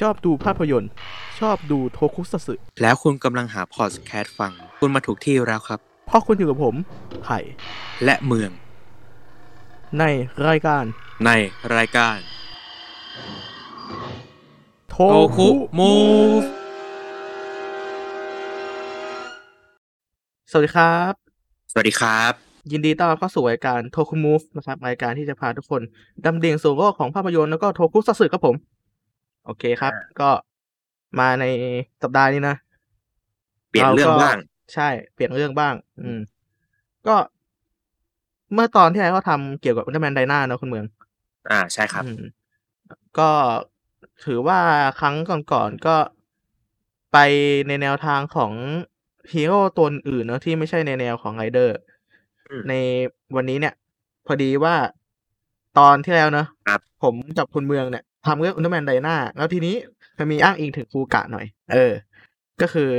ชอบดูภาพยนตร์ ชอบดูโทคุซัตสึแล้วคุณกำลังหาพอดแคสต์ฟัง คุณมาถูกที่แล้วครับ เพราะคุณอยู่กับผมไผ่และเมือง ในรายการ ในรายการโทโอคุมูฟสวัสดีครับ สวัสดีครับ ยินดีต้อนรับเข้าสู่รายการโทคุมูฟนะครับรายการที่จะพาทุกคนดำดิ่งสู่โลกของภาพยนตร์แล้วก็โทคุซัตสึครับผม โอเคครับ ก็มาในสัปดาห์นี้นะ เปลี่ยนเรื่องบ้าง ใช่ เปลี่ยนเรื่องบ้าง อืม ก็เมื่อตอนที่ไอ้เขาทำเกี่ยวกับอุลตร้าแมนไดนาเนอะคุณเมือง อ่า ใช่ครับอืมก็ถือว่าครั้งก่อนๆก็ไปในแนวทางของฮีโร่ตัวอื่นเนอะที่ไม่ใช่ในแนวของไรเดอร์อืมในวันนี้เนี่ย พอดีว่าตอนที่แล้วเนอะครับผมกับคุณเมืองเนี่ย ทำเรื่องอุลตร้าแมนไดนาแล้วทีนี้มันมีอ้างอิงถึงคูกะหน่อย เออ ก็คือ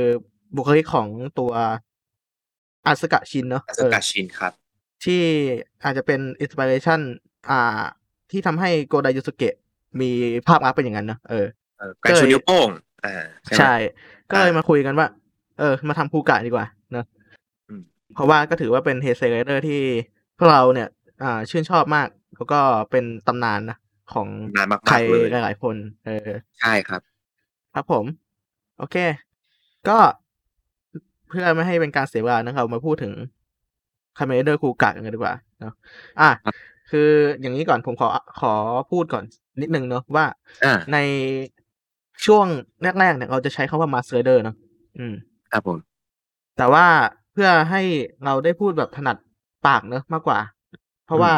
บุคลิกของตัวอาสึกะชินเนอะอาเอสอกาชินครับ ที่อาจจะเป็น inspiration อ่า ที่ทำให้โกไดยุสเกะมีภาพอาร์ตเป็นอย่างนั้นเนอะเออเออการชูนิ้วโป้งอ่าใช่ไหมใช่ก็เลยอ่ามมาคุยกันว่า เออ มาทำคูกะดีกว่าเนอะอืมเพราะว่าก็ถือว่าเป็นเฮเซไรเดอร์ที่พวกเราเนี่ย อ่า ชื่นชอบมาก แล้วก็เป็นตำนานนะ ของนานมากใครๆเลยหลายๆคน เออใช่ครับ ครับผม โอเค ก็เพื่อไม่ให้เป็นการเสียเวลานะครับ มาพูดถึงคาเมนไรเดอร์คูกะกันดีกว่าเนาะอะครับคืออย่างนี้ก่อนผมขอขอพูดก่อนนิดนึงเนาะว่าอ่าในช่วงแรกๆเนี่ยเราจะใช้คำว่ามาสค์ไรเดอร์เนาะอืมครับผมแต่ว่าเพื่อให้เราได้พูดแบบถนัดปากเนอะมากกว่า เพราะว่า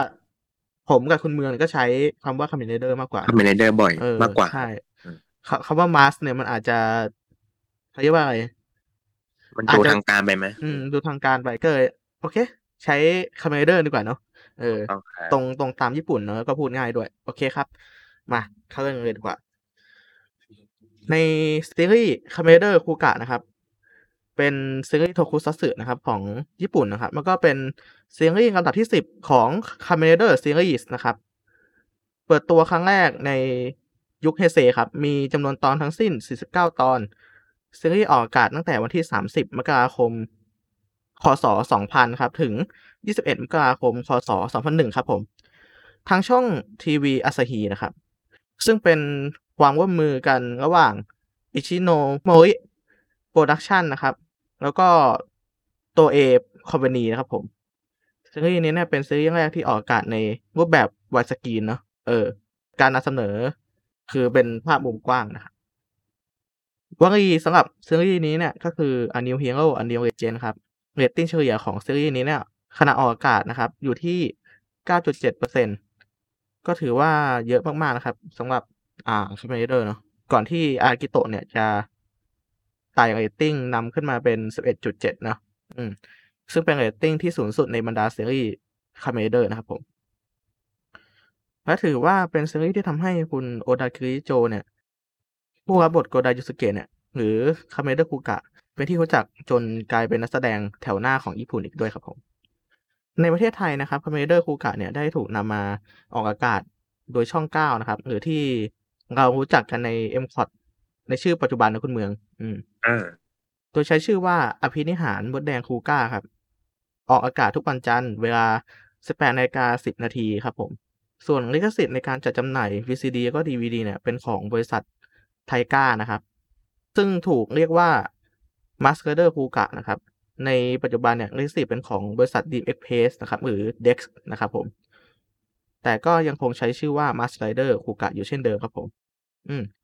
ผมกับคุณเมืองก็ใช้คำว่าคาเมนไรเดอร์มากกว่าคาเมนไรเดอร์บ่อยเออมากกว่าใช่อืมคำคำว่ามาสค์เนี่ยมันอาจจะเขาเรียกว่าอะไรมันอาจดูจะทางการไปไหมอืมดูทางการไปก็เลยโอเค ใช้คาเมนไรเดอร์ดีกว่าเนาะเออต้องครับตรงตรงตามญี่ปุ่นเนอะก็พูดง่ายด้วย โอเคครับ มาเข้าเรื่องเลยดีกว่า ในซีรีส์คาเมนไรเดอร์คูกะนะครับ เป็นซีรีส์โทคุซัตสึนะครับของญี่ปุ่นนะครับ มันก็เป็นซีรีส์ลำดับที่สิบของคาเมนไรเดอร์ซีรีส์นะครับ เปิดตัวครั้งแรกในยุคเฮเซครับ มีจำนวนตอนทั้งสิ้น 49 ตอน ซีรีส์ออกอากาศตั้งแต่วันที่ 30 มกราคม คศ 2000 ครับ ถึง 21 มกราคม คศ 2001 ครับผม ทางช่องทีวีอาซาฮีนะครับ ซึ่งเป็นความร่วมมือกันระหว่างอิชิโนโมริโปรดักชันนะครับ แล้วก็โทเอคอมพานีนะครับผมซีรีส์นี้เนี่ยเป็นซีรีส์แรกที่ออกอากาศในรูปแบบ widescreen เนาะเออ การนำเสนอคือเป็นภาพมุมกว้างนะครับวลีสำหรับซีรีส์นี้เนี่ยก็คือ A New Hero A New Legend ครับเรตติ้งเฉลี่ยของซีรีส์นี้เนี่ยขณะออกอากาศนะครับ อยู่ที่ 9.7%ก็ถือว่าเยอะมาก ๆ นะครับสำหรับอ่าคาเมนไรเดอร์เนาะก่อนที่อากิโตะเนี่ยจะ ไต่เรตติ้งนำขึ้นมาเป็น 11.7เนะอืมซึ่งเป็นเรตติ้งที่สูงสุดในบรรดาซีรีส์คาเมนไรเดอร์นะครับผม และถือว่าเป็นซีรีส์ที่ทำให้คุณโอดาคิริโจเนี่ย ผู้รับบทโกไดยุสเกะเนี่ย หรือคาเมนไรเดอร์คูกะ เป็นที่รู้จักจนกลายเป็นนักแสดงแถวหน้าของญี่ปุ่นอีกด้วยครับผม ในประเทศไทยนะครับคาเมนไรเดอร์คูกะเนี่ยได้ถูกนำมาออกอากาศโดยช่อง 9 นะครับ หรือที่เรารู้จักกันใน m c o t ในชื่อปัจจุบันนะคุณเมือง อืมอ่าโดยใช้ชื่อว่าอภินิหารมดแดงคูก้าครับ ออกอากาศทุกวันจันทร์เวลา18นาฬิกา10นาทีครับผม ส่วนลิขสิทธิ์ในการจัดจำหน่าย VCD แล้วก็ DVD เนี่ย เป็นของบริษัทไทก้านะครับ ซึ่งถูกเรียกว่า m a s k e r k u k a นะครับ ในปัจจุบันเนี่ยลิขสิทธิ์เป็นของบริษัท Deep Express นะครับ หรือ Dex นะครับผม แต่ก็ยังคงใช้ชื่อว่า Mask Rider Kuga อยู่เช่นเดิมครับผม อืม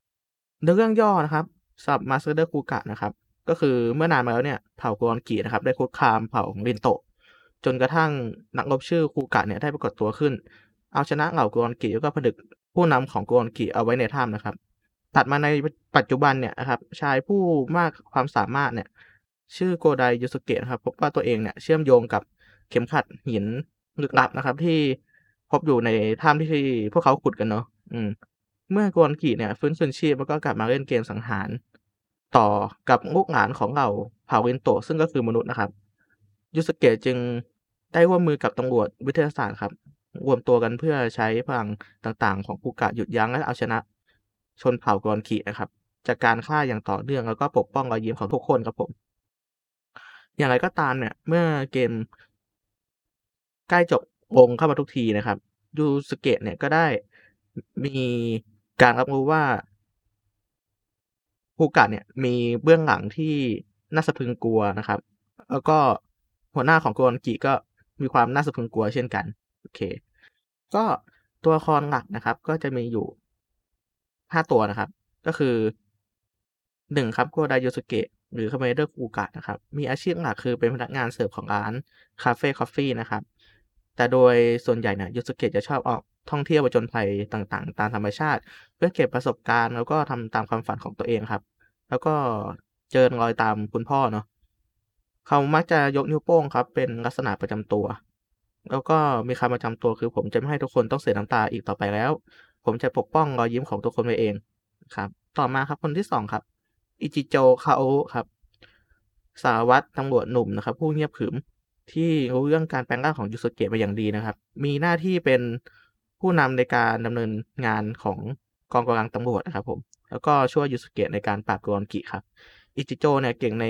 ใน เรื่องย่อนะครับสำหรับ Mask Rider Kuga นะครับ ก็คือเมื่อนานมาแล้วเนี่ยเผ่ากรอนกีนะครับ ได้คุกคามเผ่าของรินโตะจนกระทั่งนักรบชื่อคูกะเนี่ยได้ปรากฏตัวขึ้น เอาชนะเหล่ากรอนกีแล้วก็ผนึกผู้นำของกรอนกีเอาไว้ในถ้ำนะครับ ตัดมาในปัจจุบันเนี่ยนะครับชายผู้มากความสามารถเนี่ยชื่อโกไดยุสุเกะนะครับพบว่าตัวเองเนี่ยเชื่อมโยงกับเข็มขัดหินลึกลับนะครับ ที่พบอยู่ในถ้ำที่พวกเขาขุดกันเนาะอืม เมื่อกรอนกีเนี่ยฟื้นคืนชีพแล้วก็กลับมาเล่นเกมสังหาร ต่อกับลูกหลานของเราเผ่ารินโตซึ่งก็คือมนุษย์นะครับ ยุสเกะจึงได้ร่วมมือกับตำรวจวิทยาศาสตร์ครับรวมตัวกันเพื่อใช้พลังต่างๆ ของคูกะหยุดยั้งและเอาชนะ ชนเผ่ากรอนขีนะครับ จากการฆ่าอย่างต่อเนื่องแล้วก็ปกป้องรอยยิ้มของทุกคนครับผม อย่างไรก็ตามเนี่ย เมื่อเกม ใกล้จบลงเข้ามาทุกทีนะครับ ยูสเกะเนี่ยก็ได้มี การรับรู้ว่าคูกะเนี่ยมีเบื้องหลังที่น่าสะพรึงกลัวนะครับ แล้วก็หัวหน้าของกรองกิก็มีความน่าสะพรึงกลัวเช่นกัน โอเค ก็ตัวละครหลักนะครับ ก็จะมีอยู่ห้าตัวนะครับ ก็คือหนึ่งครับโกไดยูสเกะหรือคาเมนไรเดอร์คูกะนะครับ มีอาชีพหลักคือเป็นพนักงานเสิร์ฟของร้านคาเฟ่ coffee นะครับ แต่โดยส่วนใหญ่เนี่ยยูสเกะจะชอบออก ท่องเที่ยวประจนภัยต่างๆ ตามธรรมชาติ เพื่อเก็บประสบการณ์แล้วก็ทำตามความฝันของตัวเองครับ แล้วก็เจริญรอยตามคุณพ่อเนาะเขามักจะยกนิ้วโป้งครับ เป็นลักษณะประจำตัว แล้วก็มีคำประจำตัวคือ ผมจะไม่ให้ทุกคนต้องเสียน้ำตาอีกต่อไปแล้ว ผมจะปกป้องรอยยิ้มของทุกคนไว้เองครับ ต่อมาครับคนที่สองครับอิจิโจคาโอะครับ สารวัตรตำรวจหนุ่มนะครับ ผู้เงียบขรึมที่รู้เรื่องการแปลงร่างของยูสุเกะมาอย่างดีนะครับ มีหน้าที่เป็น ผู้นำในการดำเนินงานของกองกำลังตำรวจนะครับผม แล้วก็ช่วยยูสุเกะในการปราบโกรอนกิครับ อิจิโจเนี่ยเก่งใน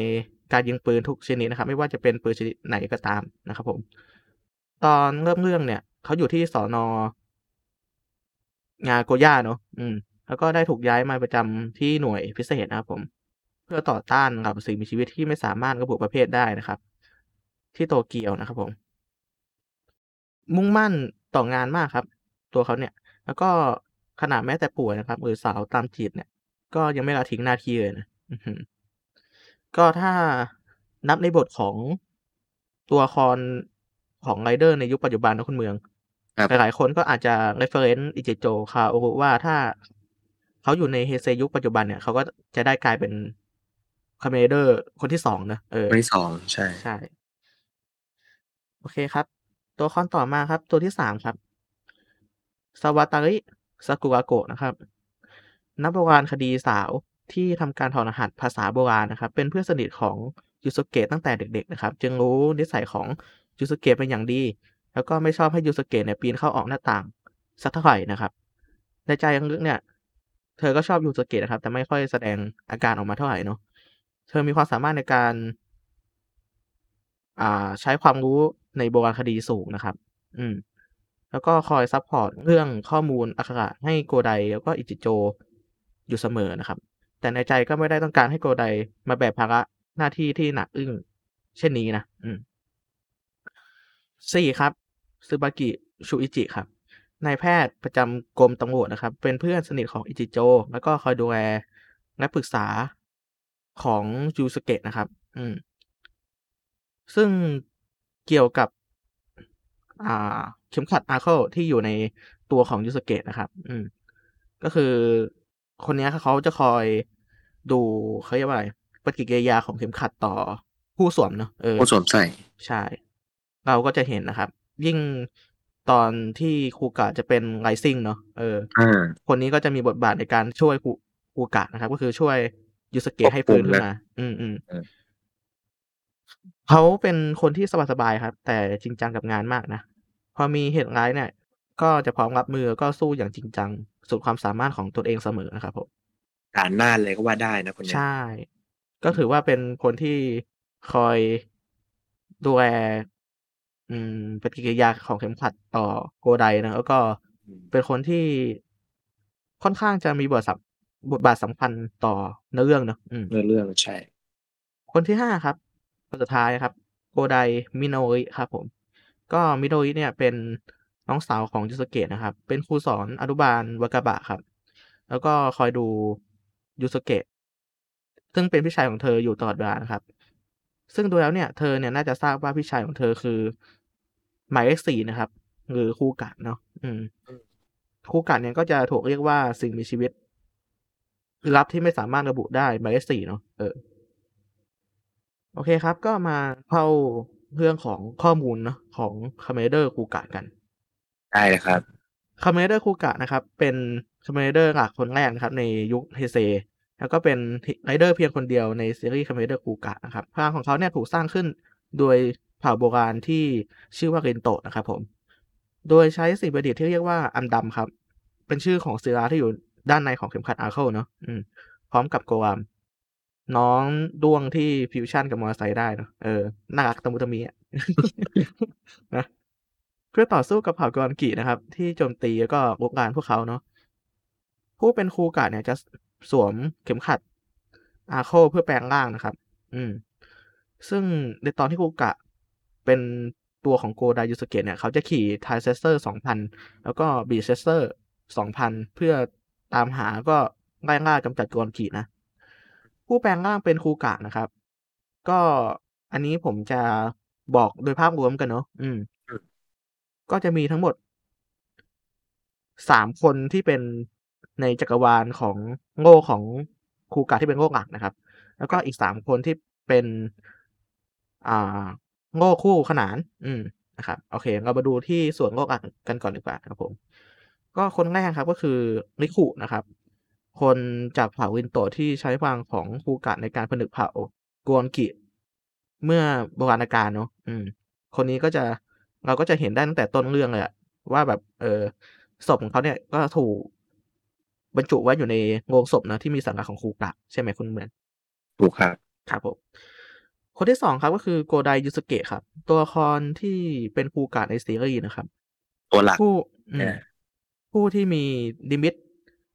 การยิงปืนทุกชนิดนะครับ ไม่ว่าจะเป็นปืนชนิดไหนก็ตามนะครับผม ตอนเริ่มเรื่องเนี่ย เขาอยู่ที่สอนองาโกย่าเนาะอืม แล้วก็ได้ถูกย้ายมาประจำที่หน่วยพิเศษนะครับผม เพื่อต่อต้านกับสิ่งมีชีวิตที่ไม่สามารถระบุประเภทได้นะครับ ที่โตเกียวนะครับผม มุ่งมั่นต่องานมากครับ ตัวเขาเนี่ย แล้วก็ขนาดแม้แต่ป่วยนะครับ หรือสาวตามจีบเนี่ย ก็ยังไม่ละทิ้งหน้าที่เลยนะอื้อหือก็ถ้านับในบทของตัวละครของไรเดอร์ในยุคปัจจุบันนะคุณเมืองครับหลายๆคนก็อาจจะ reference อิจิโจคาโอรุว่าถ้าเขาอยู่ในเฮเซยุคปัจจุบันเนี่ยเขาก็จะได้กลายเป็นคาเมนไรเดอร์คนที่สองนะเออคนที่สองใช่ใช่ โอเคครับ ตัวละครต่อมาครับ ตัวที่สามครับ ซาวาตาริซากุราโกะนะครับ นักโบราณคดีสาวที่ทำการถอดรหัสภาษาโบราณนะครับ เป็นเพื่อนสนิทของยูสุเกะตั้งแต่เด็กๆนะครับ จึงรู้นิสัยของยูสุเกะเป็นอย่างดี แล้วก็ไม่ชอบให้ยูสุเกะเนี่ยปีนเข้าออกหน้าต่างสักเท่าไหร่นะครับในใจลึกๆเนี่ย เธอก็ชอบยูสุเกะนะครับ แต่ไม่ค่อยแสดงอาการออกมาเท่าไหร่เนาะเธอมีความสามารถในการ อ่าใช้ความรู้ในโบราณคดีสูงนะครับ อืม แล้วก็คอย support เรื่องข้อมูลอักขระให้โกไดแล้วก็อิจิโจอยู่เสมอนะครับ แต่ในใจก็ไม่ได้ต้องการให้โกไดมาแบกภาระหน้าที่ที่หนักอึ้งเช่นนี้นะอืมสี่ครับซึบากิชูอิจิครับนายแพทย์ประจำกรมตำรวจนะครับ เป็นเพื่อนสนิทของอิจิโจ แล้วก็คอยดูแลและปรึกษาของยูสเกะนะครับ อืม ซึ่งเกี่ยวกับ อ่า เข็มขัดอาร์เคิลที่อยู่ในตัวของยูสเกะนะครับ อืม ก็คือคนเนี้ยเขาจะคอยดูเขาเรียกว่าอะไรปฏิกิริยาของเข็มขัดต่อผู้สวมเนอะเออผู้สวมใส่ ใช่ เราก็จะเห็นนะครับ ยิ่งตอนที่ครูกะจะเป็นไ i ซิ่งเนาะเอออ่าคนนี้ก็จะมีบทบาทในการช่วยครูครูกะนะครับ ก็คือช่วยยูสเกะให้ฟื้นขึ้นมา อืมอืมเออเขาเป็นคนที่สบายๆครับ แต่จริงจังกับงานมากนะ พอมีเหตุร้ายเนี่ย ก็จะพร้อมรับมือก็สู้อย่างจริงจัง สุดความสามารถของตนเองเสมอนะครับผมด่านหน้าเลยก็ว่าได้นะคนเนี้ยใช่ ก็ถือว่าเป็นคนที่คอยดูแลอืมปฏิกิริยาของเข็มขัดต่อโกไดนะแล้วก็อืมเป็นคนที่ค่อนข้างจะมีบทสับบทบาทสำคัญต่อเนื้อเรื่องเนอะอืมเรื่องเรื่องใช่ คนที่ห้าครับ คนสุดท้ายครับ โกไดมิโนริครับผม ก็มิโนริเนี่ยเป็นน้องสาวของยูสเกะนะครับ เป็นครูสอนอนุบาลวากาบะครับ แล้วก็คอยดูยูสเกะซึ่งเป็นพี่ชายของเธออยู่ตลอดเวลานะครับ ซึ่งดูแล้วเนี่ยเธอเนี่ยน่าจะทราบว่าพี่ชายของเธอคือ หมายเลขสี่นะครับ หรือคูกะเนาะอืมคูกะเนี่ยก็จะถูกเรียกว่าสิ่งมีชีวิตลึกลับที่ไม่สามารถระบุได้หมายเลขสี่เนาะเออโอเคครับ ก็มาเข้า เรื่องของข้อมูลเนาะของคาเมนไรเดอร์คูกะกันได้เลยครับคาเมนไรเดอร์คูกะนะครับ เป็นคาเมนไรเดอร์หลักคนแรกนะครับ ในยุคเฮเซแล้วก็เป็นไรเดอร์เพียงคนเดียวในซีรีส์คาเมนไรเดอร์คูกะนะครับพลังของเขาเนี่ยถูกสร้างขึ้นโดยเผ่าโบราณที่ชื่อว่าลินโตะนะครับผม โดยใช้สิ่งประดิษฐ์ที่เรียกว่าอมาดัมครับ เป็นชื่อของศิลาที่อยู่ด้านในของเข็มขัดอาร์เคิลเนาะอืมพร้อมกับโกอุรัม น้องด้วงที่ฟิวชั่นกับมอเตอร์ไซค์ได้เนาะเออน่ารักตะมุตะมิอะนะเพื่อต่อสู้กับเผ่ากรองกินะครับ ที่โจมตีแล้วก็รุกรานพวกเขาเนาะผู้เป็นครูกาดเนี่ยจะสวมเข็มขัด อาร์เคิลเพื่อแปลงร่างนะครับ อืม ซึ่งในตอนที่คูกะเป็นตัวของโกไดยูสเกะเนี่ย เขาจะขี่ไทรเชสเซอร์สองพันแล้วก็บีทเชสเซอร์สองพันเพื่อตามหาก็ไล่ล่ากำจัดกรกินะ ผู้แปลงร่างเป็นครูกะนะครับ ก็อันนี้ผมจะบอกโดยภาพรวมกันเนาะอืม ก็จะมีทั้งหมดสามคนที่เป็นในจักรวาลของโง่ของครูกะที่เป็นโง่หลักนะครับ แล้วก็อีกสามคนที่เป็น อ่า โง่คู่ขนาน อืมนะครับ โอเค เรามาดูที่ส่วนโง่หลักกันก่อนดีกว่าครับผม ก็คนแรกครับก็คือริคุนะครับ คนจากเผ่าวินโตะที่ใช้พลังของครูกะในการผนึกเผ่ากวนกิ เมื่อโบราณกาลเนาะอืม คนนี้ก็จะเราก็จะเห็นได้ตั้งแต่ต้นเรื่องเลยอะว่าแบบ เออศพของเขาเนี่ยก็ถูกบรรจุไว้อยู่ในโลงศพนะที่มีสังกัดของครูกะใช่ไหมคุณเหมือนถูกครับครับผมคนที่สองครับก็คือโกไดยูสเกะครับ ตัวละครที่เป็นคูกะในซีรีส์นะครับ ตัวหลักผู้อืมเออผู้ที่มีดิมิต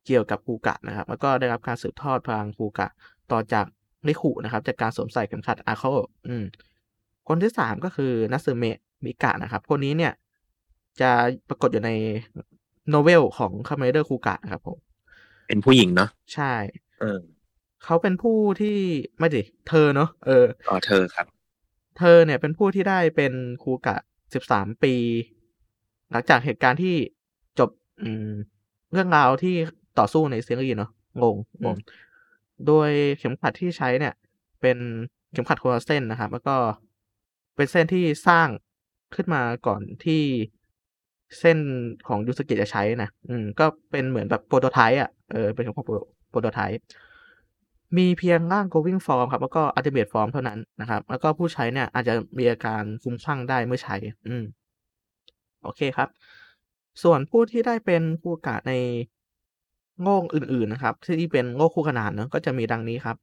เกี่ยวกับคูกะนะครับแล้วก็ได้รับการสืบทอดพลังคูกะ ต่อจากนิคุนะครับ จากการสวมใส่เข็มขัดอาร์เคิลอืมคนที่สามก็คือนัสึเมะมิกะนะครับ คนนี้เนี่ย จะปรากฏอยู่ใน novel ของคาเมนไรเดอร์คูกะนะครับผมเป็นผู้หญิงเนาะใช่ เออเขาเป็นผู้ที่ไม่ดิเธอเนาะเอออ๋อเธอครับ เธอเนี่ยเป็นผู้ที่ได้เป็นครูกะสิบสามปี หลังจากเหตุการณ์ที่จบ อืม เรื่องราวที่ ต่อสู้ในซีรีส์เนาะงงงงโดยเข็มขัดที่ใช้เนี่ย เป็นเข็มขัดโคลาเส้นนะครับ แล้วก็เป็นเส้นที่สร้างขึ้นมาก่อนที่เส้นของยูสเกะจะใช้นะอืม ก็เป็นเหมือนแบบโปรโตไทป์อะเออเป็นของโปรโตไทป์มีเพียงร่าง going form ครับ แล้วก็ ultimate form เท่านั้นนะครับ แล้วก็ผู้ใช้เนี่ย อาจจะมีอาการคุ้มคลั่งได้เมื่อใช้ อืม โอเคครับ ส่วนผู้ที่ได้เป็นผู้กะใน โง่อื่นๆนะครับ ที่เป็นโง่คู่ขนานเนอะก็จะมีดังนี้ครับ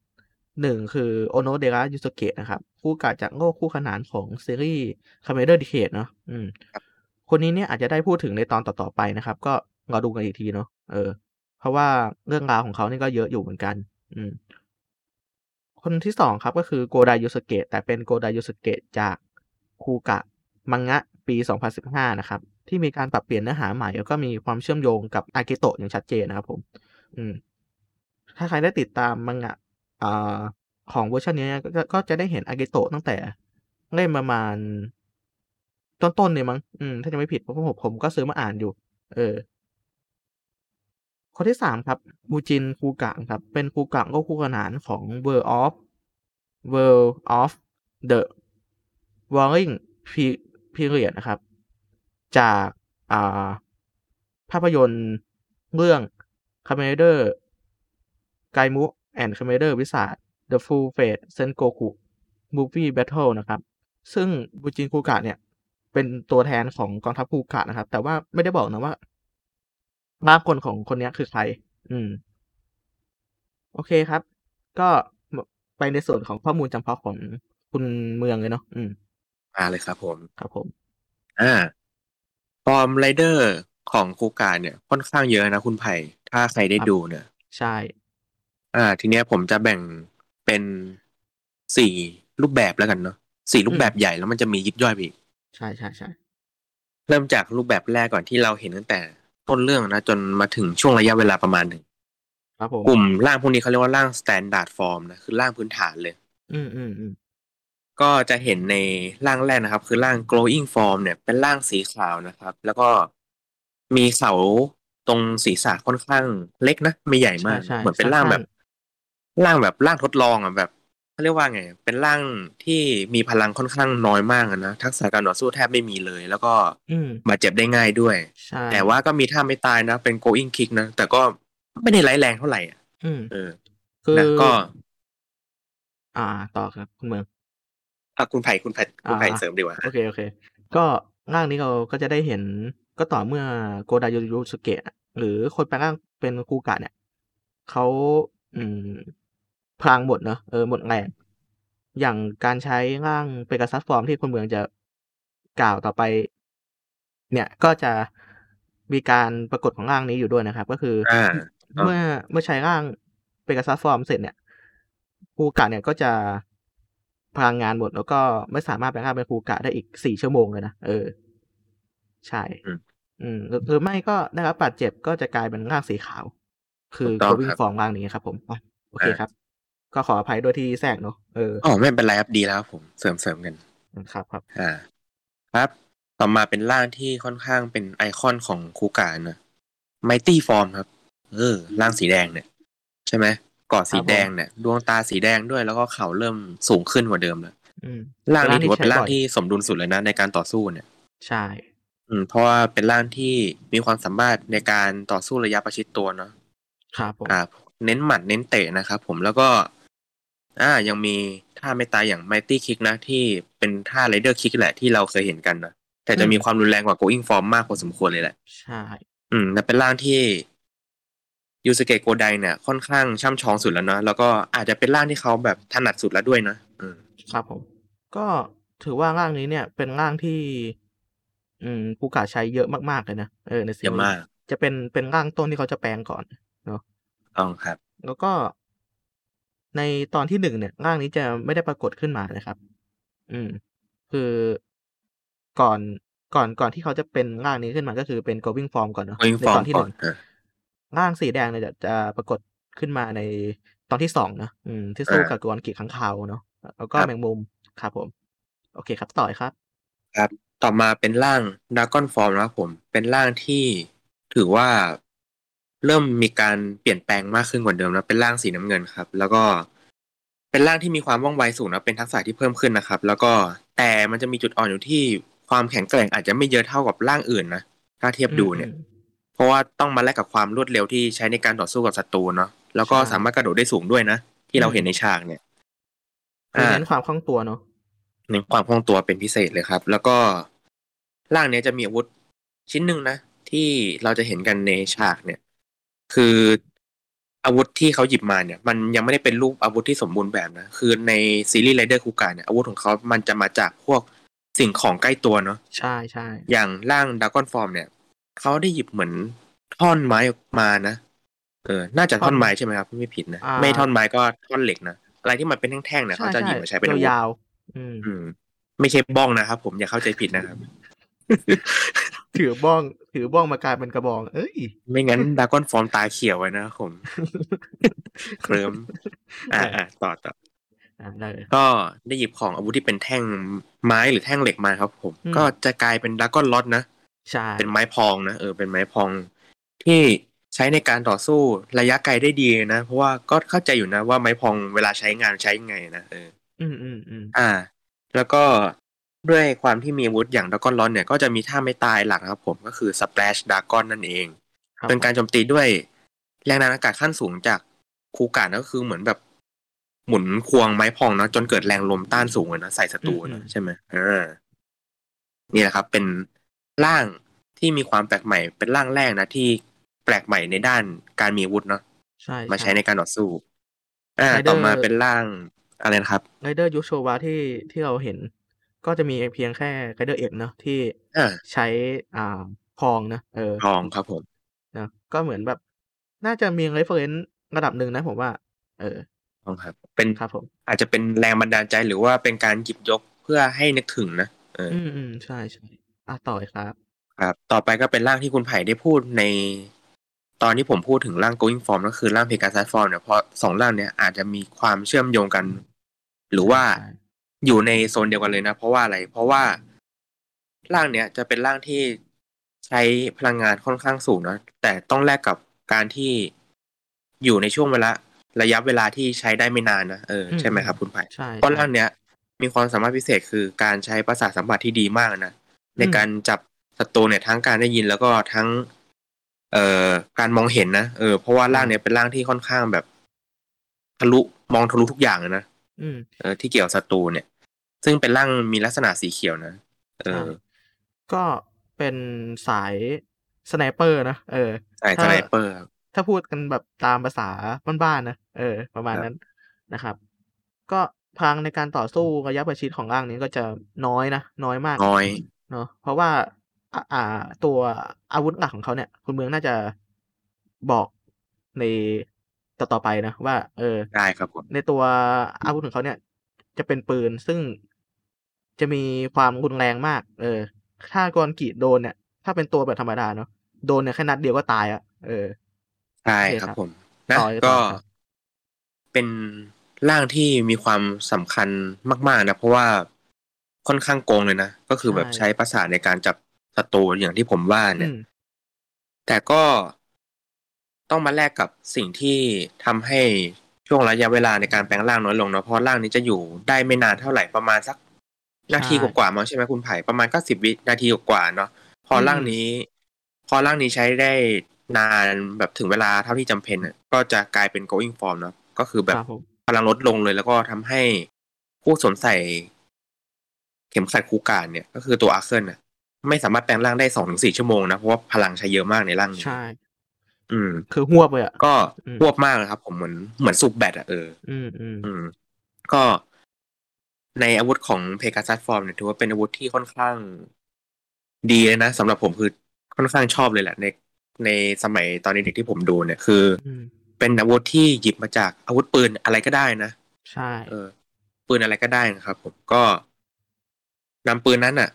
หนึ่งคือโอโนเดระยูสเกะนะครับ ผู้กะจากโง่คู่ขนานของซีรีส์คาเมนไรเดอร์ดีเคดเนาะอืมคนนี้เนี่ยอาจจะได้พูดถึงในตอนต่อๆไปนะครับ ก็รอดูกันอีกทีเนาะเออ เพราะว่าเรื่องราวของเขานี่ก็เยอะอยู่เหมือนกัน อืม คนที่สองครับก็คือโกไดยูสเกะแต่เป็นโกไดยูสเกะจากคูกะมังงะปี 2015 นะครับ ที่มีการปรับเปลี่ยนเนื้อหาใหม่ แล้วก็มีความเชื่อมโยงกับอากิโตะอย่างชัดเจนนะครับผม อืม ถ้าใครได้ติดตามมังงะอ่าของเวอร์ชันนี้ก็ก็จะได้เห็นอากิโตะตั้งแต่เล่มประมาณ ต้นๆเนี่ยมั้งอืมถ้าจะไม่ผิดเพราะผมผมก็ซื้อมาอ่านอยู่ เออคนที่สามครับบูจินคูกะครับ เป็นคูกะก็คู่ขนานของ World of World of the Warring Period นะครับ จากอ่าภาพยนตร์เรื่อง Commander Gaimu and Commander Wizard The Full Fate Sengoku Movie Battle นะครับ ซึ่งบูจินคูกะเนี่ย เป็นตัวแทนของกองทัพคูกะนะครับ แต่ว่าไม่ได้บอกนะว่าร่างคนของคนเนี้ยคือใคร อืม โอเคครับ ก็ไปในส่วนของข้อมูลจำเพาะของคุณเมืองเลยเนาะ อืมมาเลยครับผม ครับผม อ่า ฟอร์มไรเดอร์ของคูกาเนี่ยค่อนข้างเยอะนะคุณไผ่ถ้าใครได้ครับดูเนี่ยใช่ อ่า ทีเนี้ยผมจะแบ่งเป็นสี่รูปแบบแล้วกันเนาะสี่รูปแบบใหญ่แล้วมันจะมียิบย่อยไปอีกใช่ใช่ใช่เริ่มจากรูปแบบแรกก่อนที่เราเห็นตั้งแต่ต้นเรื่องนะจนมาถึงช่วงระยะเวลาประมาณหนึ่งครับผมกลุ่มร่างพวกนี้เขาเรียกว่าร่าง standard form นะคือร่างพื้นฐานเลย อืมอืมอืม ก็จะเห็นในร่างแรกนะครับ คือร่าง glowing form เนี่ยเป็นร่างสีขาวนะครับ แล้วก็มีเสาตรงศีรษะค่อนข้างเล็กนะไม่ใหญ่มากใช่ใช่เหมือนเป็นร่างแบบสั้ร่างแบบร่างทดลองอะแบบเขาเรียกว่าไง เป็นร่างที่มีพลังค่อนข้างน้อยมากอะนะทักษะการต่อสู้แทบไม่มีเลย แล้วก็อืมบาดเจ็บได้ง่ายด้วยใช่แต่ว่าก็มีท่าไม่ตายนะ เป็น going kick นะ แต่ก็ไม่ได้ร้ายแรงเท่าไหร่อะอืมเออ คือนะก็ อ่าต่อครับ คุณเมือง อะคุณไผ่คุณไผ่คุณไผ่อ่าเสริมดีกว่าโอเคโอเค ก็ร่างนี้เราก็จะได้เห็นก็ต่อเมื่อโกไดยูยูสเกะหรือคนแปลงร่างเป็นคูกะเนี่ยเขาอืมพลังหมดเนอะเออหมดแรงอย่างการใช้ร่างเปกาซัสฟอร์มที่คนเมืองจะกล่าวต่อไป เนี่ยก็จะมีการปรากฏของร่างนี้อยู่ด้วยนะครับ ก็คืออ่าเมื่อเมื่อใช้ร่างเปกาซัสฟอร์มเสร็จเนี่ยคูกะเนี่ยก็จะ พลังงานหมด แล้วก็ไม่สามารถแปลงร่างเป็นคูกะได้อีกสี่ชั่วโมงเลยนะเออ ใช่ อืมอืมหรือหรือไม่ก็ได้รับบาดเจ็บก็จะกลายเป็นร่างสีขาว คือถูกต้องโกวิ่งครับฟอร์มร่างนี้ครับผมอ๋อโอเคอ่าครับ ก็ขออภัยด้วยที่แทรกเนอะเอออ๋อไม่เป็นไรครับดีแล้วครับผมเสริมเสริมกันครับครับ อ่า ครับ ต่อมาเป็นร่างที่ค่อนข้างเป็นไอคอนของคูกานะไมตี้ฟอร์มครับ เออร่างสีแดงเนี่ย ใช่ไหม กอดสีแดงเนี่ยดวงตาสีแดงด้วยแล้วก็เข่าเริ่มสูงขึ้นกว่าเดิมแล้วอืมร่างนี้ถือว่าเป็นร่างใช้บ่อยที่สมดุลสุดเลยนะในการต่อสู้เนี่ย ใช่ อืมเพราะว่าเป็นร่างที่มีความสามารถในการต่อสู้ระยะประชิดตัวเนาะครับผมอ่าเน้นหมัดเน้นเตะนะครับผมแล้วก็ อ่า ยังมีท่าไม่ตายอย่าง Mighty Kick นะที่เป็นท่า Rider Kick แหละที่เราเคยเห็นกันนะแต่จะมีความรุนแรงกว่า Going Form มากพอสมควรเลยแหละ ใช่ อืมแต่เป็นร่างที่ ยูสเกะโกไดเนี่ยค่อนข้างช่ำชองสุดแล้วนะแล้วก็อาจจะเป็นร่างที่เขาแบบถนัดสุดแล้วด้วยนะอืมครับผมก็ถือว่าร่างนี้เนี่ย เป็นร่างที่ อืมกูกะใช้เยอะมากๆเลยนะเออในซีเยอะรีมากส์จะเป็นเป็นร่างต้นที่เขาจะแปลงก่อนเนาะต้องครับ แล้วก็ ในตอนที่หนึ่งเนี่ย ร่างนี้จะไม่ได้ปรากฏขึ้นมานะครับ อืม คือก่อนก่อนก่อนที่เขาจะเป็นร่างนี้ขึ้นมาก็คือเป็น going form ก่อนเนาะ Going ใน Form ตอนที่หนึ่งก่อนอะ ร่างสีแดงเนี่ยจะจะปรากฏขึ้นมาในตอนที่สองนะอืมที่สู้อ่ากับกวนกีข้างคาวเนาะแล้วก็ครับแมงมุมครับผม โอเคครับต่อเลยครับ ครับ ต่อมาเป็นร่างดากอนฟอร์มนะครับผม เป็นร่างที่ถือว่าเริ่มมีการเปลี่ยนแปลงมากขึ้นกว่าเดิมนะเป็นร่างสีน้ำเงินครับ แล้วก็เป็นร่างที่มีความว่องไวสูงนะเป็นทักษะที่เพิ่มขึ้นนะครับ แล้วก็แต่มันจะมีจุดอ่อนอยู่ที่ความแข็งแกร่งอาจจะไม่เยอะเท่ากับร่างอื่นนะถ้าเทียบดูเนี่ยอืม เพราะว่าต้องมาแลกกับความรวดเร็วที่ใช้ในการต่อสู้กับศัตรูเนาะแล้วก็ใช่สามารถกระโดดได้สูงด้วยนะ ที่เราอืมเห็นในฉากเนี่ยคือเน้นความคล่องตัวเนาะเน้นความคล่องตัวเป็นพิเศษเลยครับ แล้วก็ร่างเนี้ยจะมีอาวุธชิ้นหนึ่งนะที่เราจะเห็นกันในฉากเนี่ย คืออาวุธที่เขาหยิบมาเนี่ย มันยังไม่ได้เป็นรูปอาวุธที่สมบูรณ์แบบนะคือในซีรีส์ไรเดอร์คูกาเนี่ยอาวุธของเขามันจะมาจากพวกสิ่งของใกล้ตัวเนาะใช่ใช่อย่างร่างดากอนฟอร์มเนี่ย เขาได้หยิบเหมือนท่อนไม้ออกมานะเออ น่าจะท่อนไม้ใช่ไหมครับไม่ผิดนะ ไม่ท่อนไม้ก็ท่อนเหล็กนะ อะไรที่มันเป็นแท่งๆเนี่ยเขาจะหยิบมาใช้เป็นอาวุธยาวๆอืมอืม ไม่ใช่บ้องนะครับผมอย่าเข้าใจผิดนะครับ ถือบ้อง ถือบ้องมากลายเป็นกระบอง เอ้ย ไม่งั้นดากอนฟอร์มตาเขียวไว้นะครับผมเคลิ้มอ่าอ่าต่อต่ออ่าได้เลยก็ได้หยิบของอาวุธที่เป็นแท่งไม้หรือแท่งเหล็กมาครับ ผมอืมก็จะกลายเป็นดากอนล็อตนะ ใช่เป็นไม้พองนะเออเป็นไม้พอง ที่ใช้ในการต่อสู้ระยะไกลได้ดีนะ เพราะว่าก็เข้าใจอยู่นะ ว่าไม้พองเวลาใช้งานใช้ยังไงนะเอออืมอืมอืมอ่า แล้วก็ด้วยความที่มีอาวุธอย่างดากอนล็อตเนี่ยก็จะมีท่าไม่ตายหลักนะครับผมก็คือสเปลชดากอนนั่นเองครับเป็นการโจมตีด้วยแรงดันอากาศขั้นสูงจากคูกาก็คือเหมือนแบบหมุนควงไม้พองเนาะจนเกิดแรงลมต้านสูงเลยนะใส่ศัตรูนะใช่ไหมอ่านี่แหละครับ เป็น ร่างที่มีความแปลกใหม่เป็นร่างแรกนะที่แปลกใหม่ในด้านการมีอาวุธเนาะใช่มาใช้ในการต่อสู้อ่า Rider ต่อมาเป็นร่างอะไรนะครับไรเดอร์ยุคโชวาที่ที่เราเห็น ก็จะมีเพียงแค่ไรเดอร์เอกเนาะที่อ่าใช้อ่าพลองนะเออพลองครับผมนะก็เหมือนแบบ น่าจะมี reference ระดับหนึ่งนะผมว่า เออพลองครับ เป็นครับผม อาจจะเป็นแรงบันดาลใจหรือว่าเป็นการหยิบยกเพื่อให้นึกถึงนะเออออืมอืมใช่ใช่ อะต่อเลยครับ ครับ ต่อไปก็เป็นร่างที่คุณไผ่ได้พูดใน ตอนที่ผมพูดถึงร่าง going form ก็คือร่าง Pegasus form เนี่ยเพราะสองร่างเนี่ยอาจจะมีความเชื่อมโยงกัน หรือว่าใช่อยู่ในโซนเดียวกันเลยนะ เพราะว่าอะไร เพราะว่าร่างเนี้ยจะเป็นร่างที่ใช้พลังงานค่อนข้างสูงนะแต่ต้องแลกกับการที่อยู่ในช่วงเวลาระยะเวลาที่ใช้ได้ไม่นานนะเออใช่ไหมครับคุณไผ่ใช่เพราะใช่ร่างเนี้ยมีความสามารถพิเศษคือการใช้ประสาทสัมผัสที่ดีมากนะ ในอืมการจับศัตรูเนี่ยทั้งการได้ยินแล้วก็ทั้ง เอ่อการมองเห็นนะเออเพราะว่าร่างเนี้ยเป็นร่างที่ค่อนข้างแบบทะลุมองทะลุทุกอย่างเลยนะอืมเออที่เกี่ยวกับศัตรูเนี่ย ซึ่งเป็นร่างมีลักษณะสีเขียวนะเอใช่อก็เป็นสาย sniper นะเออใช่ sniper ครับถ้าพูดกันแบบตามภาษาบ้านๆนะเออ ประมาณครับนั้นนะครับ ก็พลังในการต่อสู้ระยะประชิดของร่างนี้ก็จะน้อยนะน้อยมากน้อย เนาะเพราะว่าอ่าอ่าตัวอาวุธหลักของเขาเนี่ย คุณเมืองน่าจะบอกในต่อต่อไปนะว่า เออได้ครับผมในตัวอาวุธของเขาเนี่ย จะเป็นปืนซึ่งจะมีความรุนแรงมาก เออ ถ้ากรกีโดนเนี่ย ถ้าเป็นตัวแบบธรรมดาเนาะโดนเนี่ยแค่นัดเดียวก็ตายอะเออใช่โอเคครับครับผมนะต่อเลยต่ก็อครับเป็นร่างที่มีความสำคัญมาก ๆ นะ เพราะว่า ค่อนข้างโกงเลยนะ ก็คือแบบใช้ประสาทในการจับศัตรูอย่างที่ผมว่าเนี่อืยมแต่ก็ต้องมาแลกกับสิ่งที่ทำให้ช่วงระยะเวลาในการแปลงร่างน้อยลงเนาะเพราะร่างนี้จะอยู่ได้ไม่นานเท่าไหร่ประมาณสัก นาทีกว่าๆมั้งใช่ไหมคุณไผ่ประมาณก็สิบวินาทีกว่าๆเนาะพอร่างนี้ พอร่างนี้ใช้ได้นานแบบถึงเวลาเท่าที่จำเป็นอะก็จะกลายเป็น going form เนาะก็คือแบคบรับผมพลังลดลงเลยแล้วก็ทำให้ผู้สวมใส่ เข็มขัดคูการเนี่ย ก็คือตัวอาร์เคิลน่ะ ไม่สามารถแปลงร่างได้สองถึงสี่ชั่วโมงนะ เพราะว่าพลังใช้เยอะมากในร่างนี้ใช่ อืม คือหวบเลยอะ ก็อืมควบมากเลยครับ ผมเหมือนเหมือนสูบแบตอะเออ อืมอืมอืมก็ในอาวุธของ Pegasus Form เนี่ยถือว่าเป็นอาวุธที่ค่อนข้าง ดีเลยนะสำหรับผมคือค่อนข้างชอบเลยแหละ ในในสมัยตอนเด็กๆที่ผมดูเนี่ยคืออืมเป็นอาวุธที่หยิบมาจากอาวุธปืนอะไรก็ได้นะ ใช่ เออ ปืนอะไรก็ได้นะครับ ผมก็ นำปืนนั้นอะ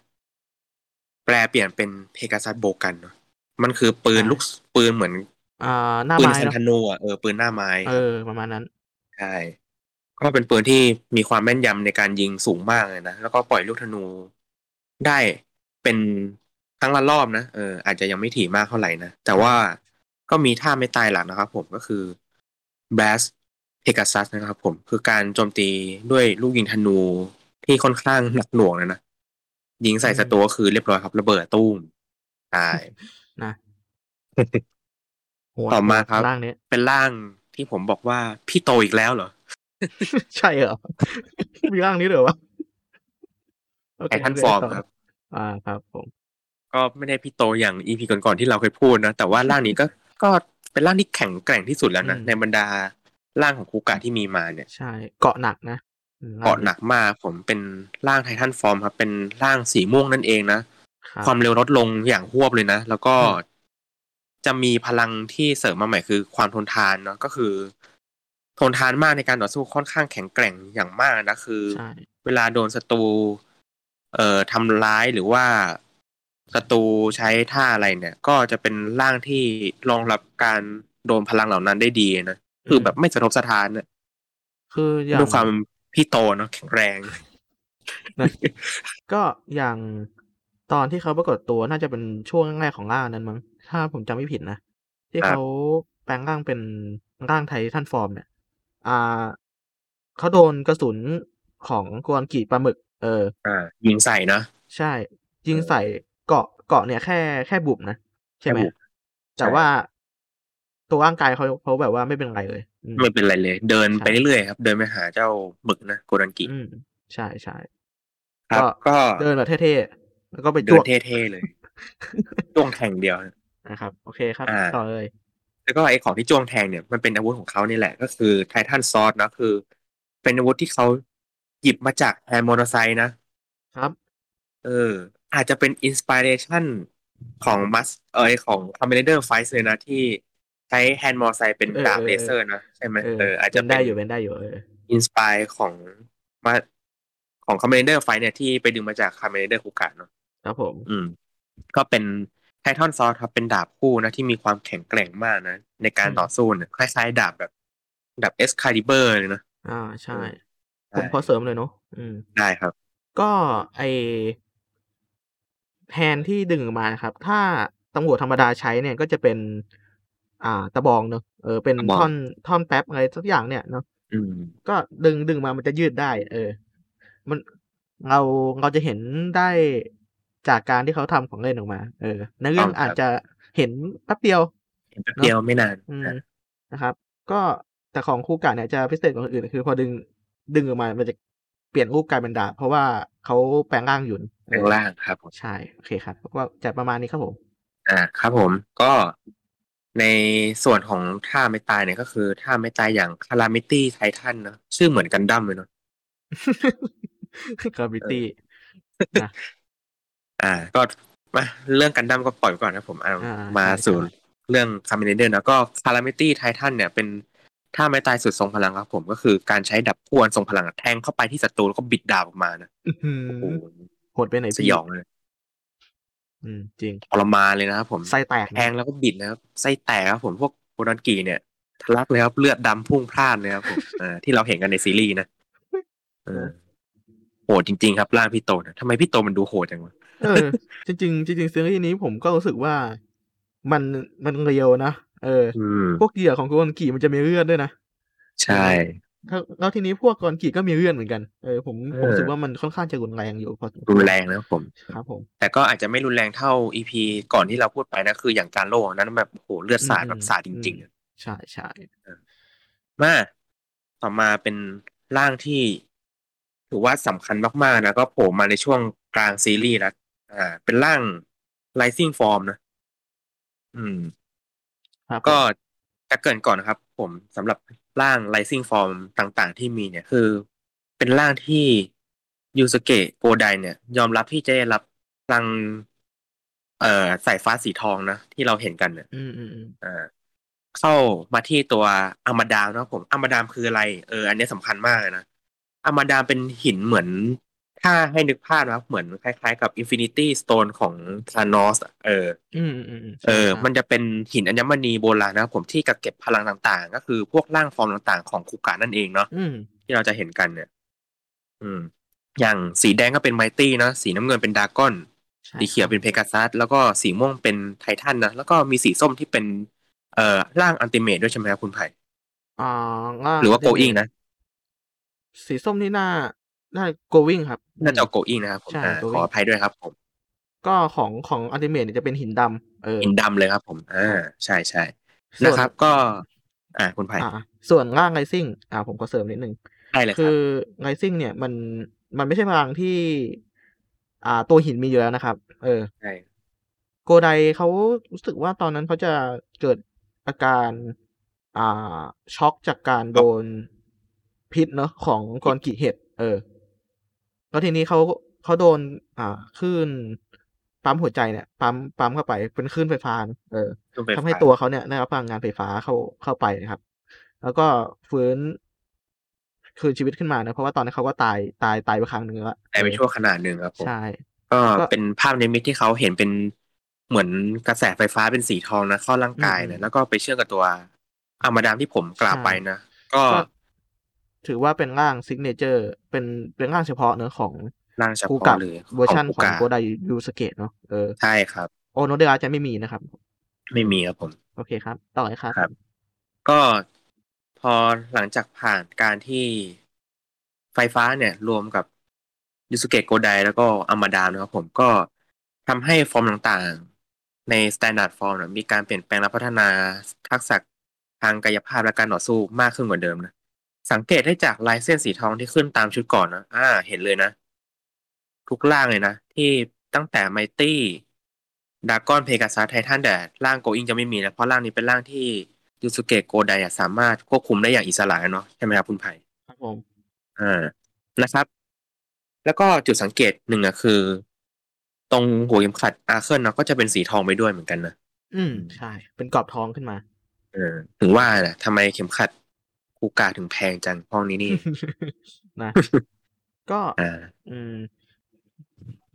แปลเปลี่ยนเป็น Pegasus Bowgun เนาะมันคือปืนลูกปืนเหมือนอ่าหน้าปืนไม้คันเนาะธนูอะเออปืนหน้าไม้เออประมาณนั้น ใช่ก็เป็นปืนที่มีความแม่นยำในการยิงสูงมากเลยนะ แล้วก็ปล่อยลูกธนูได้เป็นครั้งละรอบนะเอออาจจะยังไม่ถี่มากเท่าไหร่นะ แต่ว่าก็มีท่าไม่ตายหลักนะครับผมก็คือ Blast Pegasus นะครับผมคือการโจมตีด้วยลูกยิงธนูที่ค่อนข้างหนักหน่วงเลยนะ ยิงใส่ศัตรูก็คือเรียบร้อยครับ ระเบิดตุ้มใช่นะโหดต่อมาครับร่างนี้เป็นร่างที่ผมบอกว่าพี่โตอีกแล้วเหรอ ใช่เหรอ มีร่างนี้เหรอวะโอไทเคทันโเคฟอร์มต่ครับ อ่าครับผม ก็ไม่ได้พี่โตอย่างอีพีก่อนๆที่เราเคยพูดนะ แต่ว่าร่างนี้ก็ก็เป็นร่างที่แข็งแกร่งที่สุดแล้วนะอืมในบรรดาร่างของคูกะที่มีมาเนี่ย ใช่ เกาะหนักนะอืมร่ง เกาะหนักมากผมเป็นร่างไททันฟอร์มครับ เป็นร่างสีม่วงนั่นเองนะครับความเร็วลดลงอย่างหวบเลยนะ แล้วก็อืมจะมีพลังที่เสริมมาใหม่คือความทนทานเนาะก็คือ ทนทานมากในการต่อสู้ค่อนข้างแข็งแกร่งอย่างมากนะคือใช่เวลาโดนศัตรูเอ่อทำร้ายหรือว่าศัตรูใช้ท่าอะไรเนี่ย ก็จะเป็นร่างที่รองรับการโดนพลังเหล่านั้นได้ดีนะคือแบบไม่สะทกสะท้านนะคืออย่างด้วยความ พี่โตเนาะแข็งแรงก็อย่างตอนที่เขาปรากฏตัวน่าจะเป็นช่วงแรกๆของร่างนั้นมั้งถ้าผมจำไม่ผิดนะ ที่ครับเขาแปลงร่างเป็นร่างไททันฟอร์มเนี่ย อ่าเขาโดนกระสุนของกวนกีปลาหมึก เอออ่ายิงใส่นะใช่ ยิงใส่เกาะเกาะเนี่ยแค่แค่บุบนะใช่ไหมแค่บุบแต่ใช่ว่าตัวร่างกายเขาเขาแบบว่าไม่เป็นไรเลยอืม ไม่เป็นไรเลย เดินใช่ไปเรื่อยๆครับ เดินไปหาเจ้าหมึกนะโกดันกิอืมใช่ใช่ครับก็เดินแบบเท่ๆแล้วก็ไปเดิจ้วนงเท่ๆเลยจ้วงแทงเดียวนะครับ โอเคครับอ่าต่อเลยแล้วก็ไอ้ของที่จ้วงแทงเนี่ยมันเป็นอาวุธของเขานี่แหละ ก็คือ Titan Sword นะคือ เป็นอาวุธที่เขาหยิบมาจากแฮนด์มอเตอร์ไซค์นะครับ เออ อาจจะเป็น inspirationของมัสเอยของคอมเมเดอร์ไฟส์เลยนะที่ ใช้แฮนด์มอเตอร์ไซค์เป็นเออดาบเออเลเซอร์นะใช่ไหมเออเอออาจจะเป็นเป็ได้นอยู่เป็นได้อยู่เอออินสปายของมาของคอมเมเดอร์ไฟเนี่ยที่ไปดึงมาจากคอมเมเดอร์คุกะเนาะครับผม อืม ก็เป็นไททอนซอสครับเป็นดาบคู่นะที่มีความแข็งแกร่งมากนะ ในการต่อสู้เนี่ยคล้ายๆดาบแบบดาบเอสคาลิเบอร์เลยนะอ่าใช่ใช่ผมขอเสริมเลยเนาะอืมได้ครับ ก็ไอแฮนด์ที่ดึงออกมานะครับ ถ้าตำรวจธรรมดาใช้เนี่ยก็จะเป็น อ่า ตะบองเนาะเออเป็นตะบองท่อนท่อนแป๊บอะไรสักอย่างเนี่ยเนาะอืมก็ดึงดึงมามันจะยืดได้ เออ มันเราเราจะเห็นได้จากการที่เขาทำของเล่นออกมา เออในเรื่องต้องครับอาจจะเห็นแป๊บเดียว เห็นแป๊บเดียวไม่นานอืมอะนะครับ ก็แต่ของคู่กะเนี่ยจะพิเศษกว่าคนอื่น คือ พอดึงดึงออกมา มันจะเปลี่ยนรูปกลายเป็นดาบเพราะว่าเขาแปลงร่างอยู่แปลงร่างครับผมใช่โอเคครับก็จะประมาณนี้ครับผม อ่า ครับผม ก็ ในส่วนของท่าไม้ตายเนี่ยก็คือท่าไม้ตายอย่าง Calamity Titan เนอะชื่อเหมือนกันดั้มเลยเนาะ Gravity นะอ่า ก็มาเรื่องกันดั้มก็ปล่อยไว้ก่อนนะผมเอาอ่ามาใช่สู่ใช่เรื่อง Kamen Rider นะก็คารามิตี้ไททันเนี่ยเป็นท่าไม้ตายสุดทรงพลังครับผม ก็คือการใช้ดับพวนทรงพลังอะแทงเข้าไปที่ศัตรูแล้วก็บิดดาบออกมานะอื้อหือโอ้โหโหดไปไหนสพี่ยองเลย อืมจริงทรมานเลยนะครับผมไส้แตกแทงแล้วก็บิดนะครับไส้แตกครับผมพวกโบรอนกีเนี่ยทะลักเลยครับเลือดดำพุ่งพล่านเลยครับผมอ่าที่เราเห็นกันในซีรีส์นะเออโหดจริง ๆ ครับร่างพี่โตนะทำไมพี่โตมันดูโหดจังวะเออจริงๆจริงๆซีรีส์นี้ผมก็รู้สึกว่ามันมันเรียวนะเอออืมพวกเหยื่อของโกอนกีมันจะมีเลือดด้วยนะใช่ถ้า แล้วทีนี้พวกกอนกีก็มีเลือดเหมือนกัน เออผมเออผมรู้สึกว่ามันค่อนข้างจะรุนแรงอยู่พอสมควรุนแรงนะครับผม ครับผม แต่ก็อาจจะไม่รุนแรงเท่าอีพีก่อนที่เราพูดไปนะคืออย่างการโลนั้นแบบโอ้โหเลือดสาดอืมแบบสาดจริงๆอะใช่ใช่มาต่อมาเป็นร่างที่ถือว่าสำคัญมากๆนะก็โผล่มาในช่วงกลางซีรีส์แล้วอ่า เป็นร่าง Rising Form นะ อืมครับก็จะเกรินก่อนนะครับ ผมสำหรับ ร่าง Rising Form ต่างๆ ที่มีเนี่ยคือเป็นร่างที่ยูสเกะโกไดเนี่ย ยอมรับที่จะได้รับพลัง เอ่อสายฟ้าสีทองนะ ที่เราเห็นกันเนี่ยอืมอืมอืมอ่าเข้ามาที่ตัวอามาดามนะครับผมอามาดามคืออะไร เออ อันนี้สำคัญมากเลยนะอามาดามเป็นหินเหมือน ถ้าให้นึกภาพนะครับเหมือนคล้ายๆ กับ Infinity Stone ของทานอสเอออืมอืมอืมอืมเออใช่มันจะเป็นหินอัญมณีโบราณนะครับผมที่กักเก็บพลังต่างๆ ก็คือพวกร่างฟอร์มต่างๆ ของคูกะนั่นเองเนาะอืมที่เราจะเห็นกันเนี่ย อืม อย่างสีแดงก็เป็น Mighty นะสีน้ำเงินเป็น Dragon ใช่สีเขียวเป็นเพกาซัสแล้วก็สีม่วงเป็นไททันนะแล้วก็มีสีส้มที่เป็น เอ่อร่างอันติเมตด้วยใช่ไหมครับคุณไผ่อ่าง่ยหรือว่าโกอิงนะสีส้มนี่น่า น่า going ครับน่าจะโกอิงนะครับผมใช่อ่า going ขออภัยด้วยครับผม ก็ของของอัลติเมทเนี่ยจะเป็นหินดำเออหินดำเลยครับ ผมอ่าใช่ใช่ส่วนนะครับ ก็ อ่าคุณไผ่อ่าส่วนร่างไรซิ่งอ่าผมก็เสริมนิดนึงได้เลยคคืรับอไรซิ่งเนี่ยมันมันไม่ใช่พลังที่ อ่า ตัวหินมีอยู่แล้วนะครับ เออใช่โกไดเขารู้สึกว่าตอนนั้นเขาจะเกิดอาการ อ่า ช็อกจากการโดนพิษเนอะของกอนกิเห็ด เออ แล้วทีนี้เขาเขาโดน อ่าคลื่นปั๊มหัวใจเนี่ยปั๊มปั๊มเข้าไปเป็นคลื่นไฟฟ้านะเออต้องไปทำให้ตัวเขาเนี่ยได้รับพลังงานไฟฟ้าเข้าเข้าไปนะครับ แล้วก็ฟื้นคืนชีวิตขึ้นมานะเพราะว่าตอนนั้นเขาก็ตายตายตายไปครั้งหนึ่งแล้วแต่ไปชั่วขนาดหนึ่งครับผมใช่ก็ก็เป็นภาพในมิตที่เขาเห็นเป็นเหมือนกระแสไฟฟ้าเป็นสีทองนะเข้าร่างกายอืมนะแล้วก็ไปเชื่อมกับตัวอามาดามที่ผมกล่าวใช่ไปนะก็ก็ ถือว่าเป็นร่างซิกเนเจอร์เป็นเป็นร่างเฉพาะเนอะของร่างเฉกูพาะกับเลยเวอร์ชันกูของกะโกไดยูสเกตเนาะเออใช่ครับโอโนเดราจะไม่มีนะครับ ไม่มีครับผม โอเคครับ ต่อเลยครับครับก็พอหลังจากผ่านการที่ไฟฟ้าเนี่ย รวมกับยูสุเกะโกไดแล้วก็อามาดามนะครับผมก็ทำให้ฟอร์มต่างๆ ใน Standard Form มีการเปลี่ยนแปลงและพัฒนาทักษะทางกายภาพและการต่อสู้มากขึ้นกว่าเดิมนะ สังเกตได้จากลายเส้นสีทองที่ขึ้นตามชุดก่อนนะ อ่า เห็นเลยนะ ทุกร่างเลยนะ ที่ตั้งแต่ Mighty Dragon Pegasus Titan แต่ร่างโกอิงจะไม่มีนะ เพราะร่างนี้เป็นร่างที่ยูสุเกะโกไดอะสามารถควบคุมได้อย่างอิสระเนาะใช่ไหมครับคุณไผ่ครับผมอ่านะครับ แล้วก็จุดสังเกตหนึ่งอะคือ ตรงหัวเข็มขัดอาเคิลเนาะก็จะเป็นสีทองไปด้วยเหมือนกันนะอืมใช่ เป็นกรอบทองขึ้นมา เออ ถึงว่าแหละทำไมเข็มขัด คูกาถึงแพงจังห้องนี้นี่นะ ก็อ่าอืม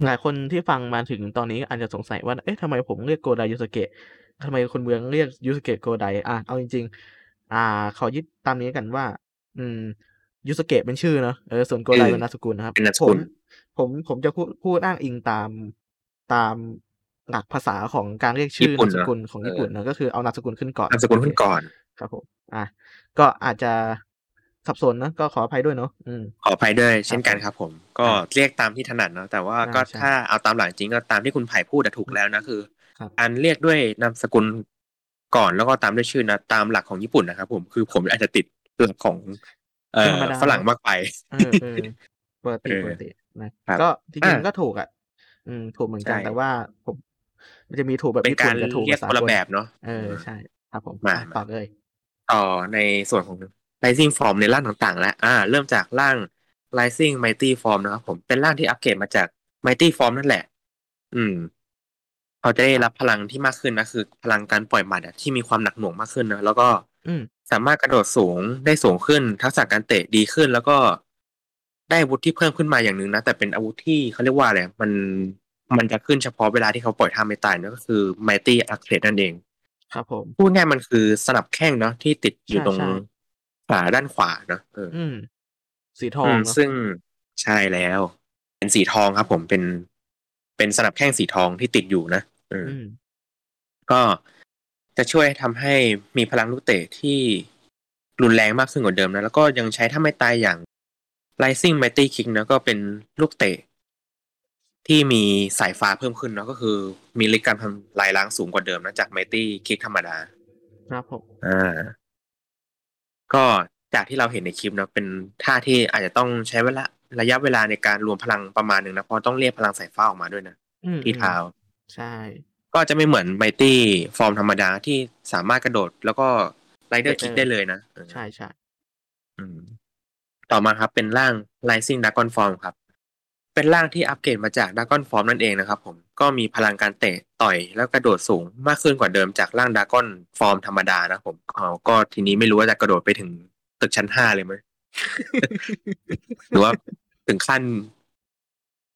หลายคนที่ฟังมาถึงตอนนี้อาจจะสงสัยว่า เอ๊ะทำไมผมเรียกโกไดยูสเกะทำไมคนเมืองเรียกยูสเกะโกไดอะเอาจริง ๆ อ่าขอยึดตามนี้กันว่า อืมยูสเกะเป็นชื่อเนอะเออส่วนโกไดอืมเป็นนามสกุลนะครับเป็นนามสผกุมลผมผมจะพูดพูดอ้างอิงตามตามหลักภาษาของการเรียกชื่อญี่ปุ่นานมสเนอะกุลของเออญี่ปุ่นนะก็คือเอานามสกุลขึ้นก่อนนามสกุลขึ้นก่อน ครับผม อะก็อาจจะสับสนนะก็ขออภัยด้วยเนาะอืมขออภัยด้วยเช่นกันครับผม ก็อ่าเรียกตามที่ถนัดเนาะแต่ว่าใช่ก็ใช่ถ้าเอาตามหลังจริงก็ตามที่คุณไผ่พูดอะถูกแล้วนะคือครับการเรียกด้วยนามสกุลก่อนแล้วก็ตามด้วยชื่อนะตามหลักของญี่ปุ่นนะครับผมคือผมอาจจะติดหลักของเอ่ธรอรมดาฝรั่งมากไปเออเออปกติเออปกตินะครับก็จริงอะๆก็ถูกอะ อืมถูกเหมือนกันใช่แต่ว่าผม มันจะมีถูกแบบเป็นญี่กาปุ่รนกับถูกเรีแบยกบสาคนละกลแบบเนาะเออใช่ ครับผมมาอะต่อเลย ต่อในส่วนของ Rising Form ในร่างต่างๆ แล้วอ่า เริ่มจากร่าง Rising Mighty Form นะครับผมเป็นร่างที่อัปเกรดมาจาก Mighty Form นั่นแหละ อืมเขาจะได้รับพลังที่มากขึ้นนะคือ พลังการปล่อยหมัดอะที่มีความหนักหน่วงมากขึ้นนะแล้วก็อืมสามารถกระโดดสูงได้สูงขึ้น ทักษะการเตะดีขึ้น แล้วก็ได้อาวุธที่เพิ่มขึ้นมาอย่างหนึ่งนะแต่เป็นอาวุธที่เขาเรียกว่าอะไรมันมันจะขึ้นเฉพาะเวลาที่เขาปล่อยท่าไม่ตายนะก็คือ Mighty Arcade นั่นเอง ครับผมพูดง่ายมันคือสนับแข้งเนาะที่ติดอยู่ใช่ตรงใช่ฝาด้านขวาเนาะเอออืม สีทองอืมเนอะซึ่งใช่แล้ว เป็นสีทองครับ ผมเป็น เป็นสนับแข้งสีทองที่ติดอยู่นะเอออืมก็จะช่วยทำให้มีพลังลูกเตะที่รุนแรงมากขึ้นกว่าเดิมนะ แล้วก็ยังใช้ถ้าไม่ตายอย่าง Rising Mighty Kick นะก็เป็นลูกเตะ ที่มีสายฟ้าเพิ่มขึ้นเนาะก็คือ มีฤทธิ์การทำลายล้างสูงกว่าเดิมนะจาก Mighty Kick ธรรมดา ครับผมอ่า ก็จากที่เราเห็นในคลิปเนาะเป็นท่าที่อาจจะต้องใช้เวลาระยะเวลาในการรวมพลังประมาณหนึ่งนะเพราะต้องเรียกพลังสายฟ้าออกมาด้วยนะอืมที่เท้า ใช่ ก็จะไม่เหมือน Mighty Form ธรรมดาที่สามารถกระโดด แล้วก็ Rider Kick ได้เลยนะเออใช่ใช่อืมต่อมาครับเป็นร่าง Rising Dragon Form ครับ เป็นร่างที่อัปเกรดมาจาก Dragon Form นั่นเองนะครับผมก็มีพลังการเตะต่อยแล้วกระโดดสูงมากขึ้นกว่าเดิมจากร่าง Dragon Form ธรรมดานะผมอ๋อก็ทีนี้ไม่รู้ว่าจะกระโดดไปถึงตึกชั้นห้าเลยไหมหรือว่าถึงขั้น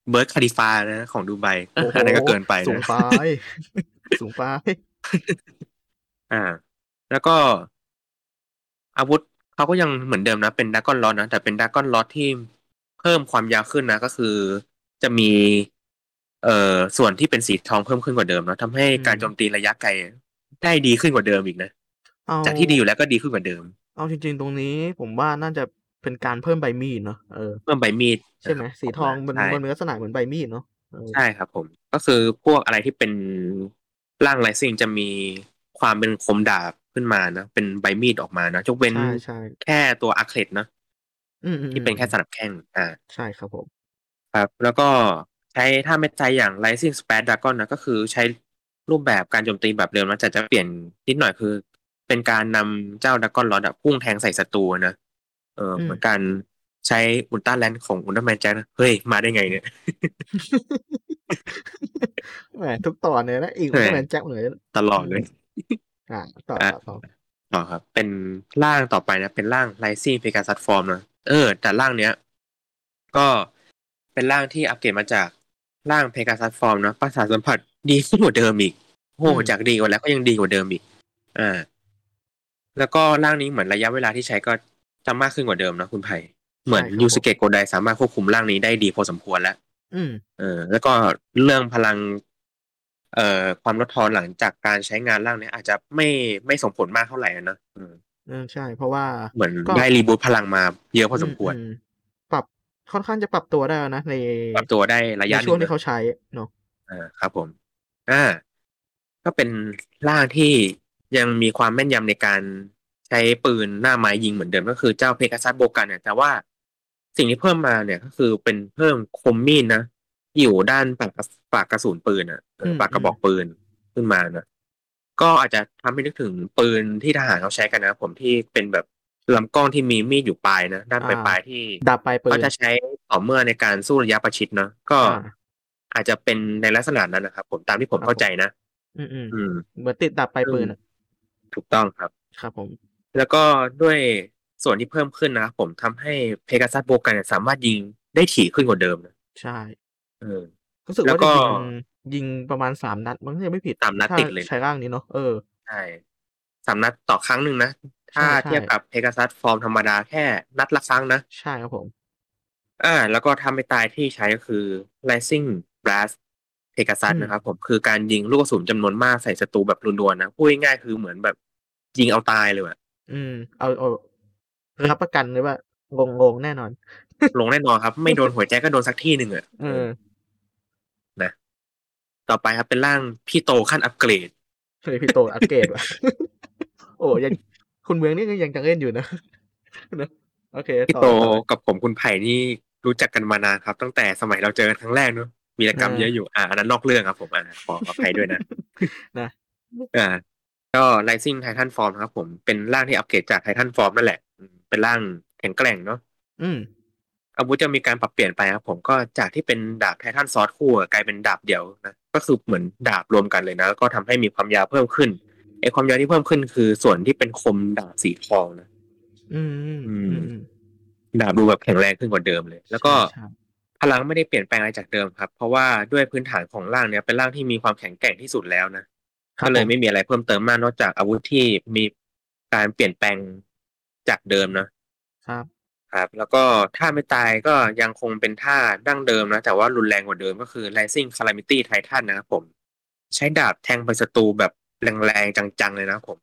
เบิร์ดคาริฟานะของดูไบโอ้โหอันนั้นก็เกินไปสูงนะไปสูงไปอ่า แล้วก็อาวุธเขาก็ยังเหมือนเดิมนะ เป็นด r a ก้อนลอ t นะ แต่เป็นด r a ก้อนลอ t ที่เพิ่มความยาวขึ้นนะ ก็คือจะมี เอ่อส่วนที่เป็นสีทองเพิ่มขึ้นกว่าเดิมเนอะทำให้การอืมโจมตีระยะไกลได้ดีขึ้นกว่าเดิมอีกนะเอาจากที่ดีอยู่แล้วก็ดีขึ้นกว่าเดิม เอาจริง ๆ ตรงนี้ผมว่าน่าจะเป็นการเพิ่มใบมีดเนาะเออเพิ่มใบมีดใช่ไหมสีทองมันใช่มันมีลักษณะเหมือนใบมีดเนาะเออใช่ครับผม ก็คือพวกอะไรที่เป็นร่างไรซิ่งจะมีความเป็นคมดาบขึ้นมานะเป็นใบมีดออกมานะยกเว้นใช่ใช่แค่ตัวอาร์เคลดนะอืมอืม ที่เป็นแค่สนับแข้งอ่าใช่ครับผม ครับ แล้วก็ใช้ท่าเม็ดใจอย่าง Rising Spat Dragon นะก็คือใช้รูปแบบการโจมตีแบบเดิมนะแต่จะเปลี่ยนนิดหน่อยคือ เป็นการนำเจ้าดักกอนลอดพุ่งแทงใส่ศัตรูนะเอออืมเหมือนการใช้อุลตร้าแลนด์ของอุลตร้าแมนแจ็คนะเฮ้ย มาได้ไงเนี่ยแหมทุกตอนเลยนะอีกแหมเหมือนแจ็คเหมือนตลอดเลย อ่าต่ออะต่อต่อต่อครับ เป็นร่างต่อไปนะ เป็นร่าง Rising Pegasus Form นะ เออ แต่ร่างเนี้ย ก็เป็นร่างที่อัปเกรดมาจากร่าง Pegasus Form นะประสาทสัมผัสดีขึ้นกว่าเดิมอีกโอ้โหจากดีกว่าแล้วก็ยังดีกว่าเดิมอีกอ่าแล้วก็ร่างนี้เหมือนระยะเวลาที่ใช้ก็จะมากขึ้นกว่าเดิมนะคุณไผ่เหมือนยูสเกะโกไดสามารถควบคุมร่างนี้ได้ดีพอสมควรแล้วอืมเออ แล้วก็เรื่องพลัง เอ่อความลดทอนหลังจากการใช้งานร่างเนี้ยอาจจะไม่ไม่ส่งผลมากเท่าไหร่นะเออเออ ใช่ เพราะว่าเหมือนก็ได้รีบูทพลังมาเยอะพอสมควรอืมปรับค่อนข้างจะปรับตัวได้แล้วนะในปรับตัวได้ระยะในหช่วงนึ่ที่งเขาใช้เนาะอ่าครับผม อ่า ก็เป็นร่างที่ยังมีความแม่นยำในการใช้ปืนหน้าไม้ยิงเหมือนเดิมก็คือเจ้าเพกาซัสโบกันเนี่ยแต่ว่าสิ่งที่เพิ่มมาเนี่ยก็คือเป็นเพิ่มคมมีดนะอยู่ด้านปากกระปากกระสุนปืนอะเออปากกระบอกปืนขึ้นมานะ ก็อาจจะทำให้นึกถึงปืนที่ทหารเขาใช้กันนะครับผมที่เป็นแบบลำกล้องที่มีมีดอยู่ปลายนะด้านปลายๆที่ดับไปปืนเขาจะใช้ต่อเมื่อในการสู้ระยะประชิดเนาะก็อ่าอาจจะเป็นในลักษณะนั้นนะครับผมตามที่ผมครับเข้าใจนะอืมอืมอืมเหมือนติดดับไปปืนอะถูกต้องครับ ครับผม แล้วก็ด้วยส่วนที่เพิ่มขึ้นนะครับผมทำให้เพกาซัสโบกันเนี่ยสามารถยิงได้ถี่ขึ้นกว่าเดิมนะใช่ เออรู้สึกแล้วว่าก็จะยิง ยิงประมาณสามนัดมั้งถ้าไม่ผิดสามนัดถ้ติดเลยใช้ร่างนี้เนาะเออใช่สามนัดต่อครั้งหนึ่งนะ ถ้าใช่ใช่เทียบกับเพกาซัสฟอร์มธรรมดาแค่นัดละครั้งนะ ใช่ครับผม อ่า แล้วก็ทำไปตายที่ใช้ก็คือ Rising Blast เพกาซัสอืมนะครับผมคือการยิงลูกกระสุนจำนวนมากใส่ศัตรูแบบรัวๆนะพูดง่ายๆคือเหมือนแบบ ยิงเอาตายเลยอะอืม เอาเอารับประกันเลยว่างงงๆแน่นอน ลงแน่นอนครับ ไม่โดนหัวใจก็โดนสักที่หนึ่งอะเออนะ ต่อไปครับเป็นร่างพี่โตขั้นอัปเกรดเฮ้ยพี่โตอัปเกรดว่ะโอ้ยังคุณเมืองนี่ก็ยังจะเล่นอยู่นะนะโอเคพี่ต่อโตต่อกับผมคุณไผ่นี่รู้จักกันมานานครับ ตั้งแต่สมัยเราเจอกันครั้งแรกเนอะวีรกรรมเออเยอะอยู่อ่าอันนั้นนอกเรื่องครับ ผมอ่าขอขออภัยด้วยนะนะอ่าก็ Rising Titan Form ครับ ผมเป็นร่างที่อัปเกรดจาก Titan Form นั่นแหละอืมเป็นร่างแข็งแกร่งเนาะอืมอาวุธจะมีการปรับเปลี่ยนไปครับผมก็จากที่เป็นดาบไททันซอสคู่อะกลายเป็นดาบเดี่ยวนะ ก็คือเหมือนดาบรวมกันเลยนะแล้วก็ทำให้มีความยาวเพิ่มขึ้นไอ้ความยาวที่เพิ่มขึ้นคือส่วนที่เป็นคมดาบสีทองนะอืมอืมอือืมมอืมดาบดูแบบแข็งแรงขึ้นกว่าเดิมเลย แล้วก็ใช่ใช่พลังไม่ได้เปลี่ยนแปลงอะไรจากเดิมครับ เพราะว่าด้วยพื้นฐานของร่างเนี้ยเป็นร่างที่มีความแข็งแกร่งที่สุดแล้วนะครัก็บเลยผมไม่มีอะไรเพิ่มเติมมากนอกจากอาวุธที่มีการเปลี่ยนแปลงจากเดิมนะครับ ครับ แล้วก็ท่าไม่ตายก็ยังคงเป็นท่าดั้งเดิมนะ แต่ว่ารุนแรงกว่าเดิมก็คือ Rising Calamity Titan นะครับผม ใช้ดาบแทงไปศัตรูแบบแรงๆ จังๆ เลยนะครับผม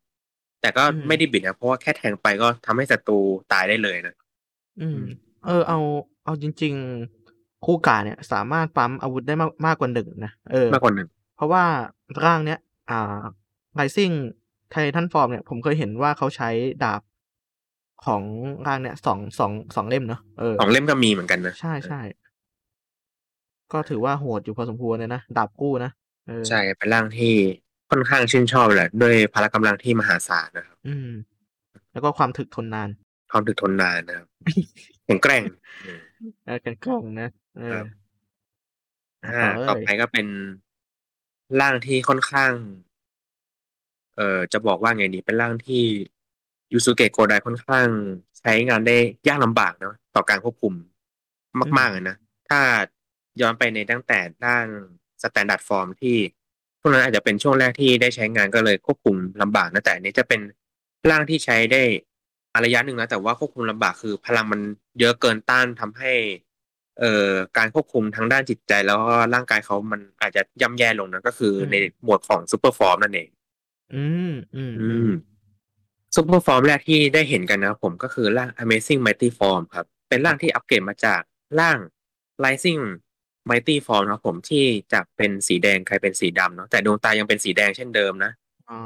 แต่ก็อืมไม่ได้บิดนะ เพราะว่าแค่แทงไปก็ทำให้ศัตรูตายได้เลยนะ อืม เออ เอาเอาจริง ๆ คู่กาเนี่ย สามารถปั๊มอาวุธได้มากมากกว่าหนึ่งนะเออมากกว่าหนึ่งเพราะว่าร่างเนี้ย อ่า Rising Titan Form เนี่ยผมเคยเห็นว่าเขาใช้ดาบ ของร่างเนี่ยสองสองสองเล่มเนาะเออสองเล่มก็มีเหมือนกันนะ ใช่ใช่ก็ถือว่าโหดอยู่พอสมควรเลยนะดาบกู้นะเออใช่เป็นร่างที่ค่อนข้างชื่นชอบแหละด้วยพละกำลังที่มหาศาลนะครับ อืม แล้วก็ความถึกทนนาน ความถึกทนนานนะครับแข็งแกร่งอืมเออกันกล้องนะครับเออ อะอ่าต่อต่อไปเลยก็เป็นร่างที่ค่อนข้าง เอ่อจะบอกว่าไงดีเป็นร่างที่ ยูสุเกะโกไดค่อนข้างใช้งานได้ยากลำบากเนาะต่อการควบคุมมากๆเลยนะ ถ้าย้อนไปในตั้งแต่ด้าน Standard Form ที่พวกนั้นอาจจะเป็นช่วงแรกที่ได้ใช้งานก็เลยควบคุมลำบากนะแต่อันนี้จะเป็นร่างที่ใช้ได้ระยะหนึ่งนะแต่ว่าควบคุมลำบากคือ พลังมันเยอะเกินต้านทำให้ เอ่อการควบคุมทั้งด้านจิตใจ แล้วก็ร่างกายเขามันอาจจะย่ำแย่ลงนะก็คืออมในหมวดของ Super Form นั่นเองอืมอืมอือืมม Super Form แรกที่ได้เห็นกันนะครับผมก็คือร่าง Amazing Mighty Form ครับ เป็นร่างที่อัปเกรดมาจากร่าง Rising Mighty Form นะครับผมที่จากเป็นสีแดงใครเป็นสีดำเนาะแต่ดวงตายังเป็นสีแดงเช่นเดิมนะอ๋อ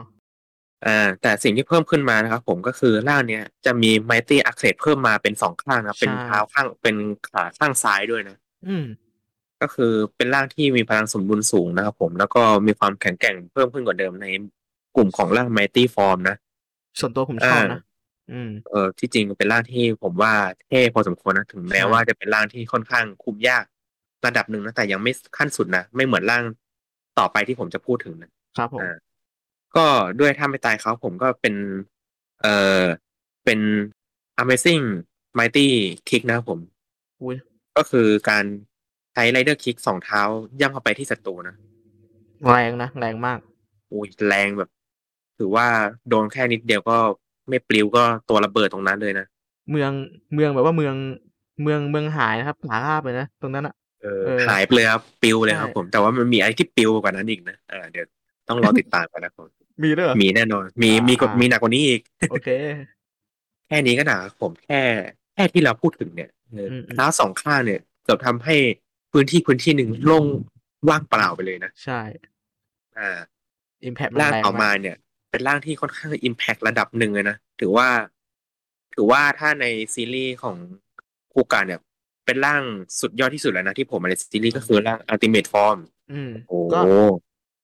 อ่าแต่สิ่งที่เพิ่มขึ้นมานะครับผมก็คือร่างเนี้ยจะมี Mighty Access เพิ่มมาเป็นสองข้างนะเป็นเท้าข้างเป็นขาข้างซ้ายด้วยนะ อืมก็คือเป็นร่างที่มีพลังสมดุลสูงนะครับผมแล้วก็มีความแข็งแกร่งเพิ่มขึ้นกว่าเดิมในกลุ่มของร่าง Mighty Form นะ ส่วนตัวผมชอบนะอืมเออที่จริงเป็นร่างที่ผมว่าเท่พอสมควรนะถึงแม้ใช่ว่าจะเป็นร่างที่ค่อนข้างคุมยากระดับหนึ่งนะแต่ยังไม่ขั้นสุดนะไม่เหมือนร่างต่อไปที่ผมจะพูดถึงนะครับผมอ่าก็ด้วยท่าไม่ตายเขาผมก็เป็น เออเป็น Amazing Mighty Kick นะครับผมอุ้ยก็คือการใช้ไรเดอร์คิกสองเท้าย่ำเข้าไปที่ศัตรูนะ แรงนะ แรงมากอุ้ยแรงแบบ ถือว่าโดนแค่นิดเดียวก็ไม่ปลิวก็ตัวระเบิดตรงนั้นเลยนะเมืองเมืองแบบว่าเมืองเมืองเมืองหายนะครับหาราบเลยนะตรงนั้นอะเออเออหายไปเลยครับปลิวเลยครับใช่ผมแต่ว่ามันมีอะไรที่ปลิวกว่านั้นอีกนะอ่าเดี๋ยวต้องรอติดตามกันนะครับมีด้วยเหรอมีแน่นอน มีอ่ามีมีกว่ามีหนักกว่านี้อีก โอเค แค่นี้ก็หนักครับผมแค่แค่ที่เราพูดถึงเนี่ยเอออมอืมเท้าสองข้างเนี่ยเกือบทำให้พื้นที่พื้นที่หนึ่งโล่งว่างเปล่าไปเลยนะ ใช่ อ่าอิมแพ t ร่างแรงต่อมามากเนี่ย เป็นร่างที่ค่อนข้าง impact ระดับหนึ่งเลยนะถือว่า ถือว่าถ้าในซีรีส์ของคูกะเนี่ย เป็นร่างสุดยอดที่สุดแล้วนะที่ผมมาในซีรีส์ก็คือร่าง Ultimate Form อืมโอ้ก็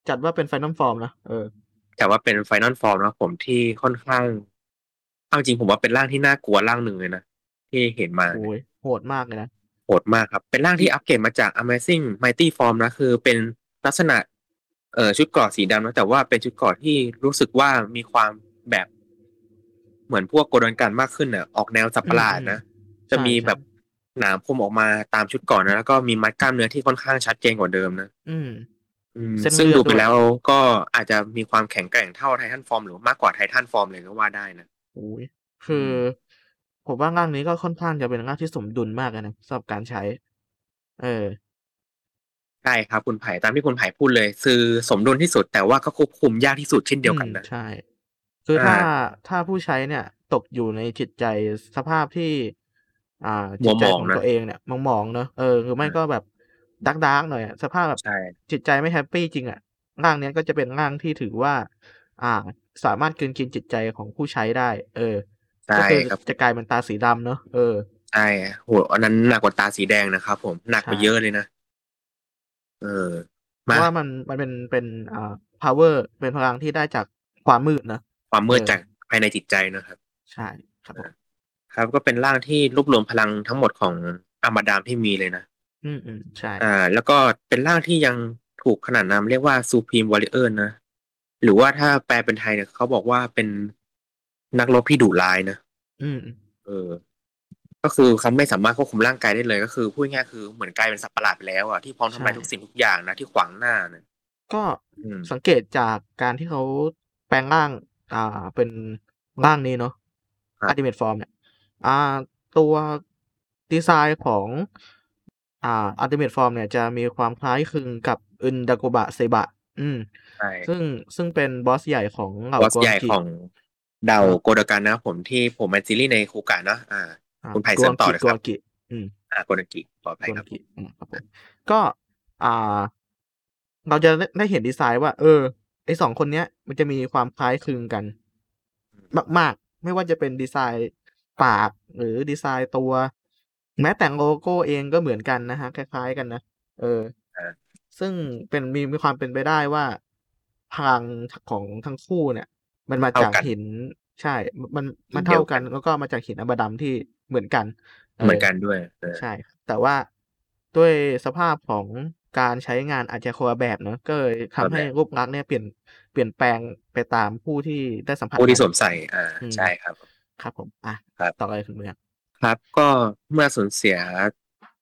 จัดว่าเป็น Final Form นะเออแต่ว่าเป็น Final Form นะผมที่ค่อนข้างเอาจริงผมว่าเป็นร่างที่น่ากลัวร่างหนึ่งเลยนะที่เห็นมาโอ้ยโหดมากเลยนะโหดมากครับ เป็นร่างที่อัปเกรดมาจาก Amazing Mighty Form นะ คือเป็นลักษณะเอ่อ ชุดเกราะสีดำนะแต่ว่าเป็นชุดเกราะที่รู้สึกว่ามีความแบบเหมือนพวกโกดอนกันมากขึ้นอะออกแนวสับประหลาดนะอืมจะมีใช่แบบหนามคมออกมาตามชุดเก่อนนะแล้วก็มีมัดกล้ามเนื้อที่ค่อนข้างชัดเจนกว่าเดิมนะอืมอืมเส้นเลือดซึ่งดูด้ไปวยแล้วก็อาจจะมีความแข็งแกร่งเท่าไททันฟอร์มหรือมากกว่าไททันฟอร์มเลยก็ว่าได้นะโอ้ยคือ ผมว่าร่างนี้ก็ค่อนข้างจะเป็นร่างที่สมดุลมากเลยนะสำหรับการใช้ เออ ใช่ครับคุณไผ่ตามที่คุณไผ่พูดเลย คือสมดุลที่สุดแต่ว่าก็ควบคุมยากที่สุดเช่นเดียวกันนะอืมใช่ คือถ้าอ่าถ้าผู้ใช้เนี่ย ตกอยู่ในจิตใจสภาพที่ อ่ามัจิวตใจหมองของนะตัวเองเนี่ยมองมองๆเนอะเออหรือไม่ก็แบบดักดักหน่อยอะสภาพแบบใช่จิตใจไม่แฮปปี้จริงอะร่างเนี้ยก็จะเป็นร่างที่ถือว่า อ่า สามารถกลืนกินจิตใจของผู้ใช้ได้ เออก็ใช่คือครับจะกลายเป็นตาสีดำเนอะเออใช่โหอันนั้นหนักกว่าตาสีแดงนะครับผมหนักไปใช่เยอะเลยนะ เอเออเพมาราะว่ามันมันเป็นเป็นอ่า power เป็นพลังที่ได้จากความมืดเนอะความมืดเออจากภายในจิตใจนะครับ ใช่ครับผมครับก็เป็นร่างที่รวบรวมพลังทั้งหมดของอามาดามที่มีเลยนะ อืมอืมใช่ อ่า แล้วก็เป็นร่างที่ยังถูกขนานนามเรียกว่า Supreme Warrior นะ หรือว่าถ้าแปลเป็นไทยเนี่ยเขาบอกว่าเป็นนักรบที่ดุร้ายนะ อืมอืมเออ ก็คือเขาไม่สามารถควบคุมร่างกายได้เลยก็คือพูดง่ายๆคือเหมือนกลายเป็นสัตว์ประหลาดไปแล้วอะที่พร้อมทำลายทุกสิ่งทุกอย่างนะที่ขวางหน้าเนี่ยก็อืมสังเกตจากการที่เขาแปลงร่าง อ่าเป็นร่างนี้เนาะครับ Ultimate Form เนี่ย อ่า ตัวดีไซน์ของอ่า Ultimate Form เนี่ยจะมีความคล้ายคลึงกับอึนดาโกบะเซบะ อืมใช่ซึ่งซึ่งเป็นบอสใหญ่ของเหล่าบอสใหญ่กวางกิของเดาโกดกันนะครับผมที่ผมเป็นซีรีส์ในคูกะเนาะอ่าอ่า คุณไผ่เสริมต่อเลยกครัวาบงกิอืมอ่าโกดกิปลอดภัยกวาครังบกิอืมครับผมก็อ่า เราจะได้ได้เห็นดีไซน์ว่า เออไอสองคนเนี้ย มันจะมีความคล้ายคลึงกัน มาก ๆ ไม่ว่าจะเป็นดีไซน์ปากหรือดีไซน์ตัว แม้แต่โลโก้เองก็เหมือนกันนะฮะ คล้าย ๆ กันนะเอออ่าซึ่งเป็นมีมีความเป็นไปได้ว่าพลังของทั้งคู่เนี่ย มันมาจากเท่ากันหินใช่ มันมันหินเดียวเท่ากันกันแล้วก็มาจากหินอับดำที่ เหมือนกันเหมือนกันด้วยเออใช่ครับแต่ว่าด้วยสภาพของการใช้งานอาจจะคนละแบบเนอะก็เลยทำให้รูปลักษณ์เนี่ยเปลี่ยนเปลี่ยนแปลงไปตามผู้ที่ได้สัมผัสผู้ที่สมันวมใส่อ่าอืมใช่ครับ ครับผมอะครับต่อเลยคุณเมืองครับก็เมื่อสูญเสีย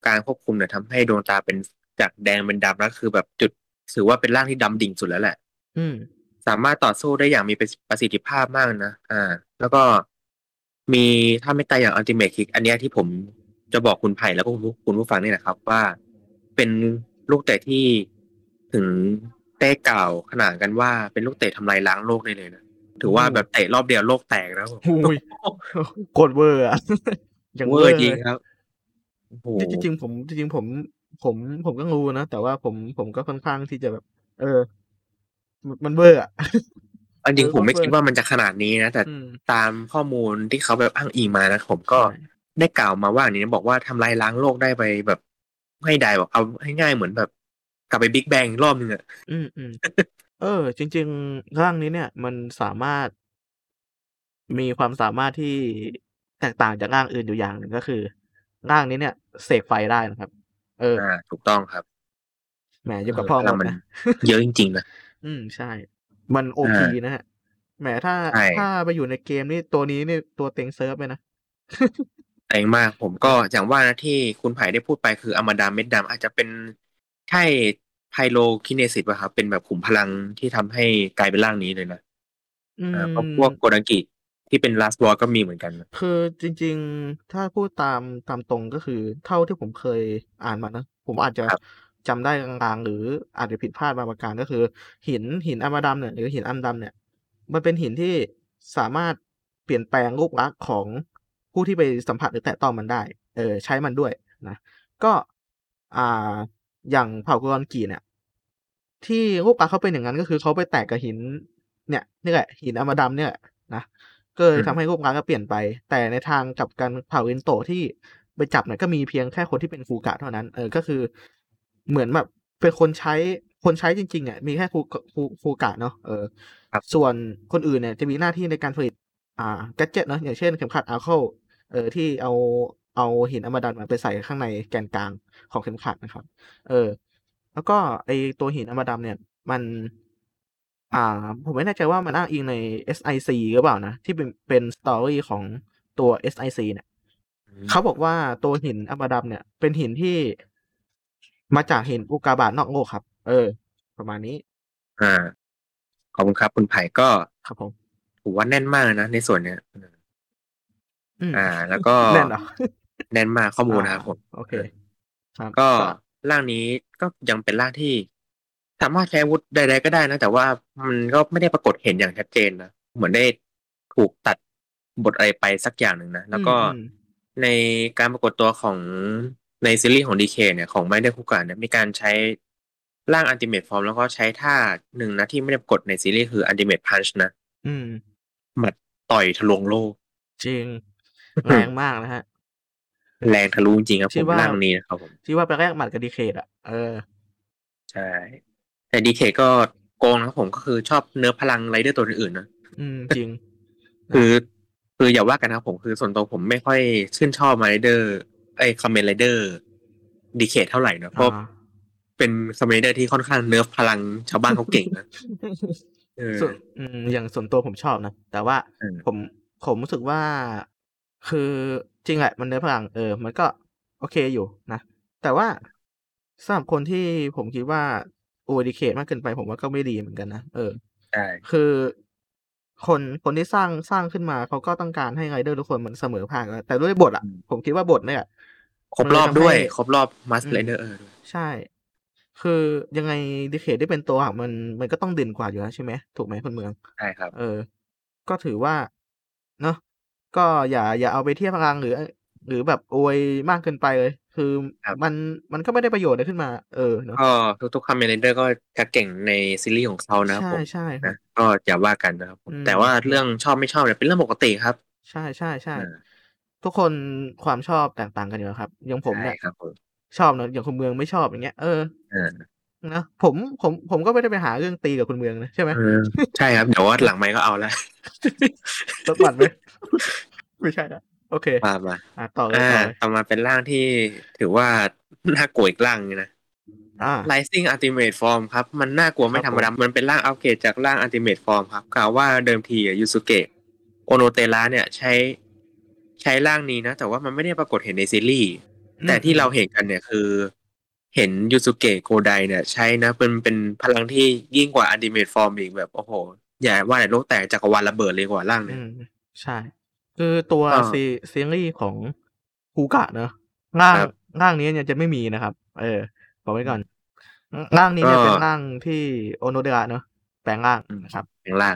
การควบคุมเนี่ยทำให้ดวงตาเป็นจากแดงเป็นดำแล้วคือแบบจุดถือว่าเป็นร่างที่ดำดิ่งสุดแล้วแหละ อืมสามารถต่อสู้ได้อย่างมีประสิทธิภาพมากนะอ่า แล้วก็ มีถ้าไม่ตายอย่าง Ultimate Kick อันเนี้ยที่ผมจะบอกคุณไผ่แล้วก็คุณผู้คุณผู้ฟังนี่นะครับ ว่าเป็นลูกเตะที่ถึงได้กล่าวขนานกันว่าเป็นลูกเตะทำลายล้างโลกได้เลยนะถือว่าแบบเตะรอบเดียวโลกแตกแล้วอุ้ยโกดเวอร์อะอย่างเวเวออร์ร์จริงเลยครับโอ้โหจริงจริงๆผมจริงๆผม ผมผมก็รู้นะแต่ว่าผมผมก็ค่อนข้างที่จะแบบ เออ มันมันเวอร์อะ อันจริงเออผมไม่เวอร์คิดว่ามันจะขนาดนี้นะ แต่อืมตามข้อมูลที่เขาแบบอ้างอิงมานะผมก็ใช่ได้กล่าวมาว่าอย่างนี้บอกว่าทำลายล้างโลกได้ไปแบบให้ได้บอกเอาให้ง่ายเหมือนแบบ กลับไป Big Bang รอบนึงอะอืมอืมเออ จริง ๆ ร่างนี้เนี่ย มันสามารถ มีความสามารถที่แตกต่างจากร่างอื่นอยู่อย่างหนึ่งก็คือ ร่างนี้เนี่ยเสกไฟได้นะครับ เอออ่าถูกต้องครับแหมยังกับเออพ่อพหลัมงดมันนะเยอะจริงๆนะอืมใช่ มันโออ่าพีนะฮะแหมถ้าใช่ถ้าไปอยู่ในเกมนี่ตัวนี้นี่ตัวเต็งเซิร์ฟเลยนะแรงมากผมก็อย่างว่านะที่คุณไผ่ได้พูดไปคืออมาดามเม็ดดำอาจจะเป็นใช่ไพโลคินเนซิสป่ะครับเป็นแบบขุมพลังที่ทำให้กลายเป็นร่างนี้เลยนะอือ่าเพราะมพวกโกดังกิที่เป็นลาสบอลก็มีเหมือนกันนะคือจริง ๆ ถ้าพูดตามตามตรงก็คือ เท่าที่ผมเคยอ่านมานะ ผมอาจจะครับ จำได้ลางๆ หรืออาจจะผิดพลาดบางประการก็คือ หินหินอัมดำเนี่ยหรือหินอัมดำเนี่ย มันเป็นหินที่สามารถเปลี่ยนแปลงรูปลักษณ์ของผู้ที่ไปสัมผัสหรือแตะต้องมันได้ เออใช้มันด้วยนะก็อ่าอย่างเผ่ากุรอนกีเนี่ย ที่รูปลักษณ์เขาเป็นอย่างนั้นก็คือเขาไปแตกกับหิน เนี่ยนี่แหละหินอัมดำเนี่ยแหละนะก็เลยทำให้รูปลักษณ์ก็เปลี่ยนไป แต่ในทางกลับกันเผ่าอินโตะที่ไปจับเนี่ยก็มีเพียงแค่คนที่เป็นฟูกะเท่านั้น เออ ก็คือ เหมือนแบบเป็นคนใช้คนใช้จริงๆอะมีแค่ฟูฟูฟูกะเนาะเออครับส่วนคนอื่นเนี่ยจะมีหน้าที่ในการผลิต อ่า gadget เนาะอย่างเช่นเข็มขัดอาร์เคิลเออที่เอาเอาหินอมาดัมมาไปใส่ข้างในแกนกลางของเข็มขัดนะครับ เออ แล้วก็ไอตัวหินอมาดัมเนี่ย มัน อ่า ผมไม่แน่ใจว่ามันอ้างอิงใน SIC หรือเปล่านะ ที่เป็นเป็น story ของตัว SIC เนี่ยเขาบอกว่าตัวหินอมาดัมเนี่ย เป็นหินที่ มาจากหินอุกาบาตนอกโลกครับ เออ ประมาณนี้ อ่า ขอบคุณครับ คุณไผ่ก็ครับผมถือว่าแน่นมากนะในส่วนเนี้ยอืมอ่า แล้วก็แน่นเหรอแน่นมากข้อมูลนะครับผมโอเคครับก็ร่างนี้ก็ยังเป็นร่างที่สามารถใช้อาวุธใดๆก็ได้นะ แต่ว่ามันก็ไม่ได้ปรากฏเห็นอย่างชัดเจนนะเหมือนได้ถูกตัดบทอะไรไปสักอย่างหนึ่งนะแล้วก็อืมในการปรากฏตัวของ ในซีรีส์ของดีเคดเนี่ยของไม่ได้คู่กันเนี่ยมีการใช้ร่างอันติเม e ฟอร์มแล้วก็ใช้ท่าหนึ่งนะที่ไม่ได้ปรากฏในซีรีส์คืออันติเม e พันช์นะ อืมหมัดต่อยทะลวงโลก จริง แรงมากนะฮะ แรงทะลุจริงๆครับที่ผมว่าร่างนี้นะครับผมที่ว่าไปแลกหมัดกับดีเคดอะ เออ ใช่ แต่ดีเคดก็โกงนะครับผมก็คือชอบเนื้อพลังไรเดอร์ตัวอื่นๆนะ อืม จริง คือ คืออย่าว่ากันนะครับผมคือส่วนตัวผมไม่ค่อยชื่นชอบมาไรเดอร์ ไอ้คาเมนไรเดอร์ดีเคดเท่าไหร่นะเพราะอ่าเป็นคาเมนไรเดอร์ที่ค่อนข้าง nerf พลังชาวบ้านเขาเก่งนะเออส่วนอืมอย่างส่วนตัวผมชอบนะ แต่ว่าเออผมผมรู้สึกว่า คือจริงแหละมันเนื้อพลังเออ มันก็โอเคอยู่นะ แต่ว่าสำหรับคนที่ผมคิดว่าโอเวอร์ดิเคทมากเกินไปผมว่าก็ไม่ดีเหมือนกันนะเออใช่คือคนคนที่สร้างสร้างขึ้นมาเขาก็ต้องการให้ไรเดอร์ทุกคนมันเสมอภาคนะแต่ด้วยบทอะ ผมคิดว่าบทเนี่ย ครบรอบมันเลยทำให้ด้วย ครบรอบมาสอืมไรเดอร์เออด้วยใช่ คือยังไงดีเคดได้เป็นตัวหลักมันมันก็ต้องเด่นกว่าอยู่แล้วใช่ไหมถูกไหมคุณเมืองใช่ครับ เออ ก็ถือว่า เนาะก็อย่า อย่าเอาไปเทียบพลังหรือ หรือแบบอวยมากเกินไปเลย คือครับมันมันก็ไม่ได้ประโยชน์อะไรขึ้นมา เออเนาะก็ทุกๆคอมเมนไรเดอร์ก็จะเก่งในซีรีส์ของเขานะครับใช่ผมใช่ครับนะก็อย่าว่ากันนะครับผมอืมแต่ว่าเรื่องชอบไม่ชอบเนี่ยเป็นเรื่องปกติครับ ใช่ใช่ใช่อ่า ทุกคนความชอบแตกต่างกันอยู่แล้วครับอย่างผมเนี่ยใช่ครับผมชอบเนอะอย่างคุณเมืองไม่ชอบอย่างเงี้ยเออเออนะผมผมผมก็ไม่ได้ไปหาเรื่องตีกับคุณเมืองนะใช่ไหมเออใช่ครับเดี๋ยวว่าหลังไมค์ก็เอาละลดหวัดไหมไม่ใช่นะโอเคมามาอะต่อเลยอ่าต่อเลยต่อมาเป็นร่างที่ถือว่าน่ากลัวอีกร่างนึงนะอ่า Rising Ultimate Form ครับ มันน่ากลัวไม่ครับธรรมดา มันเป็นร่างอัปเกรดจากร่าง Ultimate Form ครับ กล่าวว่าเดิมทียูสุเกะโอโนเตระเนี่ยใช้ ใช้ร่างนี้นะ แต่ว่ามันไม่ได้ปรากฏเห็นในซีรีส์แต่ที่เราเห็นกันเนี่ยคือ เห็นยูสุเกะโคไดเนี่ย ใช้นะเป็นเป็นพลังที่ยิ่งกว่า Ultimate Form อีกแบบโอ้โห อย่าว่าแต่โลกแตกจักรวาลระเบิดเลยกว่าร่างเนี่ยอืมใช่ คือตัวก็ซีซีรีส์ของคูกะเนอะร่างครับร่างนี้เนี่ยจะไม่มีนะครับ เออบอกไว้ก่อนร่างนี้เนี่ยก็เป็นร่างที่โอโนเดระเนอะแปลงร่างนะครับแปลงร่าง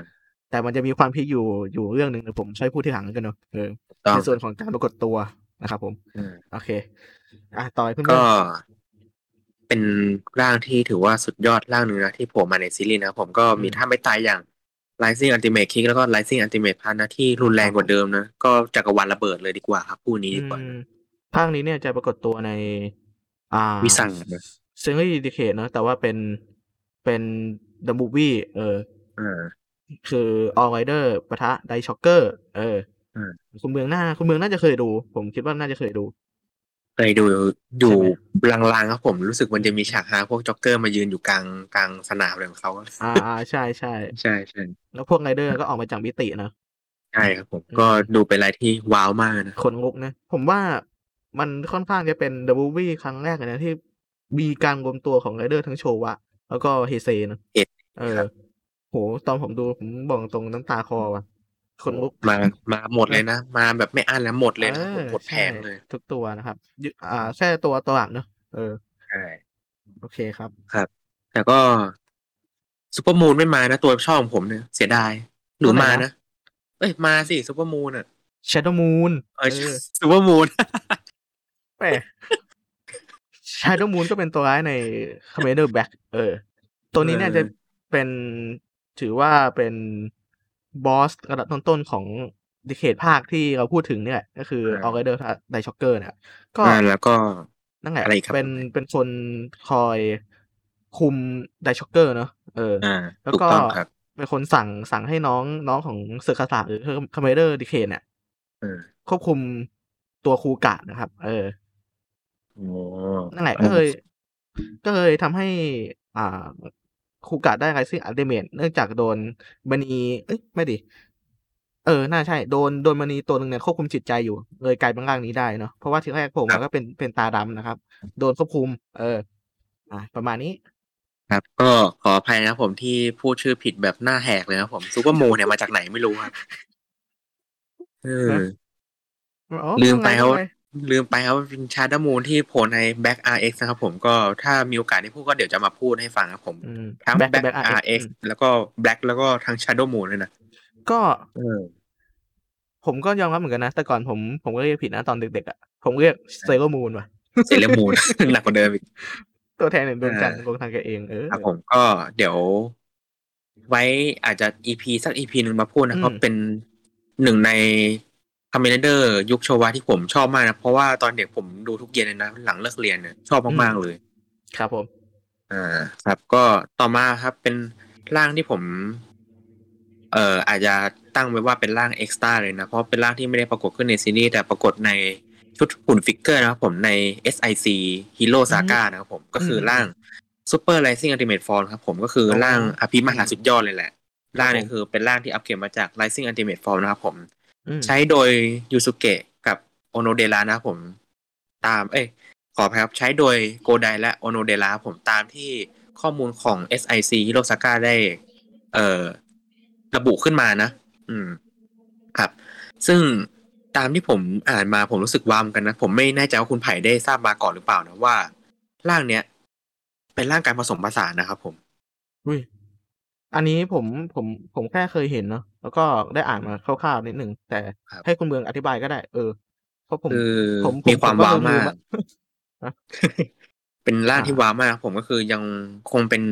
แต่มันจะมีความพีคอยู่อยู่เรื่องหนึ่งเดี๋ยวผมใช้พูดที่หลังกันเนอะเออถูกต้อง ในส่วนของการปรากฏตัวนะครับผมอืมโอเค อะต่อยเพื่อนก็ เป็นร่างที่ถือว่าสุดยอดร่างหนึ่งนะที่โผล่มาในซีรีส์นะครับผมก็มีท่าไม้ตายอย่าง Rising Ultimate Kick แล้วก็ Rising Ultimate Punch นะที่รุนแรงกว่าเดิมนะ ก็จักรวาลระเบิดเลยดีกว่าครับคู่นี้ดีกว่าอืมภาคนี้เนี่ยจะปรากฏตัวใน อ่าวิสังนะซีรีส์ดีเคดเนอะแต่ว่าเป็นเป็น The Movie เอออ่าคือ All Rider ปะทะไดช็อกเกอร์ เอออืม คุณเมืองหน้า คุณเมืองน่าจะเคยดู ผมคิดว่าน่าจะเคยดู เคยดูอยู่ใช่ไหมลางๆครับผมรู้สึกมันจะมีฉากฮาพวกช็อกเกอร์มายืนอยู่กลางกลางสนามอะไรของเขาอ่าอ่าใช่ใช่ใช่ใช่แล้วพวกไรเดอร์ก็ออกมาจากมิติเนอะใช่ครับผมก็ดูเป็นอะไรที่ว้าวมากนะขนลุกนะ ผมว่ามันค่อนข้างจะเป็น The Movie ครั้งแรกเลยนะที่มีการรวมตัวของไรเดอร์ทั้งโชวะ แล้วก็เฮเซเนอะเอ็ดเออโหตอนผมดูผมบอกตรงน้ำตาคลอว่ะ ขนลุกมา มาหมดเลยนะ มาแบบไม่อั้นแล้วหมดเลยนะออหมดแผใช่งเลย ทุกตัวนะครับยึอ่า แค่ตัวตัวหลักเนอะเออใช่โอเคครับ ครับ แต่ก็ซูเปอร์มูนไม่มานะ ตัวชอบของผมเนี่ย เสียดายหรือตัวไหนมานะนะ เอ้ย มาสิซูเปอร์มูนอะ Shadow Moon เออเออซูเปอร์มูนแหม Shadow Moon ก็เป็นตัวร้ายใน Commander Black เออ ตัวนี้เนี่ยเออจะเป็นถือว่าเป็น บอสระดับต้นๆของดีเคดภาคที่เราพูดถึงเนี่ยก็คืออ่าออ r เดอร์ไดช็อกเกอร์เนี่ยก็อ่าแล้วก็นั่นแหละอะไรอีกครับเป็นเป็นคนคอยคุมไดช็อกเกอร์เนอะเอออ่าแล้วถูกก็ต้องครับเป็นคนสั่งสั่งให้น้องน้องของสึคาสะหรือคาเมนไรเดอร์ดีเคดเนี่ยเออควบคุมตัวคูกะนะครับ เออโอ้นั่นแหละก็เลย ก็เลยทำให้ อ่า คูกะได้ Rising Ultimate เนื่องจากโดนมณีเอ้ยไม่ดิเออ น่ะใช่ โดน โดนมณีตัวหนึ่งเนี่ยควบคุมจิตใจอยู่ เลยกลายเป็นร่างนี้ได้เนาะ เพราะว่าทีแรกผมก็เป็น เป็นตาดำนะครับ โดนควบคุม เออ อ่าประมาณนี้ ครับ ก็ขออภัยนะครับผมที่พูดชื่อผิดแบบหน้าแหกเลยนะครับผมซูเปอร์มูนเนี่ยมาจากไหนไม่รู้ครับ เออฮะอ๋อลืมไปว่าเขาว่าไง ลืมไปครับว่าเป็น Shadow Moon ที่โผล่ใน Black RX นะครับผมก็ถ้ามีโอกาสได้พูดก็เดี๋ยวจะมาพูดให้ฟังครับผมอืมทั้ง Black Black, Black RX RX อืมแล้วก็ Black แล้วก็ทั้ง Shadow Moon เลยนะก็เออผมก็ยอมรับเหมือนกันนะ แต่ก่อนผมผมก็เรียกผิดนะตอนเด็กๆอะผมเรียกเซเลอร์มูนว่ะเซเลอร์มูนหนักกว่าเดิมอีกตัวแทนแห่งดวงจันทร์อ่าดวงทางแกเองเออครับผมก็เดี๋ยว ไว้อาจจะ EP สัก EP หนึ่งมาพูดนะอืมเพราะเป็นหนึ่งใน คาเมนไรเดอร์ยุคโชวาที่ผมชอบมากนะ เพราะว่าตอนเด็กผมดูทุกเย็นเลยนะ หลังเลิกเรียนเนี่ยชอบมาก ๆ เลย ครับผม อ่าครับก็ต่อมาครับเป็นร่างที่ผม เอ่ออาจจะตั้งไว้ว่าเป็นร่าง extra เลยนะ เพราะเป็นร่างที่ไม่ได้ปรากฏขึ้นในซีรีส์แต่ปรากฏในชุดหุ่น figure นะครับผมใน SIC Hero Saga นะครับผมก็คือร่าง Super Rising Ultimate Form ครับผมก็คือร่างอภิมหาสุดยอดเลยแหละร่างนี้คือเป็นร่างที่อัปเกรดมาจาก Rising Ultimate Form นะครับผมอืม ใช้โดยยูสุเกะกับโอโนเดระนะครับผมตาม เอ้ยขออภัยครับ ใช้โดยโกไดและโอโนเดระครับผมตามที่ข้อมูลของ SIC Hirosaka ได้ เอ่อ ระบุขึ้นมานะ อืม ครับ ซึ่งตามที่ผมอ่านมาผมรู้สึกว้ามอนกันนะ ผมไม่แน่ใจว่าคุณไผ่ได้ทราบมาก่อนหรือเปล่านะว่า ร่างเนี้ย เป็นร่างการผสมผสานนะครับผมอุ้ย อันนี้ผมผมผมแค่เคยเห็นเนาะแล้วก็ได้อ่านมาคร่าวๆนิดหนึ่งแต่ครับให้คุณเมืองอธิบายก็ได้ เออเพราะผมคือผมมีความผก็ว้าวลืมากๆอะเป็นร่างที่อ่าว้าวมากครับผมก็คือยังคงเป็น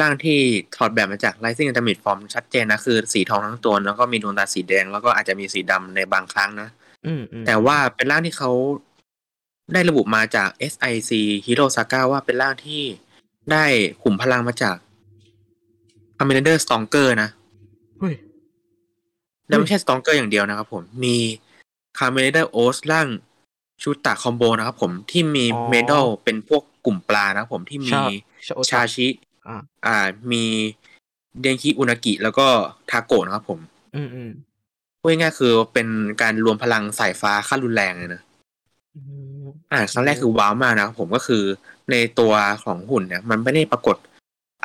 ร่างที่ถอดแบบมาจาก Rising Ultimate Form ชัดเจนนะ คือสีทองทั้งตัว แล้วก็มีดวงตาสีแดง แล้วก็อาจจะมีสีดำในบางครั้งนะอืมอืมแต่ว่าเป็นร่างที่เขาได้ระบุมาจาก SIC Hero Saga ว่าเป็นร่างที่ได้ขุมพลังมาจาก Commander Stronger นะเฮ้ยและไม่ใช่ Stronger อย่างเดียวนะครับผม มี Commander o s ร่างชูตะคอมโบนะครับผมที่มีอ๋อเมดัลเป็นพวกกลุ่มปลานะครับผมที่มีชาชาโอตะชาชิอ่าอ่า มีเดนคิอุนากิแล้วก็ทาโกะนะครับผม อืมอืมพูดง่ายๆคือเป็นการรวมพลังสายฟ้าขั้นรุนแรงเลยนะอืมอ่าครั้งแรกคือว้าวมากนะครับผมก็คือในตัวของหุ่นเนี่ย มันไม่ได้ปรากฏ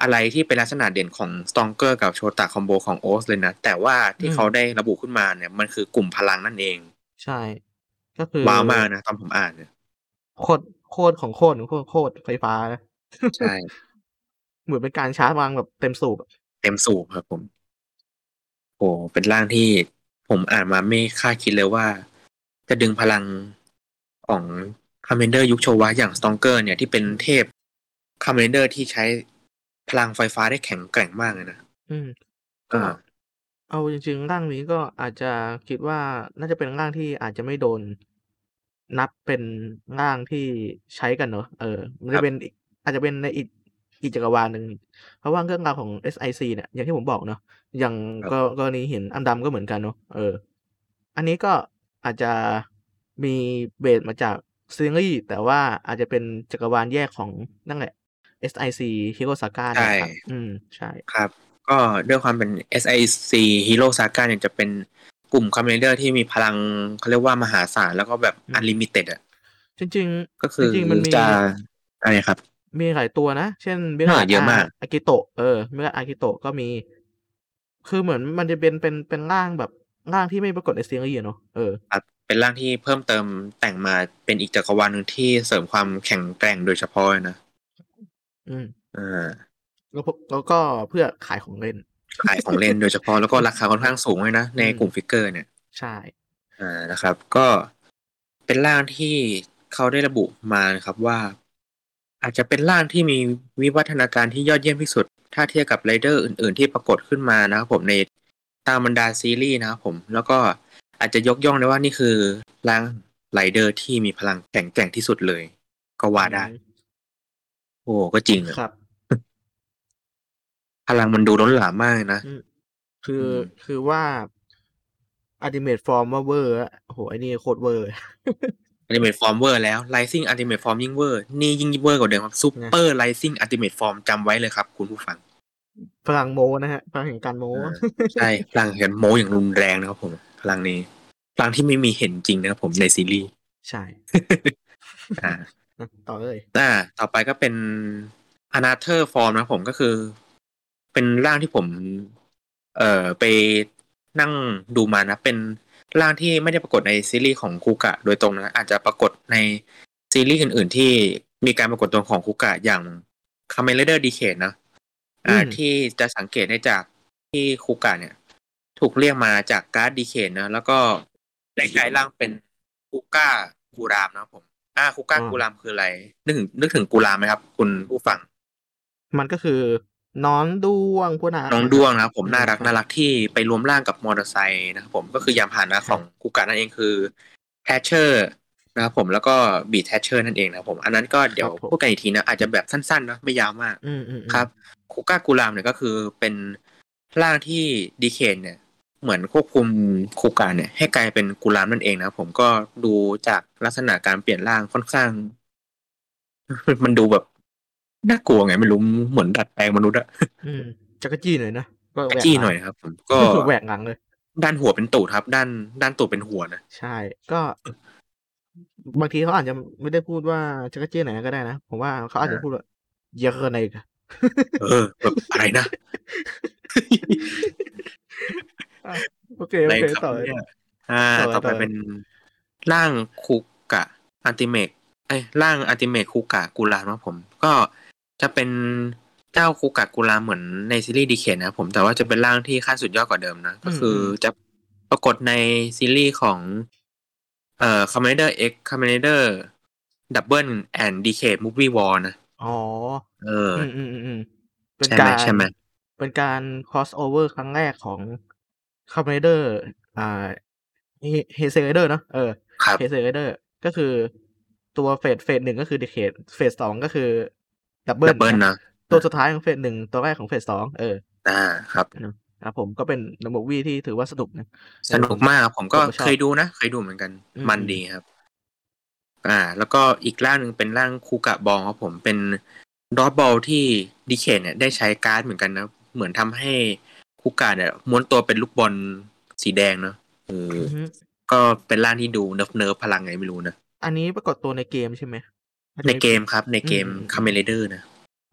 อะไรที่เป็นลักษณะเด่นของสตองเกอร์กับโชตะคอมโบของโอสเลยนะ แต่ว่าที่เขาได้ระบุขึ้นมาเนี่ย มันคือกลุ่มพลังนั่นเอง ใช่ ก็คือว้าวมากนะตอนผมอ่านเนี่ยโคตรโคตรของโคตรของโคตรโคตรไฟฟ้าใช่ เหมือนเป็นการชาร์จวางแบบเต็มสูบอะเต็มสูบครับผม โอ้เป็นร่างที่ผมอ่านมาไม่คาดคิดเลยว่า จะดึงพลังของคา m เมนเดอร์ยุคโชวะอย่างสตองเกอร์เนี่ยที่เป็นเทพคา m เมนเดอร์ที่ใช้ พลังไฟฟ้าได้แข็งแกร่งมากเลยนะอืมก็อ่าเอาจริงๆร่างนี้ก็อาจจะคิดว่าน่าจะเป็นร่างที่อาจจะไม่โดน นับเป็นร่างที่ใช้กันเนอะเออ มันครัจะบเป็นอีกอาจจะเป็นในอีกอีกจักรวาลหนึ่งเพราะว่าเรื่องราวของ SIC เนี่ยอย่างที่ผมบอกเนาะอย่างครับก็กรณีเห็นอันดำก็เหมือนกันเนาะเออ อันนี้ก็อาจจะมีเบสมาจากซีรีส์แต่ว่าอาจจะเป็นจักรวาลแยกของนั่นแหละ SIC Hero Saga ใช่เนี่ยครับอืมใช่ครับ ก็ด้วยความเป็น SIC Hero Saga เนี่ยจะเป็นกลุ่มคาเมนไรเดอร์ที่มีพลังเขาเรียกว่ามหาศาลแล้วก็แบบอืม unlimited อะ จริงก็คือจริงๆมันมีจะอะไรครับๆมีหลายตัวนะ เช่นเบอ่าเยอะมากอากิโตะเออเมื่ออากิโตะก็มี คือเหมือนมันจะเป็นเป็นเป็นร่างแบบร่างที่ไม่ปรากฏในซีรีส์อะเนาะเออครับเป็นร่างที่เพิ่มเติมแต่งมาเป็นอีกจักรวาลหนึ่งที่เสริมความแข็งแกร่งโดยเฉพาะเลยนะ อืมอ่าแล้วพวกแล้วก็เพื่อขายของเล่น ขายของเล่นโดยเฉพาะแล้วก็ราคาค่อนข้างสูงเลยนะ ในกลุ่ม figure เนี่ย ใช่ อ่านะครับ ก็เป็นร่างที่เขาได้ระบุมานะครับว่า อาจจะเป็นร่างที่มีวิวัฒนาการที่ยอดเยี่ยมที่สุด ถ้าเทียบกับไรเดอร์อื่น ๆ ที่ปรากฏขึ้นมานะครับผมในตามบรรดาซีรีส์นะครับผมแล้วก็อาจจะยกย่องได้ว่านี่คือร่างไรเดอร์ที่มีพลังแข็งแกร่งที่สุดเลย ก็ว่าได้ โอ้ก็จริงอะครับ พลังมันดูล้นหลามมากเลยนะ อืมคืออม คือว่า Ultimate Form ว่าเวอร์อะโอ้โหไอ้นี่โคตรเวอร์ Ultimate Form เวอร์แล้ว Rising Ultimate Form ยิ่งเวอร์ นี่ยิ่งเวอร์กว่าเดิมครับ Super Rising Ultimate Form จำไว้เลยครับ คุณผู้ฟัง พลังมโนนะฮะพลังแห่งการมโน อ่า ใช่พลังแห่งมโนอย่างรุนแรงนะครับผม พลังนี้ พลังที่ไม่มีเห็นจริงนะครับผมในซีรีส์ ใช่ อ่าอะ ต่อเลยอ่าต่อไปก็เป็น Another Form นะครับผมก็คือ เป็นร่างที่ผม เอ่อไปนั่งดูมานะ เป็นร่างที่ไม่ได้ปรากฏในซีรีส์ของคูกะ โดยตรงนะอาจจะปรากฏในซีรีส์อื่น ๆ ที่มีการปรากฏตัวของคูกะอย่าง Kamen Rider Decade นะอ่าอืมที่จะสังเกตได้จากที่คูกะเนี่ย ถูกเรียกมาจากการ์ดดีเคดนะแล้วก็ได้กลายร่างเป็นคูก้ากูรามนะครับผม อ่าคูก้ากูรามคืออะไร นึกถึงนึกถึงกูรามไหมครับ คุณผู้ฟัง มันก็คือ น้องด้วงพวกนั้นน้องด้วงนะครับผมอืมน่ารักน่ารักที่ไปรวมร่างกับมอเตอร์ไซค์นะครับผมก็คือยานพาหนะของคูกะนั่นเองคือ TryChaser นะครับผมแล้วก็ BeatChaser นั่นเองนะครับผม อันนั้นก็เดี๋ยวครับผมพูดกันอีกทีนะอาจจะแบบสั้นๆเนอะไม่ยาวมากอืมอืมอืมครับคูก้ากูรามเนี่ยก็คือเป็นร่างที่ดีเคนเนี่ย เหมือนควบคุมคูกาเนี่ย ให้กลายเป็นกูรามนั่นเองนะครับผมก็ดูจากลักษณะการเปลี่ยนร่างค่อนข้าง มันดูแบบน่ากลัวไงไม่รู้เหมือนดัดแปลงมนุษย์อะอืมจักรจี้หน่อยนะก็กแหวระกจี้ลังหน่อยนะครับ ผมก็แหวกหลังเลย ด้านหัวเป็นตูดครับ ด้าน ด้านตูดเป็นหัวนะใช่ ก็ บางทีเขาอาจจะไม่ได้พูดว่าจักรจี้ไหนก็ได้นะผมว่าเขาอาจจะพูดว่าเยอะเกินไปกะเออแบบอะไรนะโอ เคอะโอไรเคครับต่อเลยเนี่ยอ่า ต่อเลยต่อไปต่อเลยเป็นร่างคุกะอันติเมกเอ้ยร่างอันติเมกคุกะกูรามนะครับผม ก็จะเป็นเจ้าคุกะกูรามเหมือนในซีรีส์ดีเคนนะครับผมแต่ว่าจะเป็นร่างที่ขั้นสุดยอดกว่าเดิมนะ ก็คือจะปรากฏในซีรีส์ของ เอ่อ Kamen Rider X Kamen Rider Double and Decade Movie War นะ อ๋อ เออ อืมอืมอืมอืมเป็นใช่ไหมการใช่ไหมเป็นการ cross over ครั้งแรกของ c o m m a n d e r อ่าเฮเซไรเดอร์เนาะเออครับเฮเซไรเดอร์ก็คือตัว phase phase หนึ่งก็คือดีเคด phase สองก็คือดับเบิลดับเบิลนะตัวสุดท้ายของ phase หนึ่งตัวแรกของ phase สองเออ อ่าครับครับผมก็เป็น movie ที่ถือว่าสนุกนะสนุกมากครับผมก็ผมก็ชอบเคยดูนะ เคยดูเหมือนกันอืมมันดีครับ อ่า แล้วก็อีกร่างหนึ่งเป็นร่างคูกะบอลครับผมเป็น dodgeball ที่ดีเคดเนี่ยได้ใช้การ์ดเหมือนกันนะ เหมือนทำให้ คูกะเนี่ยม้วนตัวเป็นลูกบอลสีแดงเนาะเอออือฮึก็เป็นร่างที่ดู nerf nerf พลังไงไม่รู้นะ อันนี้ปรากฏตัวในเกมใช่ไหม ในเกมครับ ในเกมอืมคาเมนไรเดอร์นะ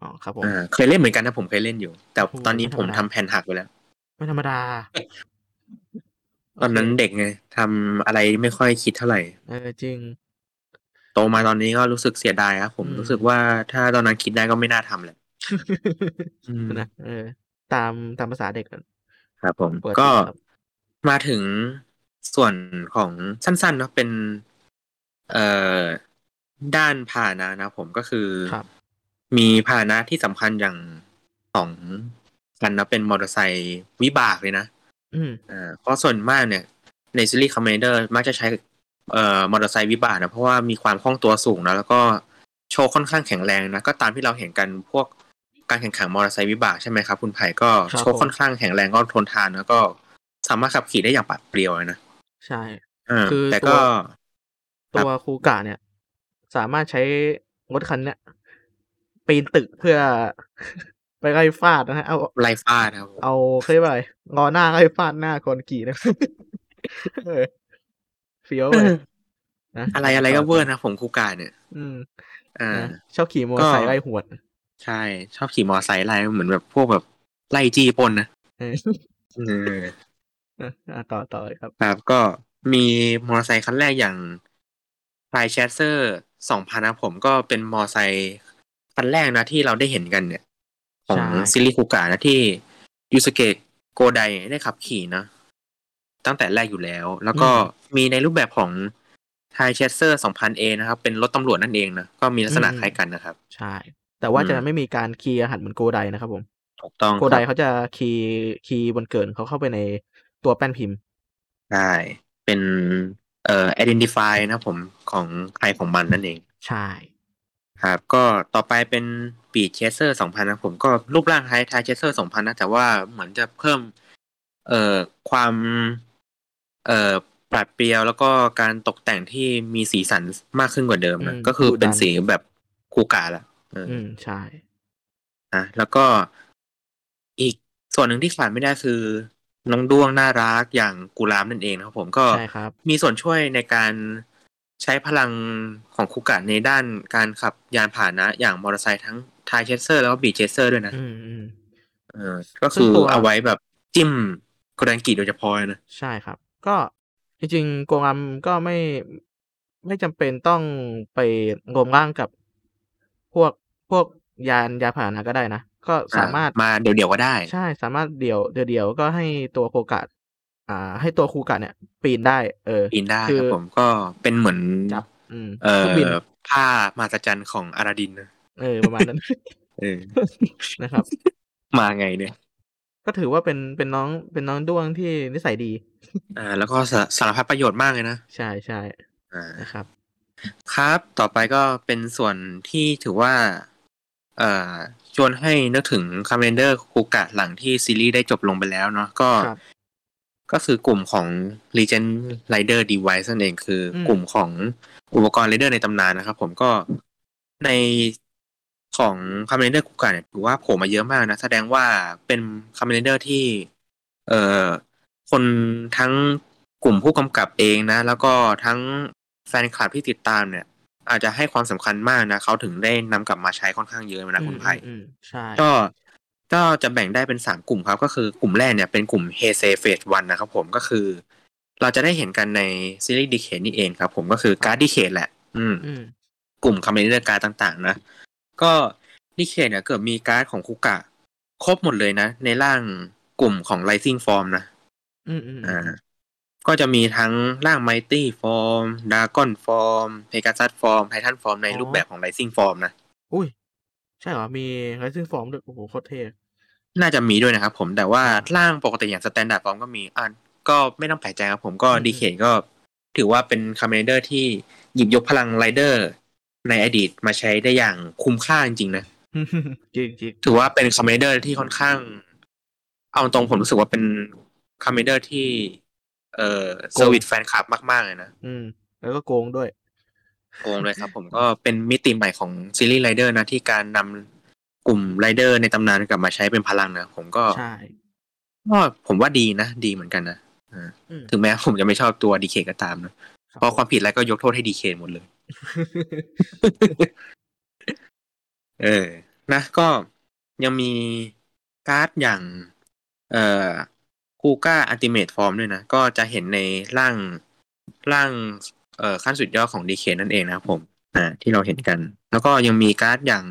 อ๋อครับผมอ่าเคยเล่นเหมือนกันนะผมเคยเล่นอยู่ แต่โอ้โหตอนนี้ไม่ธรผรมมดาทำแผ่นหักไปแล้ว ไม่ธรรมดา ตอนนั้นโอเคเด็กไงทำอะไรไม่ค่อยคิดเท่าไหร่ เออจริง โตมาตอนนี้ก็รู้สึกเสียดายครับผมอืมรู้สึกว่าถ้าตอนนั้นคิดได้ก็ไม่น่าทำแหละอืมนะเออ ตามตามภาษาเด็กกันครับ ผมปติก็ครับมาถึงส่วนของสั้นๆเนาะเป็น เอ่อด้านพาหนะนะครับผมก็คือครับมีพาหนะที่สำคัญอย่างสองคันนะเป็นมอเตอร์ไซค์วิบากเลยนะอืมอ่าเพราะส่วนมากเนี่ย ในซีรีส์คาเมนไรเดอร์มักจะใช้เอ่อมอเตอร์ไซค์วิบากนะเพราะว่ามีความคล่องตัวสูงนะแล้วก็โช้คค่อนข้างแข็งแรงนะก็ตามที่เราเห็นกันพวก การแข่งขันมอเตอร์ไซค์วิบากใช่ไหมครับคุณไผ่ก็ครับโช้คค่อนข้างแข็งแรงก็ทนทานแล้วก็สามารถขับขี่ได้อย่างปราดเปรียวเลยนะ ใช่อ่าคือแต่ตัวก็ตัวคูกะเนี่ย สามารถใช้รถคันเนี้ยปีนตึกเพื่อไปไล่ฟาดนะฮะเอาไล่ฟาดครับเอาเคยกว่าอะไรงอหน้าไล่ฟาดหน้าคนขี่นะเออเฟี้ยวเลยนะอะไรอะไรก็เวอร์นะผมคูกาเนี่ย อืม อ่านะชอบขี่มอเตอร์ไซค์ไล่หวด ใช่ ชอบขี่มอเตอร์ไซค์ไล่เหมือนแบบพวกแบบไล่จี้ปล้นนะเออเอออะต่อต่อเลยครับ ครับ ก็มีมอเตอร์ไซค์คันแรกอย่างไ i แชสเซอร์สองพันนะผมก็เป็นมอเตอร์ไซค์คันแรกนะที่เราได้เห็นกันเนี่ย ของใช่ซีรีส์คูกะนะที่ยูสเกะโกไดได้ขับขี่นะ ตั้งแต่แรกอยู่แล้ว แล้วก็มีในรูปแบบของไ i แชสเซอร์สองพันเอนะครับ เป็นรถตำรวจนั่นเองนะ ก็มีลักษณะคล้ายกันนะครับ ใช่ แต่ว่าอืมจะไม่มีการคีย์รหัสเหมือนโกไดนะครับผมถูกต้องโกไดครับเขาจะคีย์คีย์บนเกินเขาเข้าไปในตัวแป้นพิมพ์ใช่เป็นเอ่อ identify นะครับผมของใครของมันนั่นเอง ใช่ ครับ ก็ต่อไปเป็น Beat Chaser สองพันนะผมก็รูปร่างคล้าย Try Chaser สองพันนะ แต่ว่าเหมือนจะเพิ่ม เอ่อความ เอ่อปราดเปรียวแล้วก็การตกแต่งที่มีสีสันมากขึ้นกว่าเดิมนะอืมก็คือดุดันเป็นสีแบบคูกาละเออออืมใช่อะแล้วก็อีกส่วนหนึ่งที่ขาดไม่ได้คือ น้องด้วงน่ารักอย่างกูรามนั่นเองนะครับผมก็ใช่ครับมีส่วนช่วยในการใช้พลังของคูกะในด้านการขับยานพาหนะ อย่างมอเตอร์ไซค์ทั้ง Try Chaser แล้วก็ Beat Chaser ด้วยนะอืมอืมเออก็ซึ่คืงอตัวเอาไว้แบบจิ้มกูรองกิโดยเฉพาะนะ ใช่ครับ ก็จริงๆโกงัมก็ไม่ไม่จำเป็นต้องไปรวมร่างกับพวก พวกยานยานพาหนะก็ได้นะ ก็สามารถอ่มาเดี๋ยวๆก็ได้ ใช่สามารถเดี่ยวเดี่ยวเดี่ยวก็ให้ตัวโคกะอ่า ให้ตัวคูกะเนี่ย ปีนได้ เออ ปีนได้คือครับผมก็เป็นเหมือนจับอืมเอ่เครื่องบินอผ้ามหัศจรรย์ของอาราดินนะเออประมาณนั้นเออนะครับ มาไงเนี่ย ก็ถือว่าเป็นเป็นน้องเป็นน้องด้วงที่นิสัยดี อ่า แล้วก็สาสารพัดประโยชน์มากเลยนะ ใช่ใช่อ่านะครับ ครับต่อไปก็เป็นส่วนที่ถือว่าเอ่อ ชวนให้นึกถึงคา m เ n นเดอร์คูกะหลังที่ซีรีส์ได้จบลงไปแล้วเนาะก็ครับก็คือกลุ่มของ Legend Rider Device นั่นเองคืออมกลุ่มของอุปกรณ์ Rider ในตำนานนะครับผมก็ในของคา m เ n นเดอร์คูกะเนี่ยถือว่าโผล่มาเยอะมากนะ แสดงว่าเป็นคา m เ n นเดอร์ที่ เอ่อคนทั้งกลุ่มผู้กำกับเองนะ แล้วก็ทั้งแฟนคลับที่ติดตามเนี่ย อาจจะให้ความสำคัญมากนะเขาถึงได้นำกลับมาใช้ค่อนข้างเยอะนะคุณไผ่อืมอืมใช่ก็ก็จะแบ่งได้เป็นสามกลุ่มครับ ก็คือกลุ่มแรกเนี่ยเป็นกลุ่มเฮเซ Phase One นะครับผมก็คือ เราจะได้เห็นกันในซีรีส์ดีเคดนี่เองครับ ผมก็คือการ์ดดีเคดแหละ อืมอืมกลุ่มคาเมนไรเดอร์การ์ดต่าง ๆ นะ ก็ดีเคดเนี่ยเกิดมีการ์ดของคูกะ ครบหมดเลยนะ ในร่างกลุ่มของ Rising Form นะ อืมอืมอ่า ก็จะมีทั้งร่าง Mighty Form Dragon Form Pegasus Form Titan Form ในรูปแบบของ Rising Form นะ อุ้ย ใช่เหรอ มี Rising Form ด้วย โอ้โหโคตรเท่น่าจะมีด้วยนะครับผมแต่ว่าอ่าร่างปกติอย่าง Standard Form ก็มีอะก็ไม่ต้องแปลกใจครับผมก็อืมดีเคดก็ ถือว่าเป็นคา m เ n นเดอร์ที่หยิบยกพลังไรเดอร์ ในอดีตมาใช้ได้อย่างคุ้มค่าจริงๆนะจริงจริงถือว่าเป็นคา m เ n นเดอร์ที่ค่อนข้าง เอาตรงผมรู้สึกว่าเป็นคา m เ n นเดอร์ที่ เอ่อเซอร์วิสแฟนคลับมากๆเลยนะอืม แล้วก็โกงด้วย โกงเลยครับ ผมก็เป็นมิติใหม่ของซีรีส์ไรเดอร์นะที่การนำกลุ่มไรเดอร์ในตำนานกลับมาใช้เป็นพลังนะผมก็ใช่ก็ผมว่าดีนะ ดีเหมือนกันนะอ่าอืมถึงแม้ผมจะไม่ชอบตัวดีเคดก็ตามนะครับเพราะความผิดอะไรก็ยกโทษให้ดีเคดหมดเลย เออ นะ ก็ยังมีการ์ดอย่าง เอ่อ คูก้า Ultimate Form ด้วยนะ ก็จะเห็นในร่างร่างเอ่อขั้นสุดยอดของดีเคดนั่นเองนะครับผมอ่าที่เราเห็นกัน แล้วก็ยังมีการ์ดอย่าง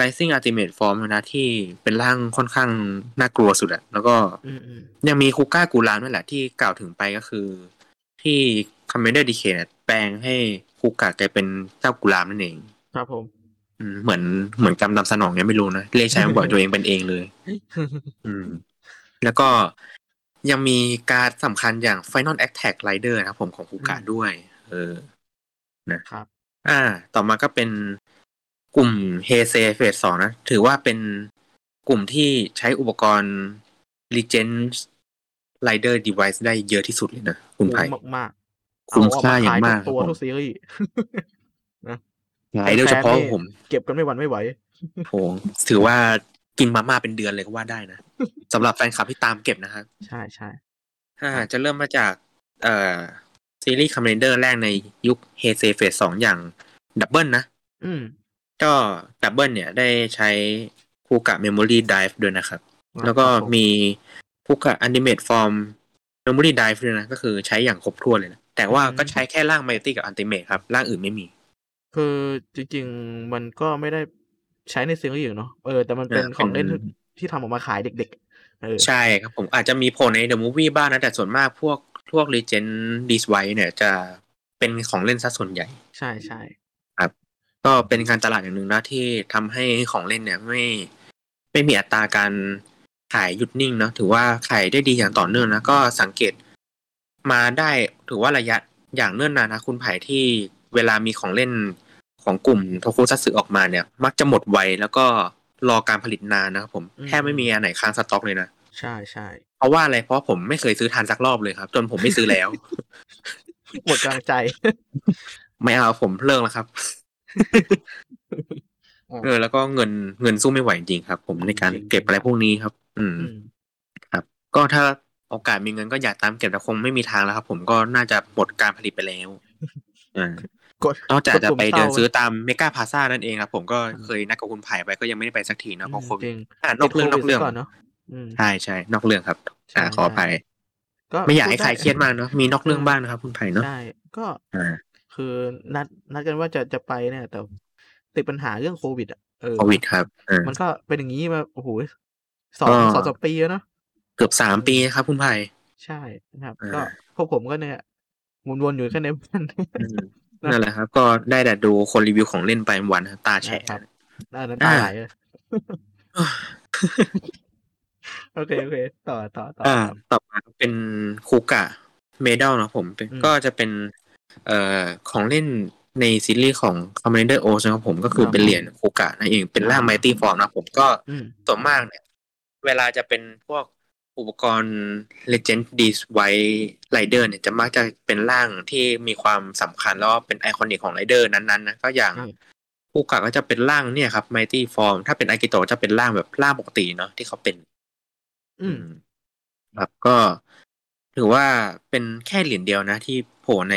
Rising Ultimate Form ด้วยนะที่เป็นร่างค่อนข้างน่ากลัวสุดอะแล้วก็อืมอืมยังมีคูก้ากูรามด้วยแหละที่กล่าวถึงไปก็คือ ที่คาเมนไรเดอร์ดีเคดเนี่ยแปลงให้คูก้ากลายเป็นเจ้ากูรามนั่นเอง ครับผมอืมเหมือนเหมือนกรรมตามสนองเนี่ยไม่รู้นะเรียกใช้มาบอกตัวเองเป็นเองเลย อืม แล้วก็ ยังมีการ์ดสำคัญอย่าง Final Attack Ride นะครับผมของคูก้าอืมด้วย เออครับ อ่า ต่อมาก็เป็นกลุ่มเฮเซเฟสสองนะ ถือว่าเป็นกลุ่มที่ใช้อุปกรณ์ Legends Rider Device ได้เยอะที่สุดเลยนะ คุณไผ่มากมากๆคุ้มเอค่าอย่างขมากทุตัวครับผมทุกซีรีส์ไรเดอร์เฉพาะแฟนๆนี่ผม เก็บกันไม่หวั่นไม่ไหวโหถือว่ากินมาม่าเป็นเดือนเลยก็ว่าได้นะ สำหรับแฟนคลับที่ตามเก็บนะครับใช่ใช่อ่าจะเริ่มมาจาก เอ่อซีรีส์คาเมนไรเดอร์แรกในยุคเฮเซ Phase สองอย่างดับเบิลนะ อืม ก็ดับเบิลเนี่ยได้ใช้คูกะ Memory Drive ด้วยนะครับ แล้วก็ครับผมมีคูกะ Ultimate Form Memory Drive ด้วยนะ ก็คือใช้อย่างครบถ้วนเลยนะ แต่ว่าก็ใช้แค่ร่าง Mighty กับ Ultimate ครับ ร่างอื่นไม่มี คือจริง ๆ มันก็ไม่ได้ใช้ในซีรีส์อยู่เนาะเออแต่มันเป็นเออของเล่นเป็น ที่ทำออกมาขายเด็กๆเออใช่ครับผมอาจจะมีโผล่ในเดอะมูฟวี่บ้างนะ แต่ส่วนมากพวกพวก Legend d i s w i เนี่ยจะเป็นของเล่นซะส่วนใหญ่ ใช่ใช่ก็เป็นการตลาดอย่างหนึ่งนะที่ทำให้ของเล่นเนี่ยไม่ไม่มีอัตราการขายหยุดนิ่งเนาะถือว่าขายได้ดีอย่างต่อเนื่องนะก็สังเกตมาได้ถือว่าระยะอย่างเนิ่นนานนะคุณไผ่ที่เวลามีของเล่นของกลุ่มโทคุซัตสึออกมาเนี่ย มักจะหมดไวแล้วก็ รอการผลิตนานนะครับผมแทบไม่มีอันไหนค้างสต็อกเลยนะใช่ใช่เพราะว่าอะไรเพราะผมไม่เคยซื้อทานสักรอบเลยครับ จนผมไม่ซื้อแล้วหมดกำลังใจ ไม่เอาผมเลิกแล้วครับอ๋อเออแล้วก็เงินเงินสู้ไม่ไหวจริงๆครับ ผมในการจริงๆเก็บอะไรพวกนี้ครับอืมอืม ครับ ก็ถ้าโอกาสมีเงินก็อยากตามเก็บแต่คงไม่มีทางแล้วครับ ผมก็น่าจะหมดการผลิตไปแล้วอ่า กดนอกจากจะไปเดินซื้อศตามเมกาพาซ่านั่นเองครับผมก็เคยนัดกับคุณไผ่ไปก็ยังไม่ได้ไปสักทีเนาะเพราะโควิจดริงอ่านอกเรื่องนอกเรื่องติดโควิดซะก่อนเนาะอืมใช่ใช่นอกเรื่องครับใช่อ่าขออภัยก็ไม่อยากให้พูใครด้เครียดมากเนาะมีนอกเรื่องบ้างนะครับ คุณไผ่เนาะใช่ก็อ่าคือนัดนัดกันว่าจะจะไปเนี่ยแต่ติดปัญหาเรื่องโควิดอะเออโควิดครับอ่ามันก็เป็นอย่างนี้มาโอ้โหสองก็สองสามปีแล้วเนาะเกือบสามปีครับคุณไผ่ใช่นะครับอ่าก็พวกผมก็เนี่ยวนๆอยู่แค่ในบ้านอืม นั่นแหละครับ ก็ได้แต่ดูคนรีวิวของเล่นไปวันครับตาแฉะนะครับน่าน้ำตาไหลเลยโอเคโอเค ต่อต่อต่ออ่าครับต่อมาเป็นคูกะเมดัลนะผมเป็นอืมก็จะเป็น เอ่อของเล่นในซีรีส์ของ Commander O นะครับผมก็คือเป็นเหรียญคูกะนั่นเองเป็นร่าง Mighty Form นะผมก็อืมส่วนมากเนี่ย เวลาจะเป็นพวก อุปกรณ์ Legend d e s ไว้ไรเดอร์เนี่ยจะมักจะเป็นร่างที่มีความสำคัญแล้วก็เป็น iconic ของไรเดอร์นั้นๆนะก็อย่างใช่คูกะก็จะเป็นร่างเนี่ยครับ Mighty Form ถ้าเป็นอากิโตะจะเป็นร่างแบบร่างปกติเนาะที่เขาเป็น อืมครับก็ถือว่าเป็นแค่เหรียญเดียวนะ ที่โผล่ใน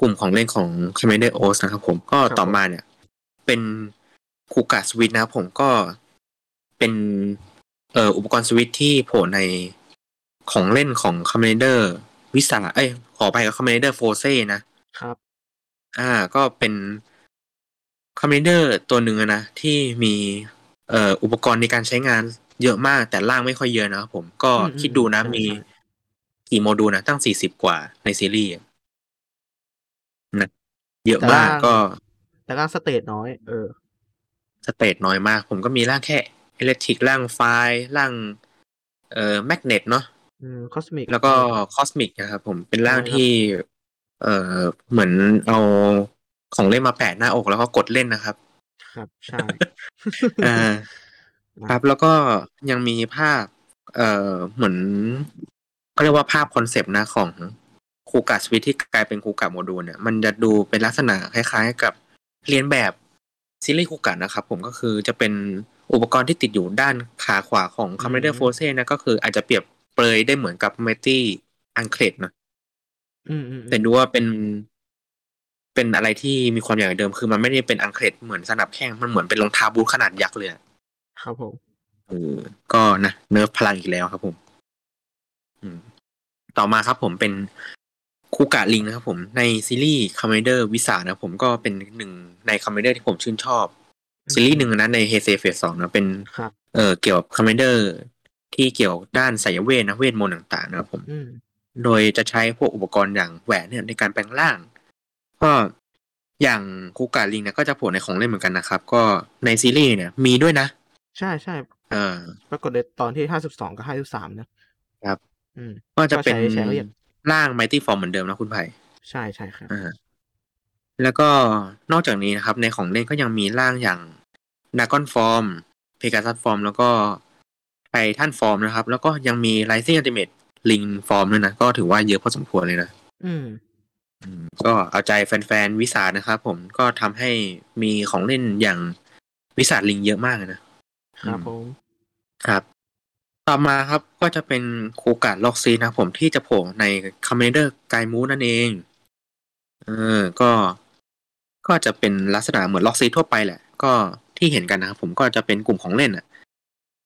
กลุ่มของเล่นของ คาเมนไรเดอร์โอส นะครับผมก็ครับต่อมาเนี่ย เป็นคูกะสวิตนะครับผมก็เป็น เอ่ออุปกรณ์สวิตที่โผล่ในของเล่นของ Commander วิสาเอ้ยขอไปกับ Commander f o r c e นะครับ อ่า ก็เป็นคอมเมนเดอร์ตัวหนึ่งอะนะที่มีเอ่ออุปกรณ์ในการใช้งานเยอะมากแต่ล่างไม่ค่อยเยอะนะครับผมก็อืมอืมคิดดูนะใช่มีใช่กี่โมดูลนะตั้งสี่สิบกว่าในซีรีส์อะนะเยอะแต่มากล่างก็แต่ร่าง State น้อย เออ State น้อยมาก ผมก็มีร่างแค่ Electric ร่าง Fire ร่างเอ่อ Magnet เนาะอืม Cosmic แล้วก็ Cosmic นะครับผมเป็นร่างใช่ครับที่ เอ่อเหมือนเอาของเล่นมาแปะหน้าอกแล้วก็กดเล่นนะครับ ครับใช่อ่าครับแล้วก็ยังมีภาพ เอ่อเหมือนก็เรียกว่าภาพคอนเซปต์นะของคูกะสวิตที่กลายเป็นคูกะโมดูลเนี่ยมันจะดูเป็นลักษณะคล้ายๆกับเลียนแบบซีรีส์คูกะนะครับ ผมก็คือจะเป็น อุปกรณ์ที่ติดอยู่ด้านขาขวาของ คาเมนไรเดอร์ อืม Fourze นะก็คืออาจจะเปรียบเปรยได้เหมือนกับ m i g h t y อังเครดนะอืมอืมแต่ดูว่าเป็นเป็นอะไรที่มีความใหญ่กว่าเดิม คือมันไม่ได้เป็น Anklet เหมือนสนับแข้งมันเหมือนเป็นรองเท้าบูทขนาดยักษ์เลยอะครับผมเออก็นะ nerf พลังอีกแล้วครับผมอืมต่อมาครับผมเป็นคูกะ ring นะครับผมในซีรีส์คาเมนไรเดอร์ Wizard นะครับผมก็เป็นหนึ่งในคาเมนไรเดอร์ที่ผมชื่นชอบ ซีรีส์หนึ่งนะในเฮเซ phase สองนะเป็นครับเอ่อเกี่ยวกับคาเมนไรเดอร์ ที่เกี่ยวด้านไสยเวทนะเวทมนต์ต่างๆ นะครับผมอืมโดยจะใช้พวกอุปกรณ์อย่างแหวนเนี่ยในการแปลงร่าง ก็อย่างคูกะลิงเนี่ยก็จะโผล่ในของเล่นเหมือนกันนะครับ ก็ในซีรีส์เนี่ย มีด้วยนะ ใช่ใช่เออปรากฏในตอนที่ห้าสิบสองกับห้าสิบสามนะครับ อืมก็จะเป็นก็ใช้ใช้ละเอียดร่าง Mighty Form เหมือนเดิมนะคุณไผ่ใช่ใช่ครับอ่า แล้วก็นอกจากนี้นะครับในของเล่นก็ยังมีร่างอย่าง Dragon Form Pegasus Form แล้วก็ไททัน Form นะครับ แล้วก็ยังมี Rising Ultimate Link Form ด้วยนะ ก็ถือว่าเยอะพอสมควรเลยนะ อืมอืมก็เอาใจแฟนๆ Wizard นะครับผมก็ทำให้มีของเล่นอย่าง Wizard ring เยอะมากเลยนะครับผมครับ ต่อมาครับก็จะเป็นคูกะ Lockseed นะครับผมที่จะโผล่ในคาเมนไรเดอร์ไกมูนั่นเอง เออ ก็ ก็จะเป็นลักษณะเหมือน Lockseed ทั่วไปแหละ ก็ที่เห็นกันนะครับผมก็จะเป็นกลุ่มของเล่นอะ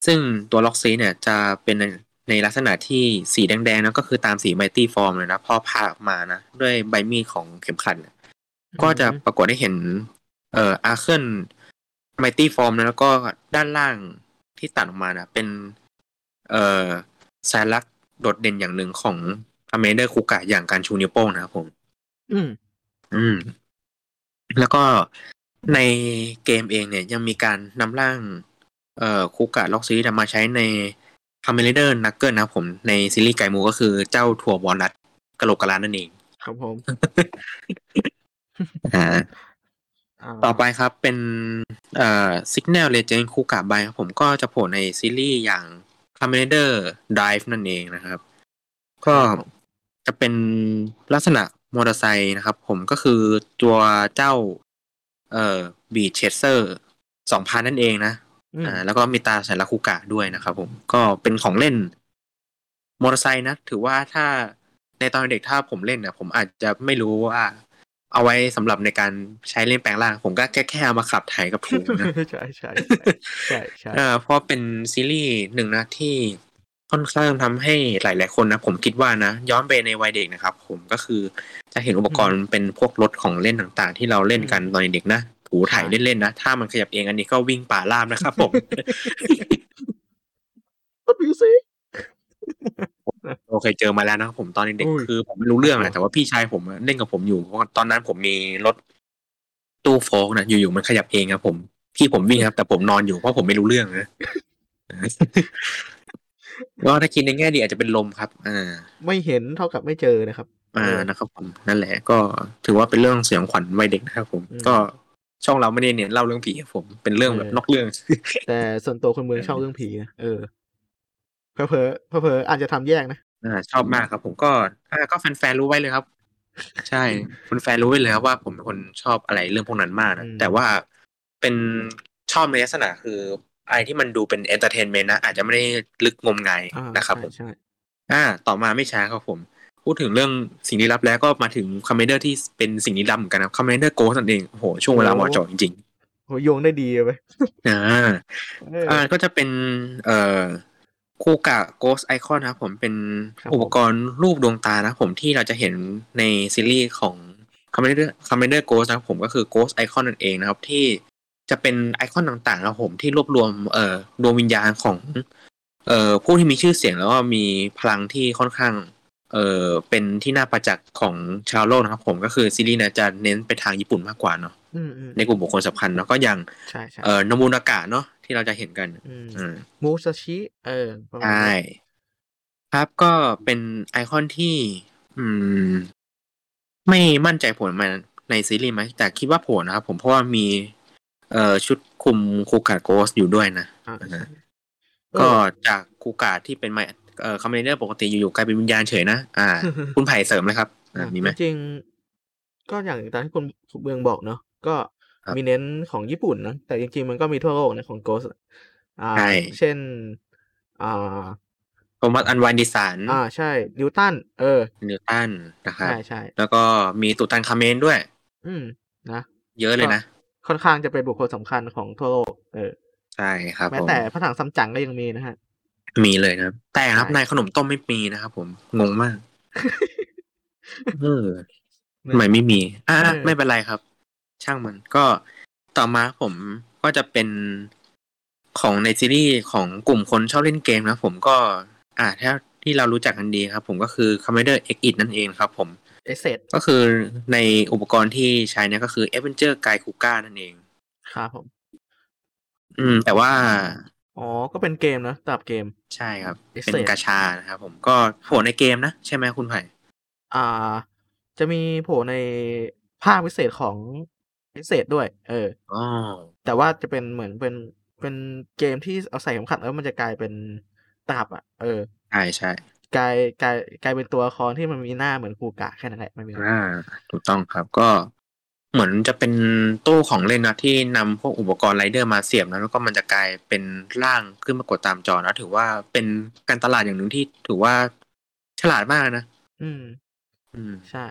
ซึ่งตัว Lockseed เนี่ยจะเป็นในในลักษณะที่สีแดงๆนะก็คือตามสี Mighty Form เลยนะพอผ่าออกมานะ ด้วยใบมีดของเข็มขัดเนี่ยก็จะปรากฏได้เห็น เอ่อ Arcle Mighty Form นะแล้วก็ด้านล่างที่ตัดออกมานะเป็น เอ่อสัญลักษณ์โดดเด่นอย่างหนึ่งของคาเมนไรเดอร์คูกะอย่างการชูนิ้วโป้งนะครับผม อืม อืม แล้วก็ในเกมเองเนี่ยยังมีการนำร่างเอ่อคูกะ Lockseed มาใช้ในคาเมนไรเดอร์ Knuckle นะครับผมในซีรีส์ไกมูก็คือเจ้าถั่ววอลนัทกะโหลกกะลานั่นเอง ครับผมอ่าาต่อไปครับเป็นเอ่อ Signal Legend คูกะ Bike ครับผมก็จะโผล่ในซีรีส์อย่าง คาเมนไรเดอร์ Drive นั่นเองนะครับ ก็จะเป็นลักษณะ มอเตอร์ไซค์นะครับ ผมก็คือตัวเจ้า เอ่อบีเชสเซอร์สองพันนั่นเองนะอืมอ่าแล้วก็มีตาสัญลักษณ์คูกะด้วยนะครับผมก็เป็นของเล่นมอเตอร์ไซค์นะถือว่าถ้าในตอนเด็กถ้าผมเล่นเนี่ยผมอาจจะไม่รู้ว่า เอาไว้สำหรับในการใช้เล่นแปลงร่าง ผมก็แค่แค่เอามาขับไถกับถูนะใช่ใช่ใช่ใช่เอ่อเพราะเป็นซีรีส์หนึ่งนะที่ ค่อนข้างทำให้หลาย ๆ คนนะผมคิดว่านะย้อนไปในวัยเด็กนะครับ ผมก็คือจะเห็นอุปกรณ์เป็นพวกรถของเล่นต่างๆ ที่เราเล่นกันตอนเด็กนะถูไถเล่นๆนะถ้ามันขยับเองอันนี้ก็วิ่งป่าล่ามนะครับผมรถมิวสิโอเคเจอมาแล้วนะครับผมตอนเด็กอุ้ยๆคือ ผมไม่รู้เรื่องแหละแต่ว่าพี่ชายผมอะเล่นกับผมอยู่เพราะว่าตอนนั้นผมมีรถตู้โฟล์กนะอยู่ๆมันขยับเองครับผมพี่ผมวิ่งครับ แต่ผมนอนอยู่เพราะผมไม่รู้เรื่องนะ ก็ถ้าคิดในแง่ดีอาจจะเป็นลมครับ อ่า ไม่เห็นเท่ากับไม่เจอนะครับ อ่าเออนะครับผมนั่นแหละ ก็ถือว่าเป็นเรื่องสยองขวัญวัยเด็กนะครับผมอืมก็ช่องเราไม่ได้เน้นเล่าเรื่องผีครับผมเป็นเรื่องแบบเออนอกเรื่อง แต่ส่วนตัวคนเมืองชอบเรื่องผีนะเออเพอเพอเพอเพอๆอาจจะทำแยกนะอ่าชอบมากครับผมก็อ่าก็แฟนๆรู้ไว้เลยครับ ใช่คุณแฟนรู้ไว้เลยครับว่าผมเป็นคนชอบอะไรเรื่องพวกนั้นมากนะอืมแต่ว่าเป็นชอบในลักษณะคือ อะไรที่มันดูเป็น entertainment นะอาจจะไม่ได้ลึกงมงายอ่านะครับผมใช่ใช่อ่า ต่อมาไม่ช้าครับผม พูดถึงเรื่องสิ่งลี้ลับแล้วก็มาถึงคาเมนไรเดอร์ที่เป็นสิ่งลี้ลับเหมือนกันนะคาเมนไรเดอร์ Ghost นั่นเองโอ้โหช่วงเวลาเหมาะเจาะจริงโหโยงได้ดีเลยเว้ยๆอ่าเอออ่าก็จะเป็น เอ่อคูกะ Ghost ไอคอนนะครับผมเป็นครับอุปกรณ์รูปดวงตานะครับผมที่เราจะเห็นในซีรีส์ของคาเมนไรเดอร์คาเมนไรเดอร์ Ghost นะครับผมก็คือ Ghost ไอคอนนั่นเองนะครับที่ จะเป็นไอคอนต่างๆนะครับผมที่รวบรวมเอ่อดวงวิญญาณของ เอ่อผู้ที่มีชื่อเสียงแล้วก็มีพลังที่ค่อนข้าง เอ่อเป็นที่น่าประจักษ์ของชาวโลกนะครับผมก็คือซีรีส์เนะจะเน้นไปทางญี่ปุ่นมากกว่าเนาะอืมอืมในกลุ่มบุคคลสำคัญเนาะก็อย่างใช่ใช่เอ่อโนบุนากะเนาะที่เราจะเห็นกันอืมอืมมูซาชิเออประมาณใช่นั้นครับก็เป็นไอคอนที่ อืม ไม่มั่นใจผลมาในซีรีส์ไหมแต่คิดว่าผลนะครับผมเพราะว่ามี เอ่อชุดคุมคูกาโกสอยู่ด้วยนะอ่าอ่าใช่ก็เออจากคูกาที่เป็นไมเอ่อคอมเมเดอร์ปกติอยู่ๆกลายเป็นวิญญาณเฉยนะอ่า คุณไผ่เสริมเลยครับอ่ามีไหมจริงๆก็อย่างตามที่คุณเมืองบอกเนาะก็ครับมีเน้นของญี่ปุ่นนะแต่จริงๆมันก็มีทั่วโลกนะของโกสอ่าใช่เช่น อ่าโทมัสอันวานดิสันอ่าใช่ นิวตัน เออ นิวตันนะครับใช่ใช่แล้วก็มีตุตันคาเมนด้วย อืมนะ เยอะเลยนะ ค่อนข้างจะเป็นบุคคลสำคัญของทั่วโลก เออ ใช่ครับแม้ผมแต่พระถังซัมจั๋งก็ยังมีนะฮะ มีเลยนะครับ แต่ครับใช่ในขนมต้มไม่มีนะครับผมงงมากเออทำไมไม่มีอ่าเออไม่เป็นไรครับ ช่างมันก็ต่อมาผมก็จะเป็นของในซีรีส์ของกลุ่มคนชอบเล่นเกมนะผมก็ อ่าถ้าที่เรารู้จักกันดีครับ ผมก็คือ Commander X It นั่นเองครับ ผม เอเซดก็คือในอุปกรณ์ที่ใช้เนี่ยก็คือ Avenger g u i d Kuga นั่นเอง ครับผม อืม แต่ว่า อ๋อ ก็เป็นเกมนะตับเกม ใช่ครับ Essence เป็นกาชานะครับผมก็โผล่ในเกมนะ ใช่ไหมคุณไผ่อ่า จะมีโผล่ในภาคพิเศษของเอเซดด้วย เอออ๋อแต่ว่าจะเป็นเหมือนเป็นเป็นเกมที่เอาใส่เข็มขัดแล้วมันจะกลายเป็นตลับอะ เออใช่ใช่ กลายกลายกลายเป็นตัวละครที่มันมีหน้าเหมือนคูกะแค่นั้นแหละไม่มีอะไรอ่าถูกต้องครับก็เหมือนจะเป็นตู้ของเล่นนะที่นำพวกอุปกรณ์ไรเดอร์มาเสียบนะแล้วก็มันจะกลายเป็นร่างขึ้นมากดตามจอนะถือว่าเป็นการตลาดอย่างหนึ่งที่ถือว่าฉลาดมากนะอืม อืมใช่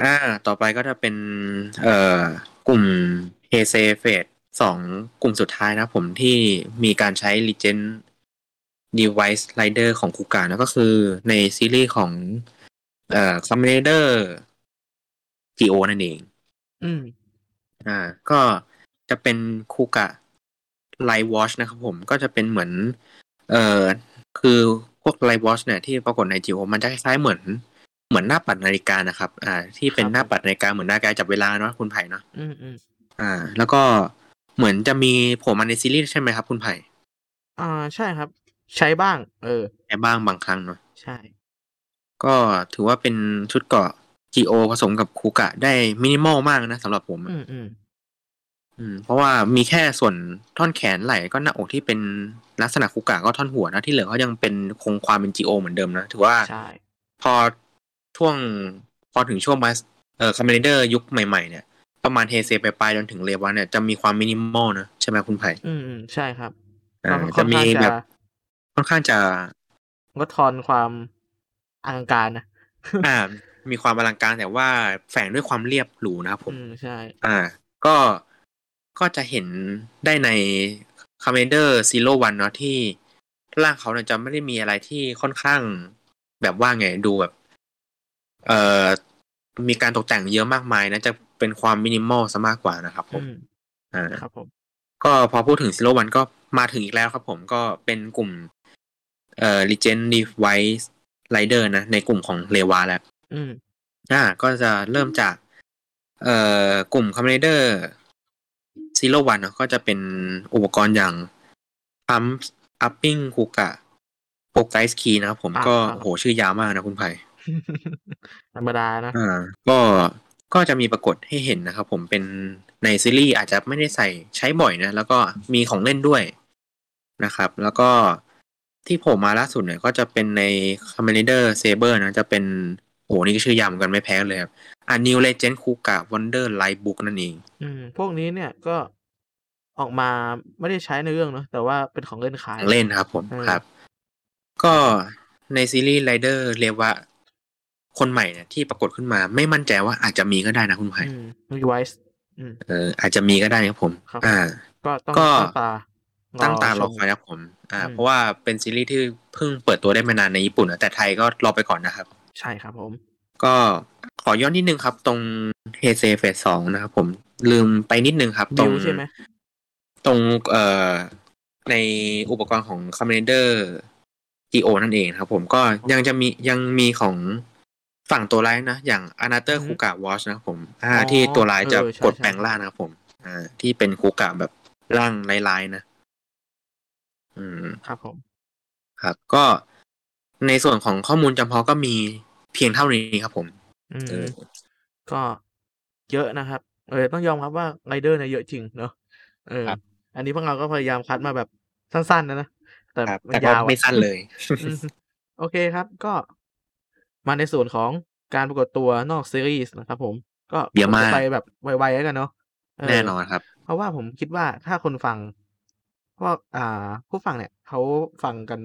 อ่า ต่อไปก็จะเป็น เอ่อกลุ่มเฮเซเฟสสองกลุ่มสุดท้ายนะผมที่มีการใช้ Legend Device Rider ของคูกานะก็คือในซีรีส์ของเอ่อ Commander GO นั่นเอง อืม อ่า ก็จะเป็นคูกะไลท์วอชนะครับผมก็จะเป็นเหมือน เอ่อคือพวกไลท์วอชเนี่ยที่ปรากฏใน GO มันจะคล้ายๆเหมือน เหมือนหน้าปัดนาฬิกานะครับ อ่า ที่เป็นครับหน้าปัดนาฬิกาเหมือนนาฬิกาจับเวลาเนาะคุณไผ่เนาะอืมอืมอ่า แล้วก็เหมือนจะมีโผล่มาในซีรีส์ใช่ไหมครับ คุณไผ่อ่าใช่ครับ ใช้บ้าง เออแค่บ้างบางครั้งเนาะใช่ ก็ถือว่าเป็นชุดเกราะ GO ผสมกับคูกะได้มินิมอลมากนะสำหรับผมอะอืมอืมอืม เพราะว่ามีแค่ส่วนท่อนแขนไหล่ก็หน้าอกที่เป็นลักษณะคูกะก็ท่อนหัวนะที่เหลือก็ยังเป็นคงความเป็น GO เหมือนเดิมนะถือว่าใช่พอช่วงพอถึงช่วงมาเอ่อคอมเมนเดอร์ยุคใหม่ๆเนี่ยประมาณเฮเซไปปลายๆจนถึงเลวะเนี่ยจะมีความมินิมอลนะใช่ไหมคุณไผ่อืมอืมใช่ครับอ่าก็ค่จะอนมีข้างแบจะบ ค่อนข้างจะงดทอนความอลังการนะอ่า มีความอลังการแต่ว่าแฝงด้วยความเรียบหรูนะครับผมอืมใช่ อ่า ก็ก็จะเห็นได้ใน Commander Zero One เนาะที่ร่างเขาเนี่ยจะไม่ได้มีอะไรที่ค่อนข้างแบบว่าไงดูแบบ เอ่อมีการตกแต่งเยอะมากมายนะจะเป็นความมินิมอลซะมากกว่านะครับผมอืมอ่าครับผม ก็พอพูดถึง Zero One ก็มาถึงอีกแล้วครับผมก็เป็นกลุ่ม เอ่อ Legend Device Rider นะ ในกลุ่มของเลวาแล้วอืมอ่า ก็จะเริ่มจาก เอ่อกลุ่ม Commander Zero One เนอะก็จะเป็นอุปกรณ์อย่าง Pump Upping Kuga p o g u i s Key นะครับผมอ่าก็ครับโหชื่อยาวมากนะคุณไผ่ธรรมดานะอ่าก็ก็จะมีปรากฏให้เห็นนะครับผมเป็นในซีรีส์อาจจะไม่ได้ใส่ใช้บ่อยนะ แล้วก็มีของเล่นด้วยนะครับ แล้วก็ ที่โผล่มาล่าสุดเนี่ยก็จะเป็นใน c o m m a n d e r Saber นะ จะเป็นโอ้โหนี่ก็ชื่อยาวเหมือนกันไม่แพ้เลยครับอ่า New Legend Kuga Wonder Light Book นั่นเอง อืม พวกนี้เนี่ยก็ออกมาไม่ได้ใช้ในเรื่องเนอะแต่ว่าเป็นของเล่นขายของเล่นครับผมเออครับ ก็ในซีรีส์ไรเดอร์เรียกว่าคนใหม่เนี่ยที่ปรากฏขึ้นมา ไม่มั่นใจว่าอาจจะมีก็ได้นะคุณไผ่อืมรีไวซ์อืมเอออาจจะมีก็ได้ครับผมครับอ่า ก็ต้องก็ตั้งตา ตั้งตารชอมคอยครับผม อ่าอืมเพราะว่าเป็นซีรีส์ที่เพิ่งเปิดตัวได้ไม่นานในญี่ปุ่นนะแต่ไทยก็รอไปก่อนนะครับ ใช่ครับผม ก็ขอย้อนนิดนึงครับ ตรงเฮเซเฟสสองนะครับผมลืมไปนิดนึงครับ ตรบิงวใช่ไหมตรงเอ่อในอุปกรณ์ของ Commander GO นั่นเองครับผมก็ยังจะมียังมีของฝั่งตัวร้ายนะ อย่าง Another อือฮึ Kuga Watch นะครับผมอ่าอ๋อที่ตัวร้ายจะเออใช่กดใช่แปลงร่างนะครับผม อ่า ที่เป็นคูกะแบบร่างลายๆนะ อืม ครับผม ครับ ก็ในส่วนของข้อมูลจำเพาะก็มีเพียงเท่านี้ครับผม อืมเออก็เยอะนะครับ เออต้องยอมรับว่าไรเดอร์เนี่ยเยอะจริงเนอะเออครับอันนี้พวกเราก็พยายามคัดมาแบบสั้น ๆ นะนะ แต่ครับมันแต่ก็ยาวอะไม่สั้นเลยอืมโอเคครับ ก็มาในส่วนของการปรากฏตัวนอกซีรีส์นะครับผม ก็เยอะมากผจไปแบบไวๆแล้วกันเนาะเแน่นอนครับ เพราะว่าผมคิดว่าถ้าคนฟัง ว่าอ่า ผู้ฟังเนี่ยเขาฟังกัน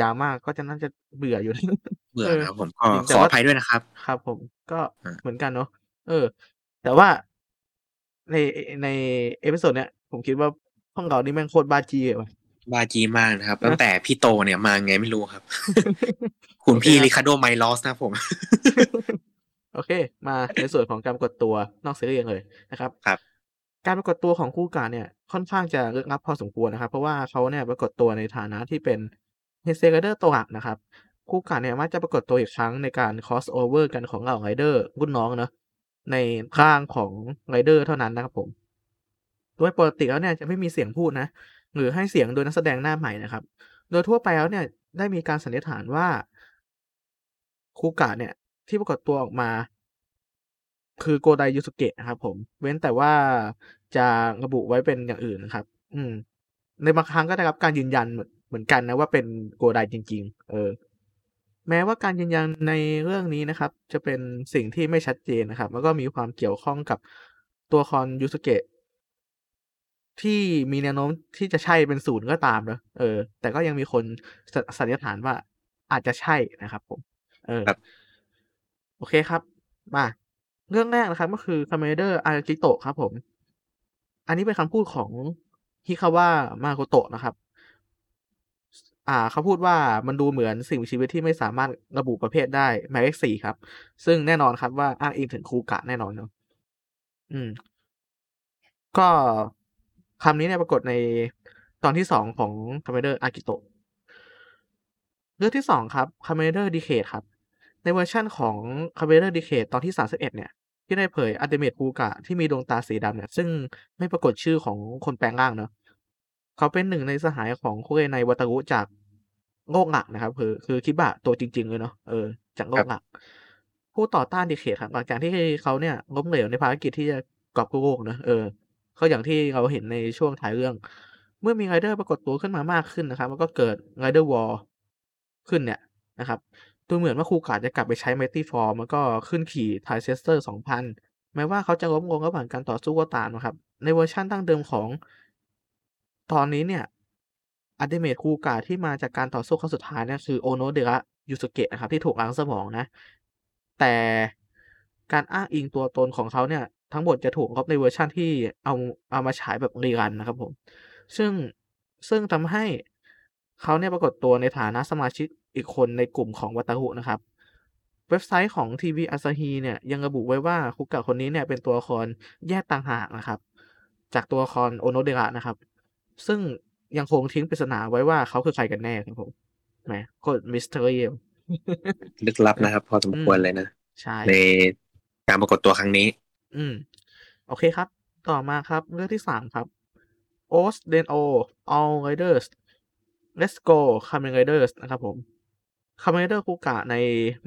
ยาวมากก็จะน่าจะเบื่ออยู่เบื่อเออนะครับผมก็จริงแต่ขอว่าอภัยด้วยนะครับ ครับผมก็อ่าเหมือนกันเนาะเออ แต่ว่าในในเอพิโซดเนี้ยผมคิดว่าพวกเรานี่แม่งโคตรบ้าจีเลยว่ะบาจีมากนะครับนะตั้งแต่พี่โตเนี่ยมาไงไม่รู้ครับ คุณพี่โอเคครับริคาโดไมลอสนะครับผม โอเค มาในส่วนของการปรากฏตัวนอกซีรีส์เลยนะครับ ครับ การปรากฏตัวของคู่กาเนี่ย ค่อนข้างจะลึกลับพอสมควรนะครับ เพราะว่าเขาเนี่ยปรากฏตัวในฐานะที่เป็นเฮเซไรเดอร์ตัวหลักนะครับ คูกะเนี่ยมักจะปรากฏตัวอีกครั้งในการ cross over กันของเหล่าไรเดอร์รุ่นน้องเนอะในร่างของไรเดอร์เท่านั้นนะครับผมโดยปกติแล้วเนี่ยจะไม่มีเสียงพูดนะ หรือให้เสียงโดยนักแสดงหน้าใหม่นะครับ โดยทั่วไปแล้วเนี่ยได้มีการสันนิษฐานว่าคูกะเนี่ย ที่ปรากฏตัวออกมา คือโกไดยูสุเกะนะครับผม เว้นแต่ว่า จะระบุไว้เป็นอย่างอื่นนะครับ อืม ในบางครั้งก็ได้รับการยืนยันเหมือนเหมือนกันนะว่าเป็นโกไดจริง ๆ เออ แม้ว่าการยืนยันในเรื่องนี้นะครับ จะเป็นสิ่งที่ไม่ชัดเจนนะครับ แล้วก็มีความเกี่ยวข้องกับตัวละครยูสุเกะที่มีแนวโน้มที่จะใช่เป็นศูนย์ก็ตามนะเออ แต่ก็ยังมีคนสันนิษฐานว่าอาจจะใช่นะครับ ผม เออครับโอเคครับ มา เรื่องแรกนะครับ ก็คือคาเมนไรเดอร์อากิโตะครับผม อันนี้เป็นคำพูดของฮิคาวะมาโกโตะนะครับ อ่าเขาพูดว่ามันดูเหมือนสิ่งมีชีวิตที่ไม่สามารถระบุประเภทได้หมายเลขสี่ครับ ซึ่งแน่นอนครับว่าอ้างอิงถึงคูกะแน่นอนเนาะอืม ก็คำนี้เนี่ยปรากฏในตอนที่สองของคาเมนไรเดอร์อากิโตะเรื่องที่สองครับคาเมนไรเดอร์ดีเคดครับ ในเวอร์ชั่นของคาเมนไรเดอร์ดีเคดตอนที่สามสิบเอ็ดเนี่ย ที่ได้เผยอัลติเมทคูกะที่มีดวงตาสีดำเนี่ย ซึ่งไม่ปรากฏชื่อของคนแปลงร่างเนาะเขาเป็นหนึ่งในสหายของคุเรไนวาตารุจากโลกหลักนะครับ คือคือคิบะตัวจริง ๆ เลยเนาะเออจากโลกหลักผู้ต่อต้านดีเคดครับหลังจากที่เขาเนี่ยล้มเหลวในภารกิจที่จะกอบกู้โลกเนอะเออก็อย่างที่เราเห็นในช่วงท้ายเรื่อง เมื่อมีไรเดอร์ปรากฏตัวขึ้นมามากขึ้นนะครับ แล้วก็เกิด Rider War ขึ้นเนี่ยนะครับ ดูเหมือนว่าคูกะจะกลับไปใช้ Mighty Form แล้วก็ขึ้นขี่ไทรเชสเซอร์ 2000 แม้ว่าเขาจะล้มลงระหว่างการต่อสู้ก็ตามนะครับ ในเวอร์ชั่นดั้งเดิมของ ตอนนี้เนี่ยอัลติเมทคูกะที่มาจากการต่อสู้ครั้งสุดท้ายเนี่ยคือโอโนเดระยูสึเกะนะครับที่ถูกล้างสมองนะ แต่การอ้างอิงตัวตนของเขาเนี่ย ทั้งหมดจะถูกลบในเวอร์ชั่นที่เอาเอามาฉายแบบ rerun นะครับผม ซึ่งซึ่งทำให้ เขาเนี่ยปรากฏตัวในฐานะสมาชิกอีกคนในกลุ่มของวาตารุนะครับ เว็บไซต์ของทีวีอาซาฮีเนี่ยยังระบุไว้ว่าคุกะคนนี้เนี่ยเป็นตัวละครแยกต่างหากนะครับ จากตัวละครโอโนเดระนะครับ ซึ่งยังคงทิ้งปริศนาไว้ว่าเขาคือใครกันแน่ครับผมแหมโคตร mysteryลึกลับนะครับ พอสมควรเลยนะใช่ในการปรากฏตัวครั้งนี้ อืม โอเคครับ ต่อมาครับ เรื่องที่สามครับ o s d e n o All Riders Let's Go Kamen Riders นะครับผมคาเมนไรเดอร์คูกะใน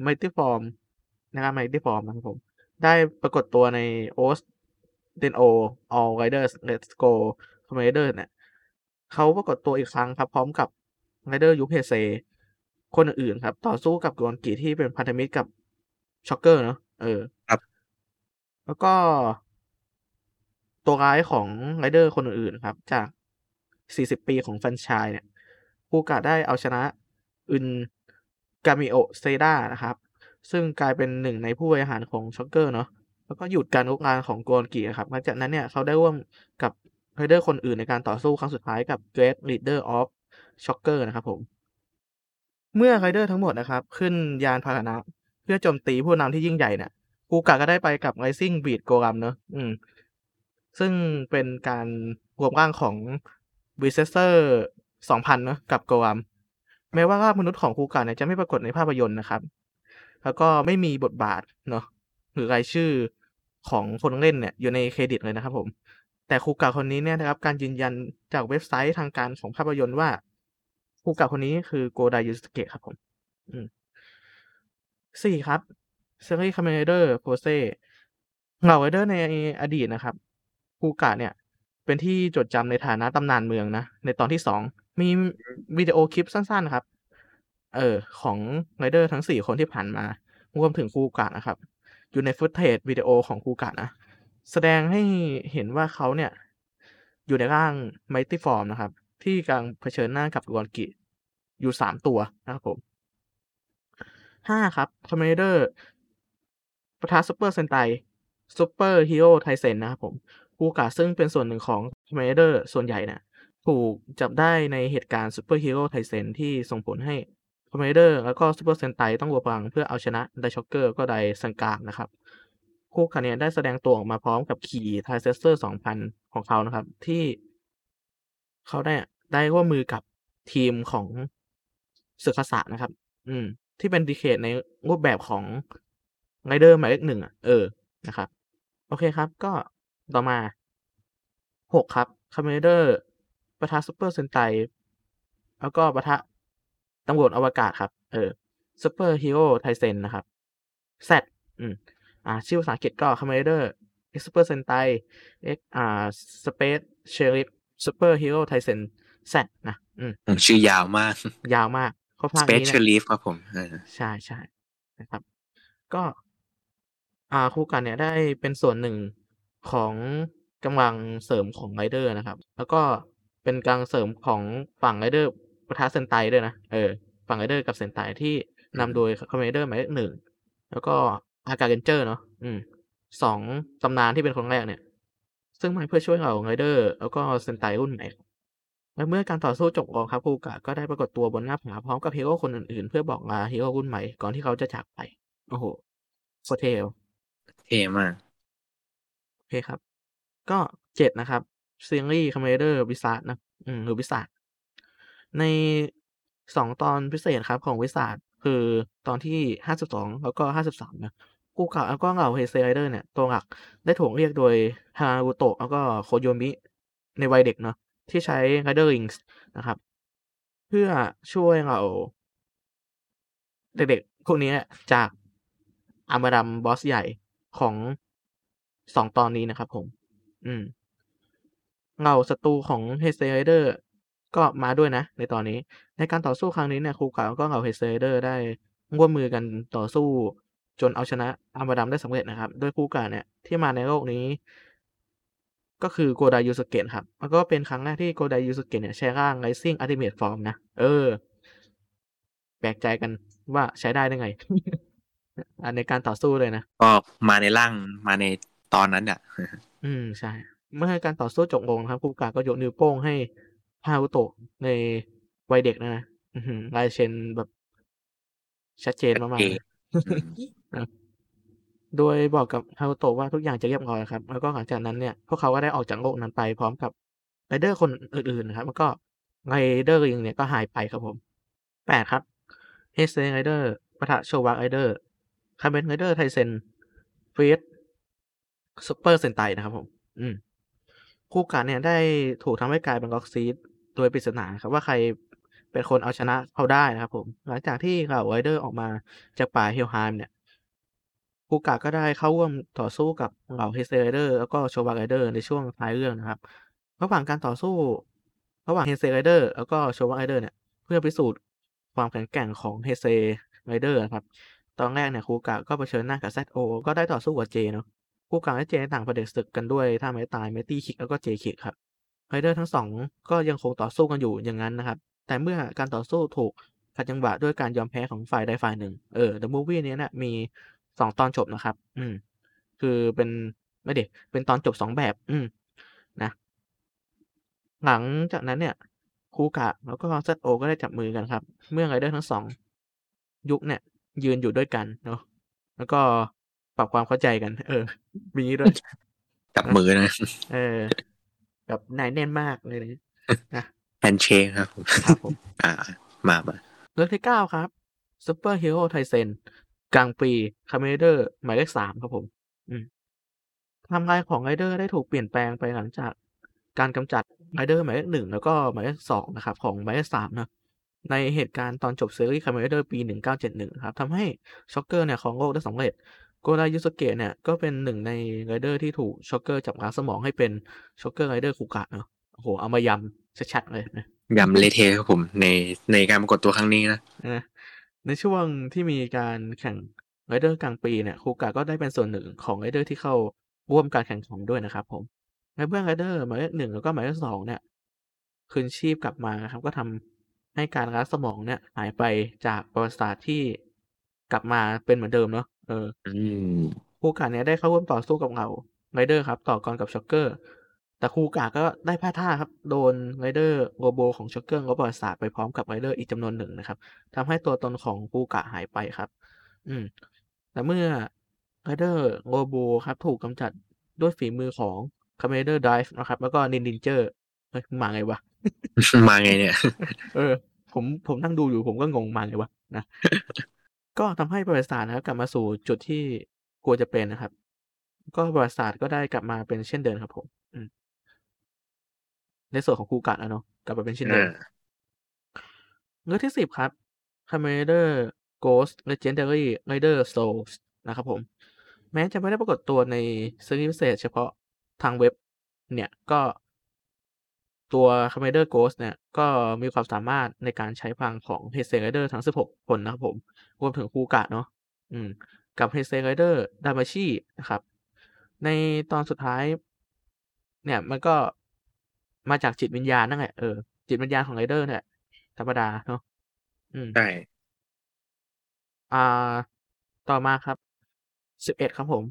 Mighty Form นะครับ Mighty Form นะครับผม ได้ปรากฏตัวใน o s d e n o All Riders Let's Go Commander เนี่ยเขาปรากฏตัวอีกครั้งครับ พร้อมกับ Rider ยุคเฮเซคนอื่นๆครับ ต่อสู้กับกรองกิที่เป็นพันธมิตรกับช็อกเกอร์เนาะเออครับ แล้วก็ ตัวร้ายของไรเดอร์คนอื่นๆครับ จาก 40 ปีของแฟรนไชส์เนี่ย คูกะได้เอาชนะอึนกามิโอเซดานะครับ ซึ่งกลายเป็นหนึ่งในผู้บริหารของช็อกเกอร์เนาะแล้วก็หยุดการรุกรานของกรองกิครับหลังจากนั้นเนี่ยเขาได้ร่วมกับไรเดอร์คนอื่นในการต่อสู้ครั้งสุดท้ายกับ Great Leader of Shocker นะครับผม เมื่อไรเดอร์ทั้งหมดนะครับ ขึ้นยานพาหนะ เพื่อโจมตีผู้นำที่ยิ่งใหญ่เนี่ยกูกะก็ได้ไปกับ Rising Beat โกรัมเนอะอืม ซึ่งเป็นการรวมร่างของ b r e c e s s o r 2000เนอะกับโกรัมแม้ว่าภาพมนุษย์ของคูกะเนี่ยจะไม่ปรากฏในภาพยนตร์นะครับ แล้วก็ไม่มีบทบาทเนาะหรือรายชื่อของคนเล่นเนี่ยอยู่ในเครดิตเลยนะครับผม แต่คูกะคนนี้เนี่ยนะครับ การยืนยันจากเว็บไซต์ทางการของภาพยนตร์ว่าคูกะคนนี้คือโกไดยูสึเกะครับผมสี่ครับซีรีส์คาเมนไรเดอร์โฟเซเหล่าไรเดอร์ในอดีตนะครับคูกะเนี่ย เป็นที่จดจำในฐานะตำนานเมืองนะ ในตอนที่สอง มีวิดีโอคลิปสั้นๆครับ เออ ของไรเดอร์ทั้งสี่คนที่ผ่านมารวมถึงคูกะนะครับ อยู่ใน footage วิดีโอของคูกะนะ แสดงให้เห็นว่าเขาเนี่ย อยู่ในร่าง Mighty Form นะครับ ที่กำลังเผชิญหน้ากับกรองกิอยู่สามตัวนะครับผมห้าครับคาเมนไรเดอร์ปะทะซูเปอร์เซนไตซูเปอร์ฮีโร่ไทเซนนะครับผมคูกะซึ่งเป็นส่วนหนึ่งของคาเมนไรเดอร์ส่วนใหญ่เนี่ย ถูกจับได้ในเหตุการณ์ซูเปอร์ฮีโร่ไทเซนที่ส่งผลให้คาเมนไรเดอร์แล้วก็ซูเปอร์เซนไตต้องรวมพลังเพื่อเอาชนะไดช็อกเกอร์ก็ไดซังกัคนะครับคู่กันเนี่ยได้แสดงตัวออกมาพร้อมกับขี่ไทรเชสเซอร์2000ของเขานะครับ ที่เขาได้ได้ร่วมมือกับทีมของสึกคาสะนะครับ อืม ที่เป็นดีเคดในรูปแบบของไรเดอร์หมายเลขหนึ่งอะ เออ นะครับ โอเคครับ ก็ต่อมาหกครับคาเมนไรเดอร์ ปะทะซูเปอร์เซนไตแล้วก็ปะทะตำรวจอวกาศครับ เออซูเปอร์ฮีโร่ไทเซนนะครับ Z อืมอ่า ชื่อภาษาอังกฤษก็ Kamen Rider Super Sentai X อ่า Space Sheriff Super Hero Taisen Z นะอืมชื่อยาวมาก ยาวมากเพราะภาคนี้ Special เนี่ย Sheriff ครับผมเออใช่ใช่นะครับ ก็ อ่าคู่กันเนี่ยได้เป็นส่วนหนึ่งของกำลังเสริมของไรเดอร์นะครับ แล้วก็ เป็นกำลังเสริมของฝั่งไรเดอร์ปะทะเซนไตด้วยนะเออฝั่งไรเดอร์กับเซนไตที่นำโดยคาเมนไรเดอร์หมายเลขหนึ่งแล้วก็อากาเรนเจอร์เนาะอืมสองตำนานที่เป็นคนแรกเนี่ย ซึ่งมาเพื่อช่วยเหล่าไรเดอร์แล้วก็เซนไตรุ่นใหม่ครับและเมื่อการต่อสู้จบลงครับคูกะก็ได้ปรากฏตัวบนหน้าผาพร้อมกับฮีโร่คนอื่นๆ เพื่อบอกลาฮีโร่รุ่นใหม่ก่อนที่เขาจะจากไป โอ้โหโคตรเท่เท่มากโอเคครับ ก็เจ็ดนะครับ ซีรีส์คาเมนไรเดอร์วิซาร์ดนะอืมหรือวิซาร์ดในสองตอนพิเศษครับของวิซาร์ดคือตอนที่ห้าสิบสองแล้วก็ห้าสิบสามนะกูเกะแล้วก็เหล่าเฮเซไรเดอร์เนี่ย ตัวหลักได้ถูกเรียกโดยฮารุโตะแล้วก็โคโยมิ ในวัยเด็กเนาะที่ใช้ Rider Rings นะครับ เพื่อช่วยเราเด็กๆพวกนี้จากอามาดัมบอสใหญ่ของสองตอนนี้นะครับผม อืม เหล่าศัตรูของเฮเซไรเดอร์ก็มาด้วยนะ ในตอนนี้ ในการต่อสู้ครั้งนี้เนี่ยครูกะแล้วก็เหล่าเฮเซไรเดอร์ได้ร่วมมือกันต่อสู้ จนเอาชนะอามาดัมได้สำเร็จนะครับ โดยครูกะเนี่ยที่มาในโลกนี้ ก็คือโกไดยูสเกะครับแล้วก็เป็นครั้งแรกที่โกไดยูสเกะเนี่ยใช้ร่าง Rising Ultimate Form นะเออ แปลกใจกันว่าใช้ได้ได้ไงอันในการต่อสู้เลยนะก็มาในร่างมาในตอนนั้นอะอืมใช่ เมื่อการต่อสู้จบลงครับคูกาก็ยกนิ้วโป้งให้ฮารุโตะในวัยเด็กนะนะอื้อหือลายเซ็นแบบชัดเจนมากๆเลยอืมโดยบอกกับฮารุโตะว่าทุกอย่างจะเรียบร้อยครับ แล้วก็หลังจากนั้นเนี่ย พวกเขาก็ได้ออกจากโลกนั้นไปพร้อมกับไรเดอร์คนอื่นๆนะครับ แล้วก็ไรเดอร์ริงเนี่ยก็หายไปครับผมแปดครับเฮเซไรเดอร์ปะทะโชวะไรเดอร์คาเมนไรเดอร์ไทเซนเฟสซูเปอร์เซนไตนะครับผม อืม คู่กันเนี่ยได้ถูกทำให้กลายเป็น Lockseed โดยปริศนาครับว่าใครเป็นคนเอาชนะเขาได้นะครับผม หลังจากที่เหล่าไรเดอร์ออกมาจากป่าเฮลไฮม์เนี่ยคูกะก็ได้เข้าร่วมต่อสู้กับเหล่าเฮเซไรเดอร์แล้วก็โชวะไรเดอร์ในช่วงท้ายเรื่องนะครับ ระหว่างการต่อสู้ ระหว่างเฮเซไรเดอร์แล้วก็โชวะไรเดอร์เนี่ยเพื่อพิสูจน์ความแข็งแกร่งของเฮเซไรเดอร์ครับ ตอนแรกเนี่ยคูกะก็เผชิญหน้ากับ ZO ก็ได้ต่อสู้กับ J เนาะ คูกะและ J ต่างประเดิมศึกกันด้วยท่าไม้ตาย Mighty Kick แล้วก็ J Kick ครับไรเดอร์ทั้งสองก็ยังคงต่อสู้กันอยู่อย่างนั้นนะครับ แต่เมื่อการต่อสู้ถูกขัดจังหวะด้วยการยอมแพ้ของฝ่ายใดฝ่ายหนึ่ง เออ The Movie นี้เนี่ยมีสองตอนจบนะครับ อืม คือเป็นไม่เด็เป็นตอนจบสองแบบ อืม นะ หลังจากนั้นเนี่ย คูกะแล้วก็ ZO ก็ได้จับมือกันครับ เมื่อไรเดอร์ทั้งสองยุคเนี่ย ยืนอยู่ด้วยกันเนาะ แล้วก็ ปรับความเข้าใจกัน เออ มีด้วยจับมือนะ เออ แบบนายแน่นมากเลยนะ Handshake ครับผมครับผมอ่า มามาเรื่องที่เก้าครับซูเปอร์ฮีโร่ไทเซน Grand Prix คาเมนไรเดอร์หมายเลขสามครับผม อืมไทำลายของไรเดอร์ได้ถูกเปลี่ยนแปลงไปหลังจากการกำจัดไรเดอร์หมายเลขหนึ่งแล้วก็หมายเลขสองนะครับ ของหมายเลขสามนะในเหตุการณ์ตอนจบซีรีส์คาเมนไรเดอร์ปีหนึ่งเก้าเจ็ดหนึ่งครับทำให้ช็อกเกอร์เนี่ยครองโลกได้สำเร็จ โกไดยุสเกะเนี่ยก็เป็นหนึ่งในไรเดอร์ที่ถูกช็อกเกอร์จับล้างสมองให้เป็นช็อกเกอร์ไรเดอร์คูกะเนาะโอ้โหเอามายำชัดๆเลยนะยำเละเทะครับผมในในการปรากฏตัวครั้งนี้นะนะในช่วงที่มีการแข่งไรเดอร์ Grand Prix เนี่ยคูกะก็ได้เป็นส่วนหนึ่งของไรเดอร์ที่เข้าร่วมการแข่งขันด้วยนะครับผมในเมื่อไรเดอร์หมายเลขหนึ่งแล้วก็หมายเลขสองเนี่ยคืนชีพกลับมาครับก็ทำให้การล้างสมองเนี่ยหายไปจากประวัติศาสตร์ที่กลับมาเป็นเหมือนเดิมเนาะ เอออืมคูกะเนี่ยได้เข้าร่วมต่อสู้กับเหล่าไรเดอร์ครับ ต่อกรกับช็อกเกอร์ แต่คูกะก็ได้พลาดท่าครับ โดนไรเดอร์โรโบของช็อกเกอร์ลบประวัติศาสตร์ไปพร้อมกับไรเดอร์อีกจำนวนหนึ่งนะครับทำให้ตัวตนของคูกะหายไปครับ อืม แต่เมื่อไรเดอร์โรโบครับ ถูกกำจัดด้วยฝีมือของคาเมนไรเดอร์ไดรฟ์นะครับ แล้วก็นินนินเจอร์เฮ้ยมาไงวะ มาไงเนี่ย เออ ผมผมนั่งดูอยู่ผมก็งงมาไงวะนะ ก็ทำให้ประวัติศาสตร์นะครับ กลับมาสู่จุดที่ควรจะเป็นนะครับ ก็ประวัติศาสตร์ก็ได้กลับมาเป็นเช่นเดิมครับผมอืมในส่วนของคูกะแล้วเนาะกลับมาเป็นเช่นเดิมอ่าเรื่องที่สิบครับ Commander Ghost Legendary Rider Souls นะครับผม แม้จะไม่ได้ปรากฏตัวในซีรีส์พิเศษเฉพาะทางเว็บ เนี่ยก็ ตัว Commander Ghost เนี่ย ก็มีความสามารถในการใช้พลังของ h e s e Rider ทั้ง 16 คนนะครับผม รวมถึงคูกะเนาะอืม กับ h e s e Rider Damashi นะครับ ในตอนสุดท้าย เนี่ยมันก็มาจากจิตวิญญาณนั่นแหละเออจิตวิญญาณของไรเดอร์เนี่ยธรรมดาเนาะอืมใช่อ่า ต่อมาครับสิบเอ็ดครับผม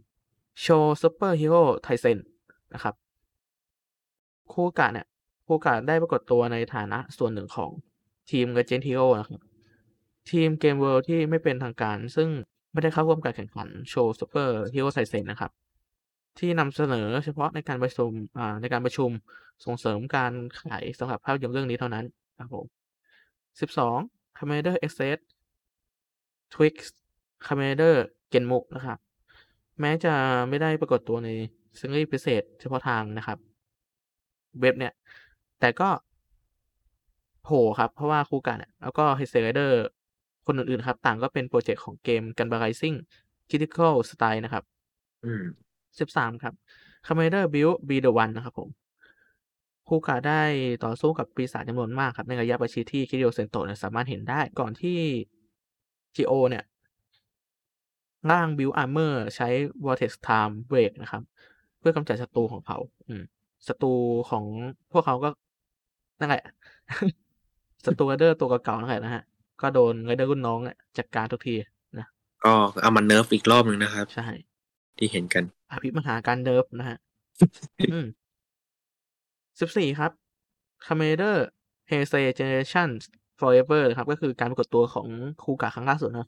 โชว์ซูเปอร์ฮีโร่ไทเซนนะครับ คูกะเนี่ย คูกะได้ปรากฏตัวในฐานะส่วนหนึ่งของทีมก e เจนทีโอนะครับทีมเกมเวิลด์ที่ไม่เป็นทางการ ซึ่งไม่ได้เข้าร่วมการแข่งขันโชว์ซูเปอร์ฮีโร่ไทเซนนะครับ ที่นำเสนอเฉพาะในการประชุมในการประชุมส่งเสริมการขายสำหรับภาพยนตร์เรื่องนี้เท่านั้นครับผมสิบสอง Commander Access Twix Commander เกนมุกนะครับ แม้จะไม่ได้ปรากฏตัวในซีรีส์พิเศษเฉพาะทางนะครับ เว็บเนี่ย แต่ก็โผล่ครับ เพราะว่าคูกะเนี่ยแล้วก็เฮเซไรเดอร์คนอื่นๆครับ ต่างก็เป็นโปรเจกต์ของเกมกันบาไรซิ่ง Critical Style นะครับ อืมสิบสามครับ Commander Build Be the One นะครับผมคูกะได้ต่อสู้กับปีศาจจำนวนมากครับ ในระยะประชิดที่คิริโอเซนโตะเนี่ยสามารถเห็นได้ก่อนที่จิโอเนี่ยร่าง Build Armor ใช้ Vortex Time Break นะครับ เพื่อกำจัดศัตรูของเขา อืมศัตรูของพวกเขาก็ นั่นแหละศัตรูไรเดอร์ตัวเก่าๆนั่นแหละนะฮะ ก็โดนไรเดอร์รุ่นน้องเนี่ยจัดการทุกทีนะก็เอามัน nerf อีกรอบหนึ่งนะครับ ใช่ ที่เห็นกันอภิมหาการเดิฟนะฮะอืมสิบสี่ครับ Kamen Rider Heisei Generations Forever ครับ ก็คือการปรากฏตัวของคูกะครั้งล่าสุดนะ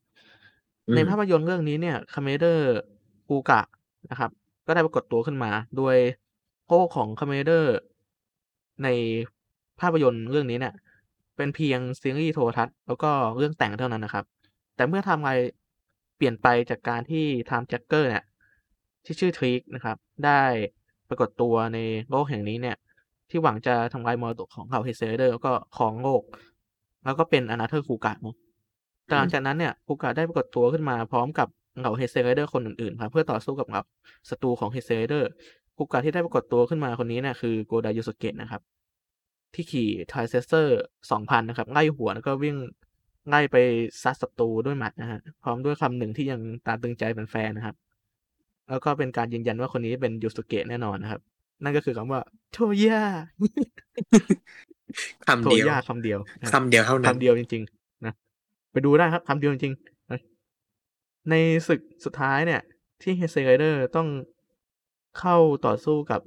อืมในภาพยนตร์เรื่องนี้เนี่ย Commander คูกะนะครับ ก็ได้ปรากฏตัวขึ้นมา โดยโก้ของ Commander ใน ภาพยนตร์เรื่องนี้เนี่ย เป็นเพียงซีรีส์โทรทัศน์แล้วก็เรื่องแต่งเท่านั้นนะครับ แต่เมื่อทำอะไรเปลี่ยนไปจากการที่ไทม์แจ็คเกอร์เนี่ยที่ชื่อทีดนะครับ ได้ปรากฏตัวในโลกแห่งนี้เนี่ย ที่หวังจะทำลายมรดกของเหล่าเฮเซไรเดอร์แล้วก็ของโลก แล้วก็เป็น Another คูกะเนาะแต่หลังจากนั้นเนี่ยคูกะได้ปรากฏตัวขึ้นมาพร้อมกับเหล่าเฮเซไรเดอร์คนอื่นๆครับเพื่อต่อสู้กับเหล่าศัตรูของเฮเซไรเดอร์คูกะที่ได้ปรากฏตัวขึ้นมาคนนี้เนี่ยคือโกไดยูสเกะนะครับ ที่ขี่ไทรเชเซอร์สองพันนะครับ ไล่หัวแล้วก็วิ่งไล่ไปซัดศัตรูด้วยหมัดนะฮะ พร้อมด้วยคำหนึ่งที่ยังตราตรึงใจเป็นแฟนนะครับ แล้วก็เป็นการยืนยันว่าคนนี้เป็นยูสเกะแน่นอนนะครับ นั่นก็คือคำว่าโทย่าคำโทเดียวย่าคำเดียวนะคำเดียวเท่านั้นคำเดียวจริง ๆ นะ ไปดูได้ครับคำเดียวจริงๆนะในศึกสุดท้ายเนี่ย ที่เฮเซไรเดอร์ต้องเข้าต่อสู้กับ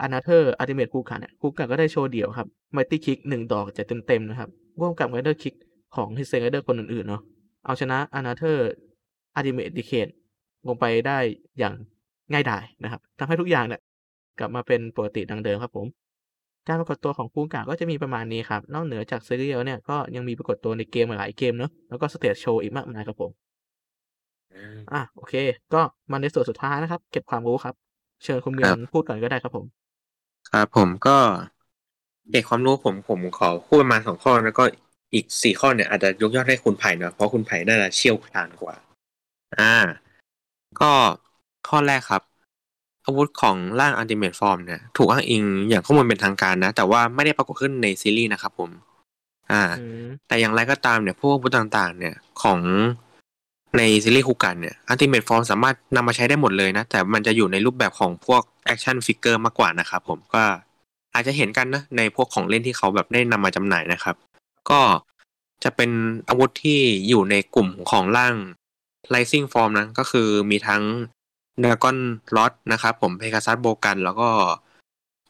Another Ultimate คูกะเนี่ยคูกะก็ได้โชว์เดี่ยวครับ Mighty Kick หนึ่งดอกจะเต็มๆนะครับร่วมกับ Rider Kick ของเฮเซไรเดอร์คนอื่นๆเนาะเอาชนะ Another Ultimate ดิเคดลงไปได้อย่างง่ายดายนะครับทำให้ทุกอย่างเนี่ยกลับมาเป็นปกติดังเดิมครับผม การปรากฏตัวของคูกะก็จะมีประมาณนี้ครับ นอกเหนือจากซีรีส์แล้วเนี่ยก็ยังมีปรากฏตัวในเกมหลายเกมเนาะแล้วก็สเตจโชว์อีกมากมายครับผมอะโอเค ก็มาในส่วนสุดท้ายนะครับ เก็บความรู้ครับ เชิญคุณเมียครันบพูดก่อนก็ได้ครับผม ครับผมก็เด็กความรู้ผมผมขอพูดประมาณสองข้อแล้วก็อีกสี่ข้อเนี่ยอาจจะยกยอดให้คุณไผ่เนอะเพราะคุณไผ่น่าจะเชี่ยวชาญกว่า อ่า ก็ข้อแรกครับ อาวุธของร่าง Ultimate Form เนี่ยถูกอ้างอิงอย่างข้อมูลเป็นทางการนะ แต่ว่าไม่ได้ปรากฏขึ้นในซีรีส์นะครับผม อ่าอืมแต่อย่างไรก็ตามเนี่ยพวกอาวุธต่างๆ เนี่ยของ ในซีรีส์คูกะเนี่ย Ultimate Form สามารถนำมาใช้ได้หมดเลยนะ แต่มันจะอยู่ในรูปแบบของพวก action figure มากกว่านะครับผมก็อาจจะเห็นกันนะ ในพวกของเล่นที่เขาแบบได้นำมาจำหน่ายนะครับ ก็จะเป็นอาวุธที่อยู่ในกลุ่มของร่าง Rising Form นั้นก็คือมีทั้ง Dragon Rod นะครับผม Pegasus Bogan แล้วก็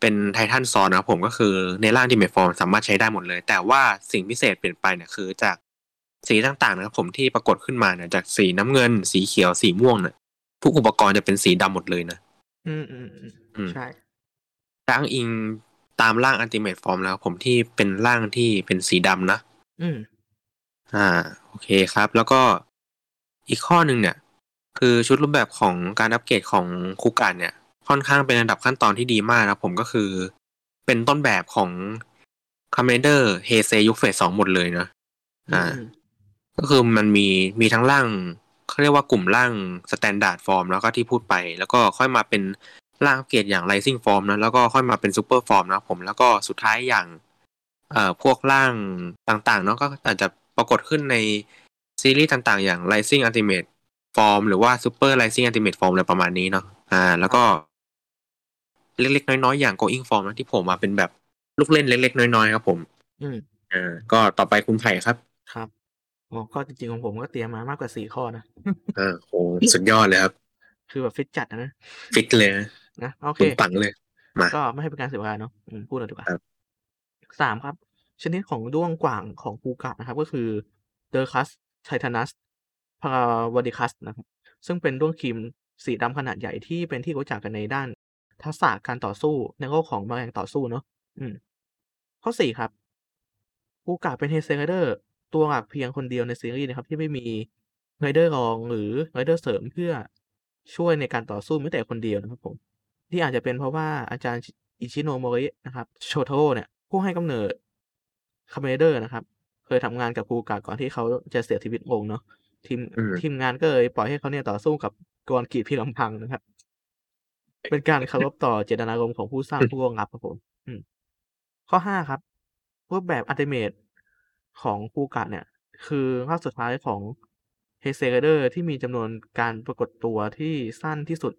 เป็นไททันซอนนะครับผมก็คือในร่าง Ultimate Form สามารถใช้ได้หมดเลย แต่ว่าสิ่งพิเศษเปลี่ยนไปเนี่ยคือจาก สีต่างๆนะครับผมที่ปรากฏขึ้นมาเนี่ยจากสีน้ำเงิน สีเขียวสีม่วงเนี่ยทุกอุปกรณ์จะเป็นสีดำหมดเลยนะอืมอืมอืมอืมใช่ร่างอิงตามร่าง Ultimate Form แล้วผมที่เป็นร่างที่เป็นสีดำนะอืมอ่า โอเคครับ แล้วก็อีกข้อหนึ่งเนี่ย คือชุดรูปแบบของการอัปเกรดของคุกันเนี่ย ค่อนข้างเป็นระดับขั้นตอนที่ดีมากนะครับผมก็คือ เป็นต้นแบบของค o m m a n d e r เฮเซยุคเฟสสองหมดเลยนะอ่าอืม ก็คือมันมีมีทั้งร่างเขาเรียกว่ากลุ่มร่างStandard Form แล้วก็ที่พูดไป แล้วก็ค่อยมาเป็นร่างอัปเกรดอย่าง Rising Form นะแล้วก็ค่อยมาเป็น Super Form นะครับผมแล้วก็สุดท้ายอย่างเอ่อพวกร่างต่างๆเนาะก็อาจจะปรากฏขึ้นในซีรีส์ต่างๆ อย่าง Rising Ultimate Form หรือว่า Super Rising Ultimate Form อะไรประมาณนี้เนาะอ่า แล้วก็ เล็กๆ น้อยๆ อย่าง Growing Form นะที่ผมมาเป็นแบบลูกเล่นเล็กๆ น้อยๆ ครับผม อืมอ่าก็ต่อไปคุณไผ่ครับ ครับ โอ้ก็จริงๆของผมก็เตรียมมามากกว่าสี่ข้อนะอ่าโหสุดยอดเลยครับ คือแบบฟิตจัดนะฟิตเลยนะนะโอเคคุณปังเลยมาก็ไม่ให้เป็นการเสียเวลาเนาะอืมพูดเลยดีกว่าครับสามครับ ชนิดของด้วงกว่างของคูกะนะครับ ก็คือ Dorcus titanus palawanicus นะครับ ซึ่งเป็นด้วงคีมสีดำขนาดใหญ่ที่เป็นที่รู้จักกันในด้าน ทักษะการต่อสู้ในโลกของแมลงต่อสู้เนาะอืม ข้อสี่ครับคูกะเป็นเฮเซไรเดอร์ ตัวหลักเพียงคนเดียวในซีรีส์นะครับที่ไม่มีไรเดอร์รองหรือไรเดอร์เสริมเพื่อช่วยในการต่อสู้แม้แต่คนเดียวนะครับผม ที่อาจจะเป็นเพราะว่าอาจารย์อิชิโนโมรินะครับโชโทโร่เนี่ยผู้ให้กำเนิดคาเมเดอร์นะครับ เคยทำงานกับคูกะก่อนที่เขาจะเสียชีวิตลงเนาะทีมอืมทีมงานก็เลยปล่อยให้เขาเนี่ยต่อสู้กับกรองกิเพียงลำพังนะครับ เป็นการเคารพต่อเจตนารมณ์ของผู้สร้างผู้ล่วงลับครับผมอืมข้อห้าครับรูปแบบ Ultimate ของคูกะเนี่ย คือภาคสุดท้ายของเฮเซเดอร์ที่มีจำนวนการปรากฏตัวที่สั้นที่สุด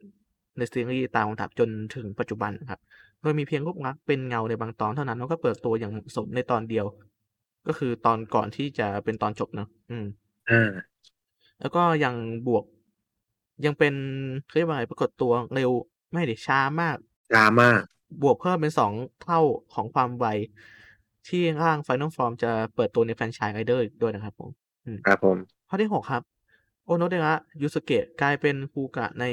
ในซีรีส์ตามลำดับจนถึงปัจจุบันครับ โดยมีเพียงรูปลักษณ์เป็นเงาในบางตอนเท่านั้นแล้วก็เปิดตัวอย่างเหมาะสมในตอนเดียว ก็คือตอนก่อนที่จะเป็นตอนจบเนอะอืมอ่าแล้วก็ยังบวก ยังเป็นเขาเรียกว่าไงปรากฏตัวเร็วไม่ได้ช้ามากดราม่าบวกเพิ่มเป็นสองเท่าของความไว ที่ร่าง Final Form จะเปิดตัวในแฟรนไชส์ไรเดอร์อีกด้วยนะครับผมครับผมข้อที่หกครับ โอโนเดระยูสเกะกลายเป็นคูกะใน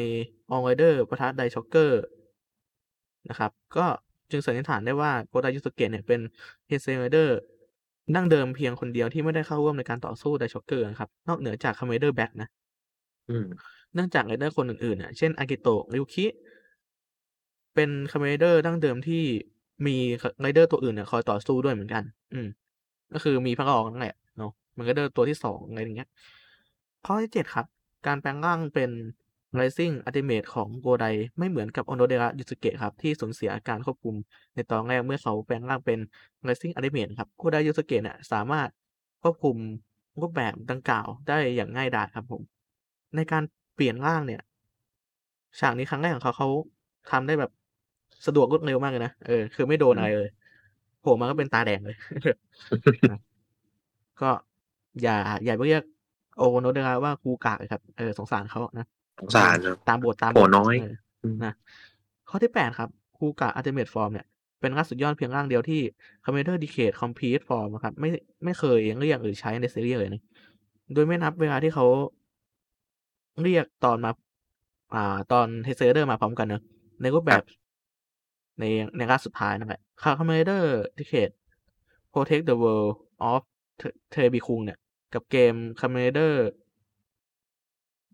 ออ r ไรเดอร์ปะทะไดช็อกเกอร์นะครับ ก็จึงสันนิษฐานได้ว่าโกไดยูสเกะเนี่ยเป็นเฮเซไรเดอร์ดั้งเดิมเพียงคนเดียวที่ไม่ได้เข้าร่วมในการต่อสู้ไดช็อกเกอร์นะครับ นอกเหนือจากคาเมน Rider Black นะอืมเนื่องจากไรเดอร์คนอื่นๆน่ะเช่นอากิโตะริวคิ เป็นคาเมเดอร์ดั้งเดิมที่ มีไรเดอร์ตัวอื่นเนี่ยคอยต่อสู้ด้วยเหมือนกัน อืม ก็คือมีพระรองนั่นแหละเนาะมันก็เดินตัวที่สองอะไรอย่างเงี้ย ข้อที่เจ็ดครับ การแปลงร่างเป็น Rising Ultimate ของโกไดไม่เหมือนกับโอโนเดระยูสุเกะครับ ที่สูญเสียอาการควบคุมในตอนแรกเมื่อเขาแปลงร่างเป็น Rising Ultimate ครับโกไดยูสุเกะเนี่ยสามารถควบคุมรูปแบบดังกล่าวได้อย่างง่ายดายครับผม ในการเปลี่ยนร่างเนี่ย ฉากนี้ครั้งแรกของเขาเขาทำได้แบบ สะดวกรวดเร็วมากเลยนะเออคือไม่โดนอะไรเลยโผล่มาก็เป็นตาแดงเลย ก็อย่าอย่าไปเรียกโอโนเดระว่าครูกากเลยครับ เออสงสารเขานะสงสารครับตามบทตามบโอ้ทน้อยเนะข้อที่แปดครับครูกะอัลติเมทฟอร์มเนี่ยเป็นร่างสุดยอดเพียงร่างเดียวที่คอมเมเดอร์ดีเคทคอมพีทฟอร์มครับ ไม่ไม่เคยเรียกหรือใช้ในซีรีส์เลยนะโดยไม่นับเวลาที่เขาเรียกตอนมา อ่า ตอนเทเซอร์เดอร์มาพร้อมกันเนอะในรูปแบบ ในในร่างสุดท้ายนั่นแหละคาคอมเมเดอร์ดีเคท Protect the World of เทบิคุงเนี่ย กับเกม Commander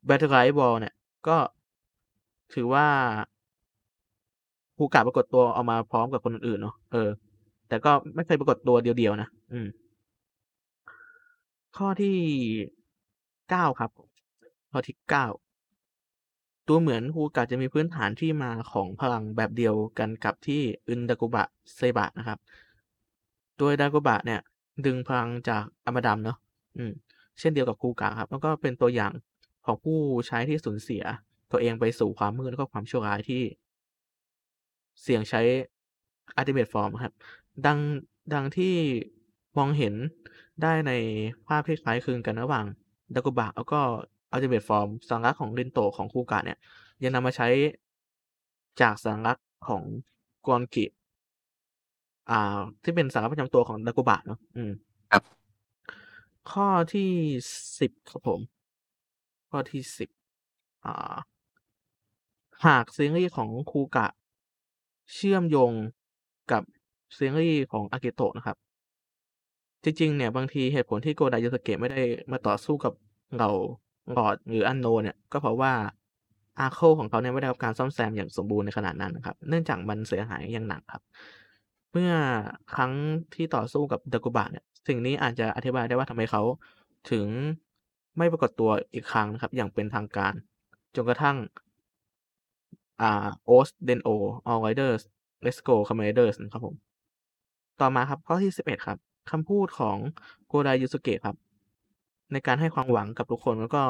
Battle Right Ball เนี่ย ก็ถือว่าภูกาปรากฏตัวเอามาพร้อมกับคนอื่นเนาะเออ แต่ก็ไม่เคยปรากฏตัวเดียวๆนะ อืม ข้อที่เก้าครับ ข้อที่เก้า ตัวเหมือนฮูกะจะมีพื้นฐานที่มาของพลังแบบเดียวกันกับที่อึนดากุบะเซบะนะครับ โดยดากุบะเนี่ย ดึงพลังจากอามาดัมเนาะอืม เช่นเดียวกับคูกะครับ แล้วก็เป็นตัวอย่างของผู้ใช้ที่สูญเสีย ตัวเองไปสู่ความมืดแล้วก็ความชั่วร้ายที่ เสี่ยงใช้ Ultimate Form ครับ ดังดังที่มองเห็นได้ในภาพที่คล้ายคลึงกันระหว่างดากุบะแล้วก็ Ultimate Form สัญลักษณ์ของรินโตะของคูกะเนี่ย ยังนำมาใช้จากสัญลักษณ์ของกอนกิอ่า ที่เป็นสัญลักษณ์ประจำตัวของดากุบะเนาะอืมครับ ข้อที่สิบครับผม ข้อที่สิบอ่า หากซีรีส์ของคูกะ เชื่อมโยงกับซีรีส์ของอากิโตะนะครับ จริงๆ เนี่ย บางทีเหตุผลที่โกไดยูสเกะไม่ได้มาต่อสู้กับเหล่า หลอดหรืออันโนเนี่ย ก็เพราะว่าอาโคของเขาเนี่ยไม่ได้รับการซ่อมแซมอย่างสมบูรณ์ในขนาดนั้นนะครับ เนื่องจากมันเสียหายอย่างหนักครับ เมื่อครั้งที่ต่อสู้กับดากุบะเนี่ย สิ่งนี้อาจจะอธิบายได้ว่าทำไมเขาถึงไม่ปรากฏตัวอีกครั้งนะครับ อย่างเป็นทางการ จนกระทั่งอ่าโอสเดนโอ All Rider Let's Go คาเมน Riders นะครับผม ต่อมาครับข้อที่สิบเอ็ดครับคำพูดของโกไดยูสุเกะครับ ในการให้ความหวังกับทุกคนแล้วก็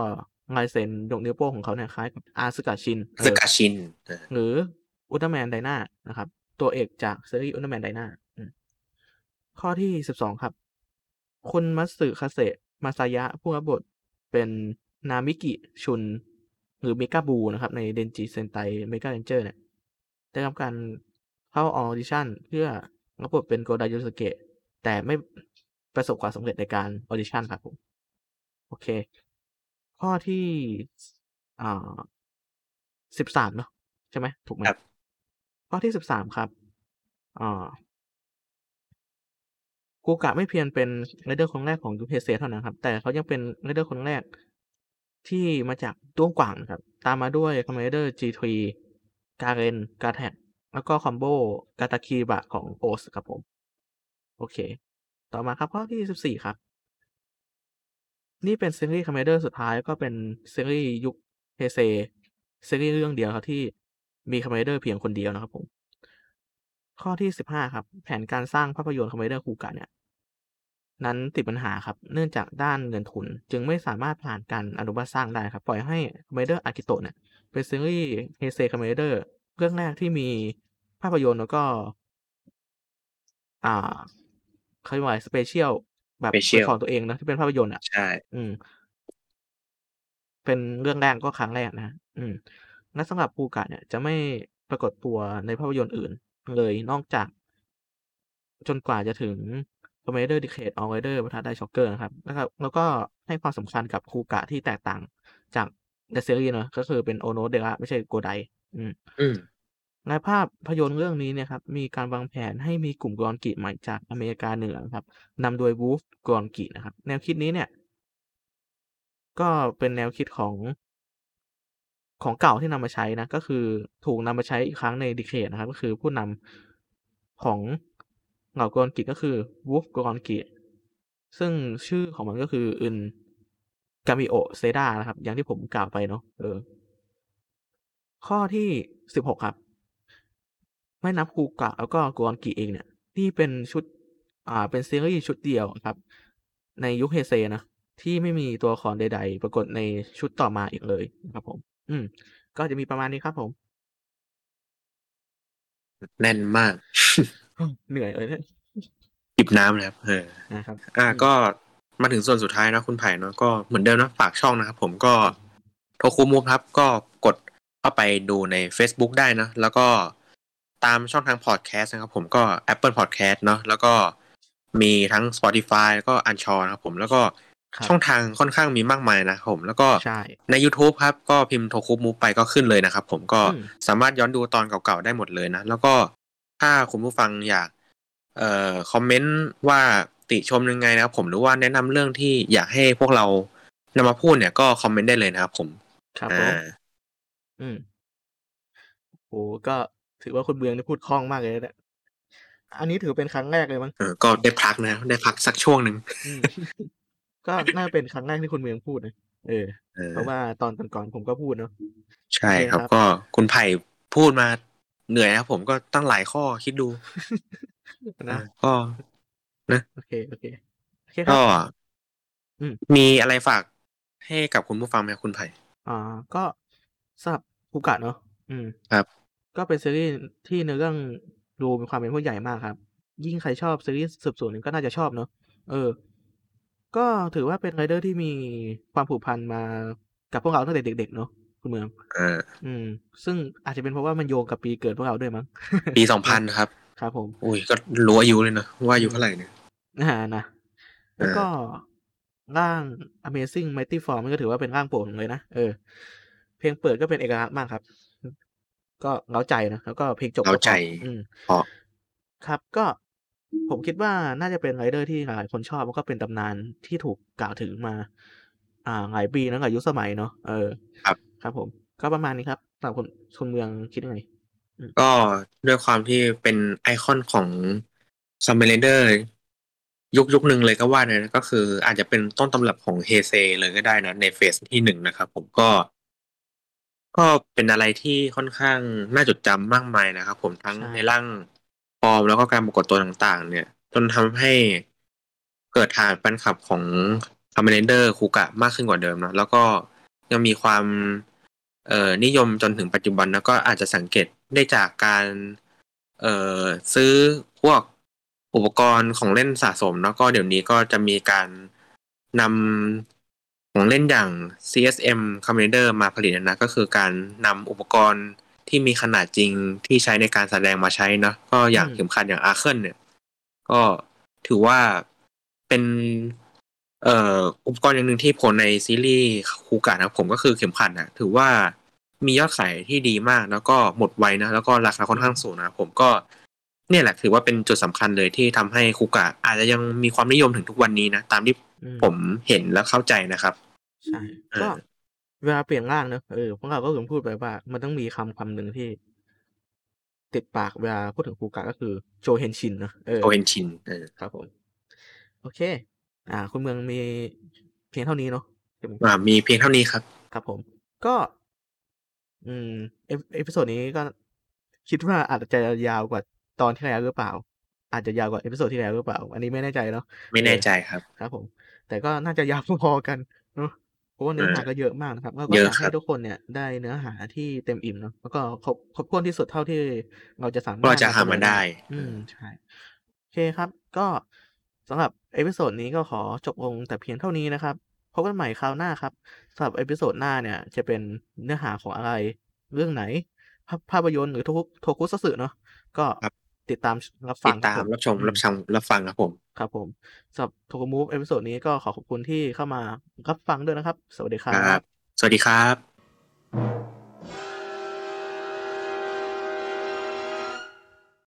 ลายเซ็นยกนิ้วโป้งของเขาเนี่ยคล้ายกับอาสึกะชินเออสกาชินเออหรืออุลตร้าแมนไดนานะครับ ตัวเอกจากซีรีส์อุลตร้าแมนไดนาข้อที่สิบสองครับ คุณมัตสึคาเซะมาซายะผู้รับบทเป็นนามิกิชุน หรือเมกาบูนะครับ ในเดนจิเซนไตเมกาเรนเจอร์เนี่ยได้รับการเข้าออดิชั่นเพื่อรับบทเป็นโกไดยูสเกะแต่ไม่ประสบความสำเร็จในการออดิชั่นครับผม โอเค ข้อที่อ่าสิบสามเนาะใช่ไหมถูกไหมครับ ข้อที่สิบสามครับอ่ากูกะไม่เพียงเป็นไรเดอร์คนแรกของยูเพเซเท่านั้นครับ แต่เขายังเป็นไรเดอร์คนแรก ที่มาจากด้วงกว่างนะครับ ตามมาด้วยคอมเมเดอร์ G3 กาเรนกาแท็กแล้วก็ Combo กาตาคีบะของโอสครับผม โอเค ต่อมาครับข้อที่สิบสี่ครับ นี่เป็นซีรีส์คาเมเดอร์สุดท้ายก็เป็นซีรีส์ยุคเฮเซซีรีส์เรื่องเดียวครับที่มีคาเมเดอร์เพียงคนเดียวนะครับผม ข้อที่สิบห้าครับ แผนการสร้างภาพยนตร์คาเมเดอร์คูกะเนี่ย นั้นติดปัญหาครับ เนื่องจากด้านเงินทุน จึงไม่สามารถผ่านการอนุมัติสร้างได้ครับ ปล่อยให้คาเมเดอร์อากิโตะเนี่ย เป็นซีรีส์เฮเซคาเมเดอร์เรื่องแรกที่มีภาพยนตร์แล้วก็ อ่าเขาเรียกว่า Special แบบเป็น Special ของตัวเองนะที่เป็นภาพยนตร์อะ ใช่ อืม เป็นเรื่องแรกก็ครั้งแรกนะอืมและสำหรับคูกะเนี่ย จะไม่ปรากฏตัวในภาพยนตร์อื่น เลยนอกจาก จนกว่าจะถึง Kamen Rider Decade All Rider ประทะได้ช็อกเกอร์นะครับ นะครับ แล้วก็ให้ความสำคัญกับคูกะที่แตกต่างจากในซีรีส์เนอะก็คือเป็นโอโนเดระไม่ใช่โกไดอืมอืม ในภาพยนตร์เรื่องนี้เนี่ยครับมีการวางแผนให้มีกลุ่มกรอนกิใหม่จากอเมริกาเหนือครับนำโดยวูฟกรอนกินะครับ แนวคิดนี้เนี่ย ก็เป็นแนวคิดของของเก่าที่นำมาใช้นะ ก็คือถูกนำมาใช้อีกครั้งในดิเคทนะครับ ก็คือผู้นำของเหล่ากรอนกิก็คือวูฟกรอนกิซึ่งชื่อของมันก็คืออึนกามิโอเซดานะครับ อย่างที่ผมกล่าวไปเนาะเออ ข้อที่สิบหกครับ ไม่นับคูกะแล้วก็กรอนกิเองเนี่ยที่เป็นชุด อ่า เป็นซีรีส์ชุดเดียวครับ ในยุคเฮเซนะที่ไม่มีตัวละครใด ๆ ปรากฏในชุดต่อมาอีกเลยนะครับผม อืม ก็จะมีประมาณนี้ครับผม แน่นมาก เหนื่อยเลยเนี่ยจิบน้ำนะครับ เออนะครับ อ่าอืมก็มาถึงส่วนสุดท้ายนะคุณไผ่เนาะก็เหมือนเดิมนะฝากช่องนะครับผมก็โทคุมูฟครับก็กดเข้าไปดูใน Facebook ได้นะ แล้วก็ ตามช่องทางพอดแคสต์นะครับผมก็ Apple Podcast เนาะแล้วก็มีทั้ง Spotify แล้วก็ a n c h o r นะครับผมแล้วก็ครับช่องทางค่อนข้างมีมากมายนะครับผม แล้วก็ใช่ใน YouTube ครับ ก็พิมพ์โทคุมูฟไปก็ขึ้นเลยนะครับผมก็อืมสามารถย้อนดูตอนเก่าๆได้หมดเลยนะ แล้วก็ถ้าคุณผู้ฟังอยากเอ่อคอมเมนต์ว่าติชมยังไงนะครับผมหรือว่าแนะนำเรื่องที่อยากให้พวกเรานำมาพูดเนี่ยก็คอมเมนต์ได้เลยนะครับผม ครับผมอ่าอืมโอ้ก็ ถือว่าคุณเบืองนี่พูดคล่องมากเลยนะเนี่ยอันนี้ถือเป็นครั้งแรกเลยมั้งเออก็ได้พักนะ ได้พักสักช่วงหนึ่งอืมก็น่าเป็นครั้งแรกที่คุณเมืองพูดนะเออเออเพราะว่าตอนก่อนๆผมก็พูดเนาะใช่ครับโอเคครับก็คุณไผ่พูดมาเหนื่อยนะครับผมก็ตั้งหลายข้อคิดดูนะก็โอเคโอเคโอเคครัก็บอืมมีอะไรฝากให้กับคุณผู้ฟังไหมครับคุณไผ่อ่าก็สำหรับภูกะเนาะอืมครับ ก็เป็นซีรีส์ที่เนื้อเรื่องดูมีความเป็นผู้ใหญ่มากครับ ยิ่งใครชอบซีรีส์สืบสวนก็น่าจะชอบเนาะเออ ก็ถือว่าเป็นไรเดอร์ที่มีความผูกพันมากับพวกเราตั้งแต่เด็กๆเนาะคุณเมืองเอออืม ซึ่งอาจจะเป็นเพราะว่ามันโยงกับปีเกิดพวกเราด้วยมั้ง ปีสองพันครับ ครับผม อุ้ยก็รู้อายุเลยนะว่าอายุเท่าไหร่เนี่ยนะฮะนะแล้วก็ร่าง Amazing Mighty Form มันก็ถือว่าเป็นร่างโปรดผมเลยนะ เออ เพลงเปิดก็เป็นเอกลักษณ์มากครับ ก็เล้าใจนะแล้วก็เพลงจบก็เร้าใจพออืมเพราะครับ ก็ผมคิดว่าน่าจะเป็นไรเดอร์ที่หลายคนชอบแล้วก็เป็นตำนานที่ถูกกล่าวถึงมา อ่าหลายปีนะหลายยุคสมัยเนาะเออ ครับ ครับผม ก็ประมาณนี้ครับสำหรับคนคนเมืองคิดยังไงก็ด้วยความที่เป็นไอคอนของคาเมนไรเดอร์ยุคยุคหนึ่งเลยก็ว่าเนี่ยนะก็คืออาจจะเป็นต้นตำรับของเฮเซเลยก็ได้นะในเฟสที่หนึ่งนะครับผมก็ ก็เป็นอะไรที่ค่อนข้างน่าจดจำมากมายนะครับผมทั้งใช่ ในร่างฟอร์มแล้วก็การปรากฏตัวต่างๆ เนี่ย จนทำให้เกิดฐานแฟนคลับของคาเมนไรเดอร์คูกะมากขึ้นกว่าเดิมนะแล้วก็ยังมีความเอ่อนิยมจนถึงปัจจุบันแล้วก็อาจจะสังเกตได้จากการเอ่อซื้อพวกอุปกรณ์ของเล่นสะสม แล้วก็เดี๋ยวนี้ก็จะมีการนำ ของเล่นอย่าง CSM Kamen Rider มาผลิตนะก็คือการนำอุปกรณ์ที่มีขนาดจริงที่ใช้ในการแสดงมาใช้เนอะก็อย่างอืมเข็มขัดอย่างอาร์เคิลเนี่ย ก็ถือว่าเป็นเอ่ออุปกรณ์อย่างหนึ่งที่ผลในซีรีส์คูกะนะครับผมก็คือเข็มขัดนะถือว่ามียอดขายที่ดีมาก แล้วก็หมดไวนะแล้วก็ราคาค่อนข้างสูงนะครับผมก็เนี่ยแหละถือว่าเป็นจุดสำคัญเลยที่ทำให้คูกะอาจจะยังมีความนิยมถึงทุกวันนี้นะตามที่อืม ผมเห็นและเข้าใจนะครับ ใช่เออก็เวลาเปลี่ยนร่างเนอะเออพวกเราก็ถึงพูดไปว่า มันต้องมีคำคำหนึ่งที่ ติดปากเวลาพูดถึงคูกะก็คือ超変身เนอะเออ超変身เออครับผม โอเค อ่า คุณเมืองมีเพียงเท่านี้เนาะใช่ไหมอ่า มีเพียงเท่านี้ครับ ครับผม ก็ อืม epi episode นี้ก็คิดว่าอาจจะยาวกว่าตอนที่แล้วหรือเปล่า อาจจะยาวกว่า episode ที่แล้วหรือเปล่า อันนี้ไม่แน่ใจเนาะไม่แน่ใจครับ ครับผม แต่ก็น่าจะยาวพอๆกันเนาะเพราะว่าเนื้อหาเออก็เยอะมากนะครับแล้วก็เยออะยากให้ครับทุกคนเนี่ยได้เนื้อหาที่เต็มอิ่มเนาะแล้วก็ครบครบถ้วนที่สุดเท่าที่เราจะสามารถก็จะหามาได้ อืมใช่โอเคครับ ก็สำหรับ episode นี้ก็ขอจบลงแต่เพียงเท่านี้นะครับพบกันใหม่คราวหน้าครับสำหรับ episode หน้าเนี่ย จะเป็นเนื้อหาของอะไรเรื่องไหน ภาพภาพยนตร์หรือโทคุโทคุซัตสึเนาะก็ครับ ติดตามรับฟัติดตามรับชมครับ อือรับชมรับฟังครับผม ครับผมสำหรับโทคุมูฟ episode นี้ก็ขอขอบคุณที่เข้ามารับฟังด้วยนะครับ สวัสดีครัครับบสวัสดีครับ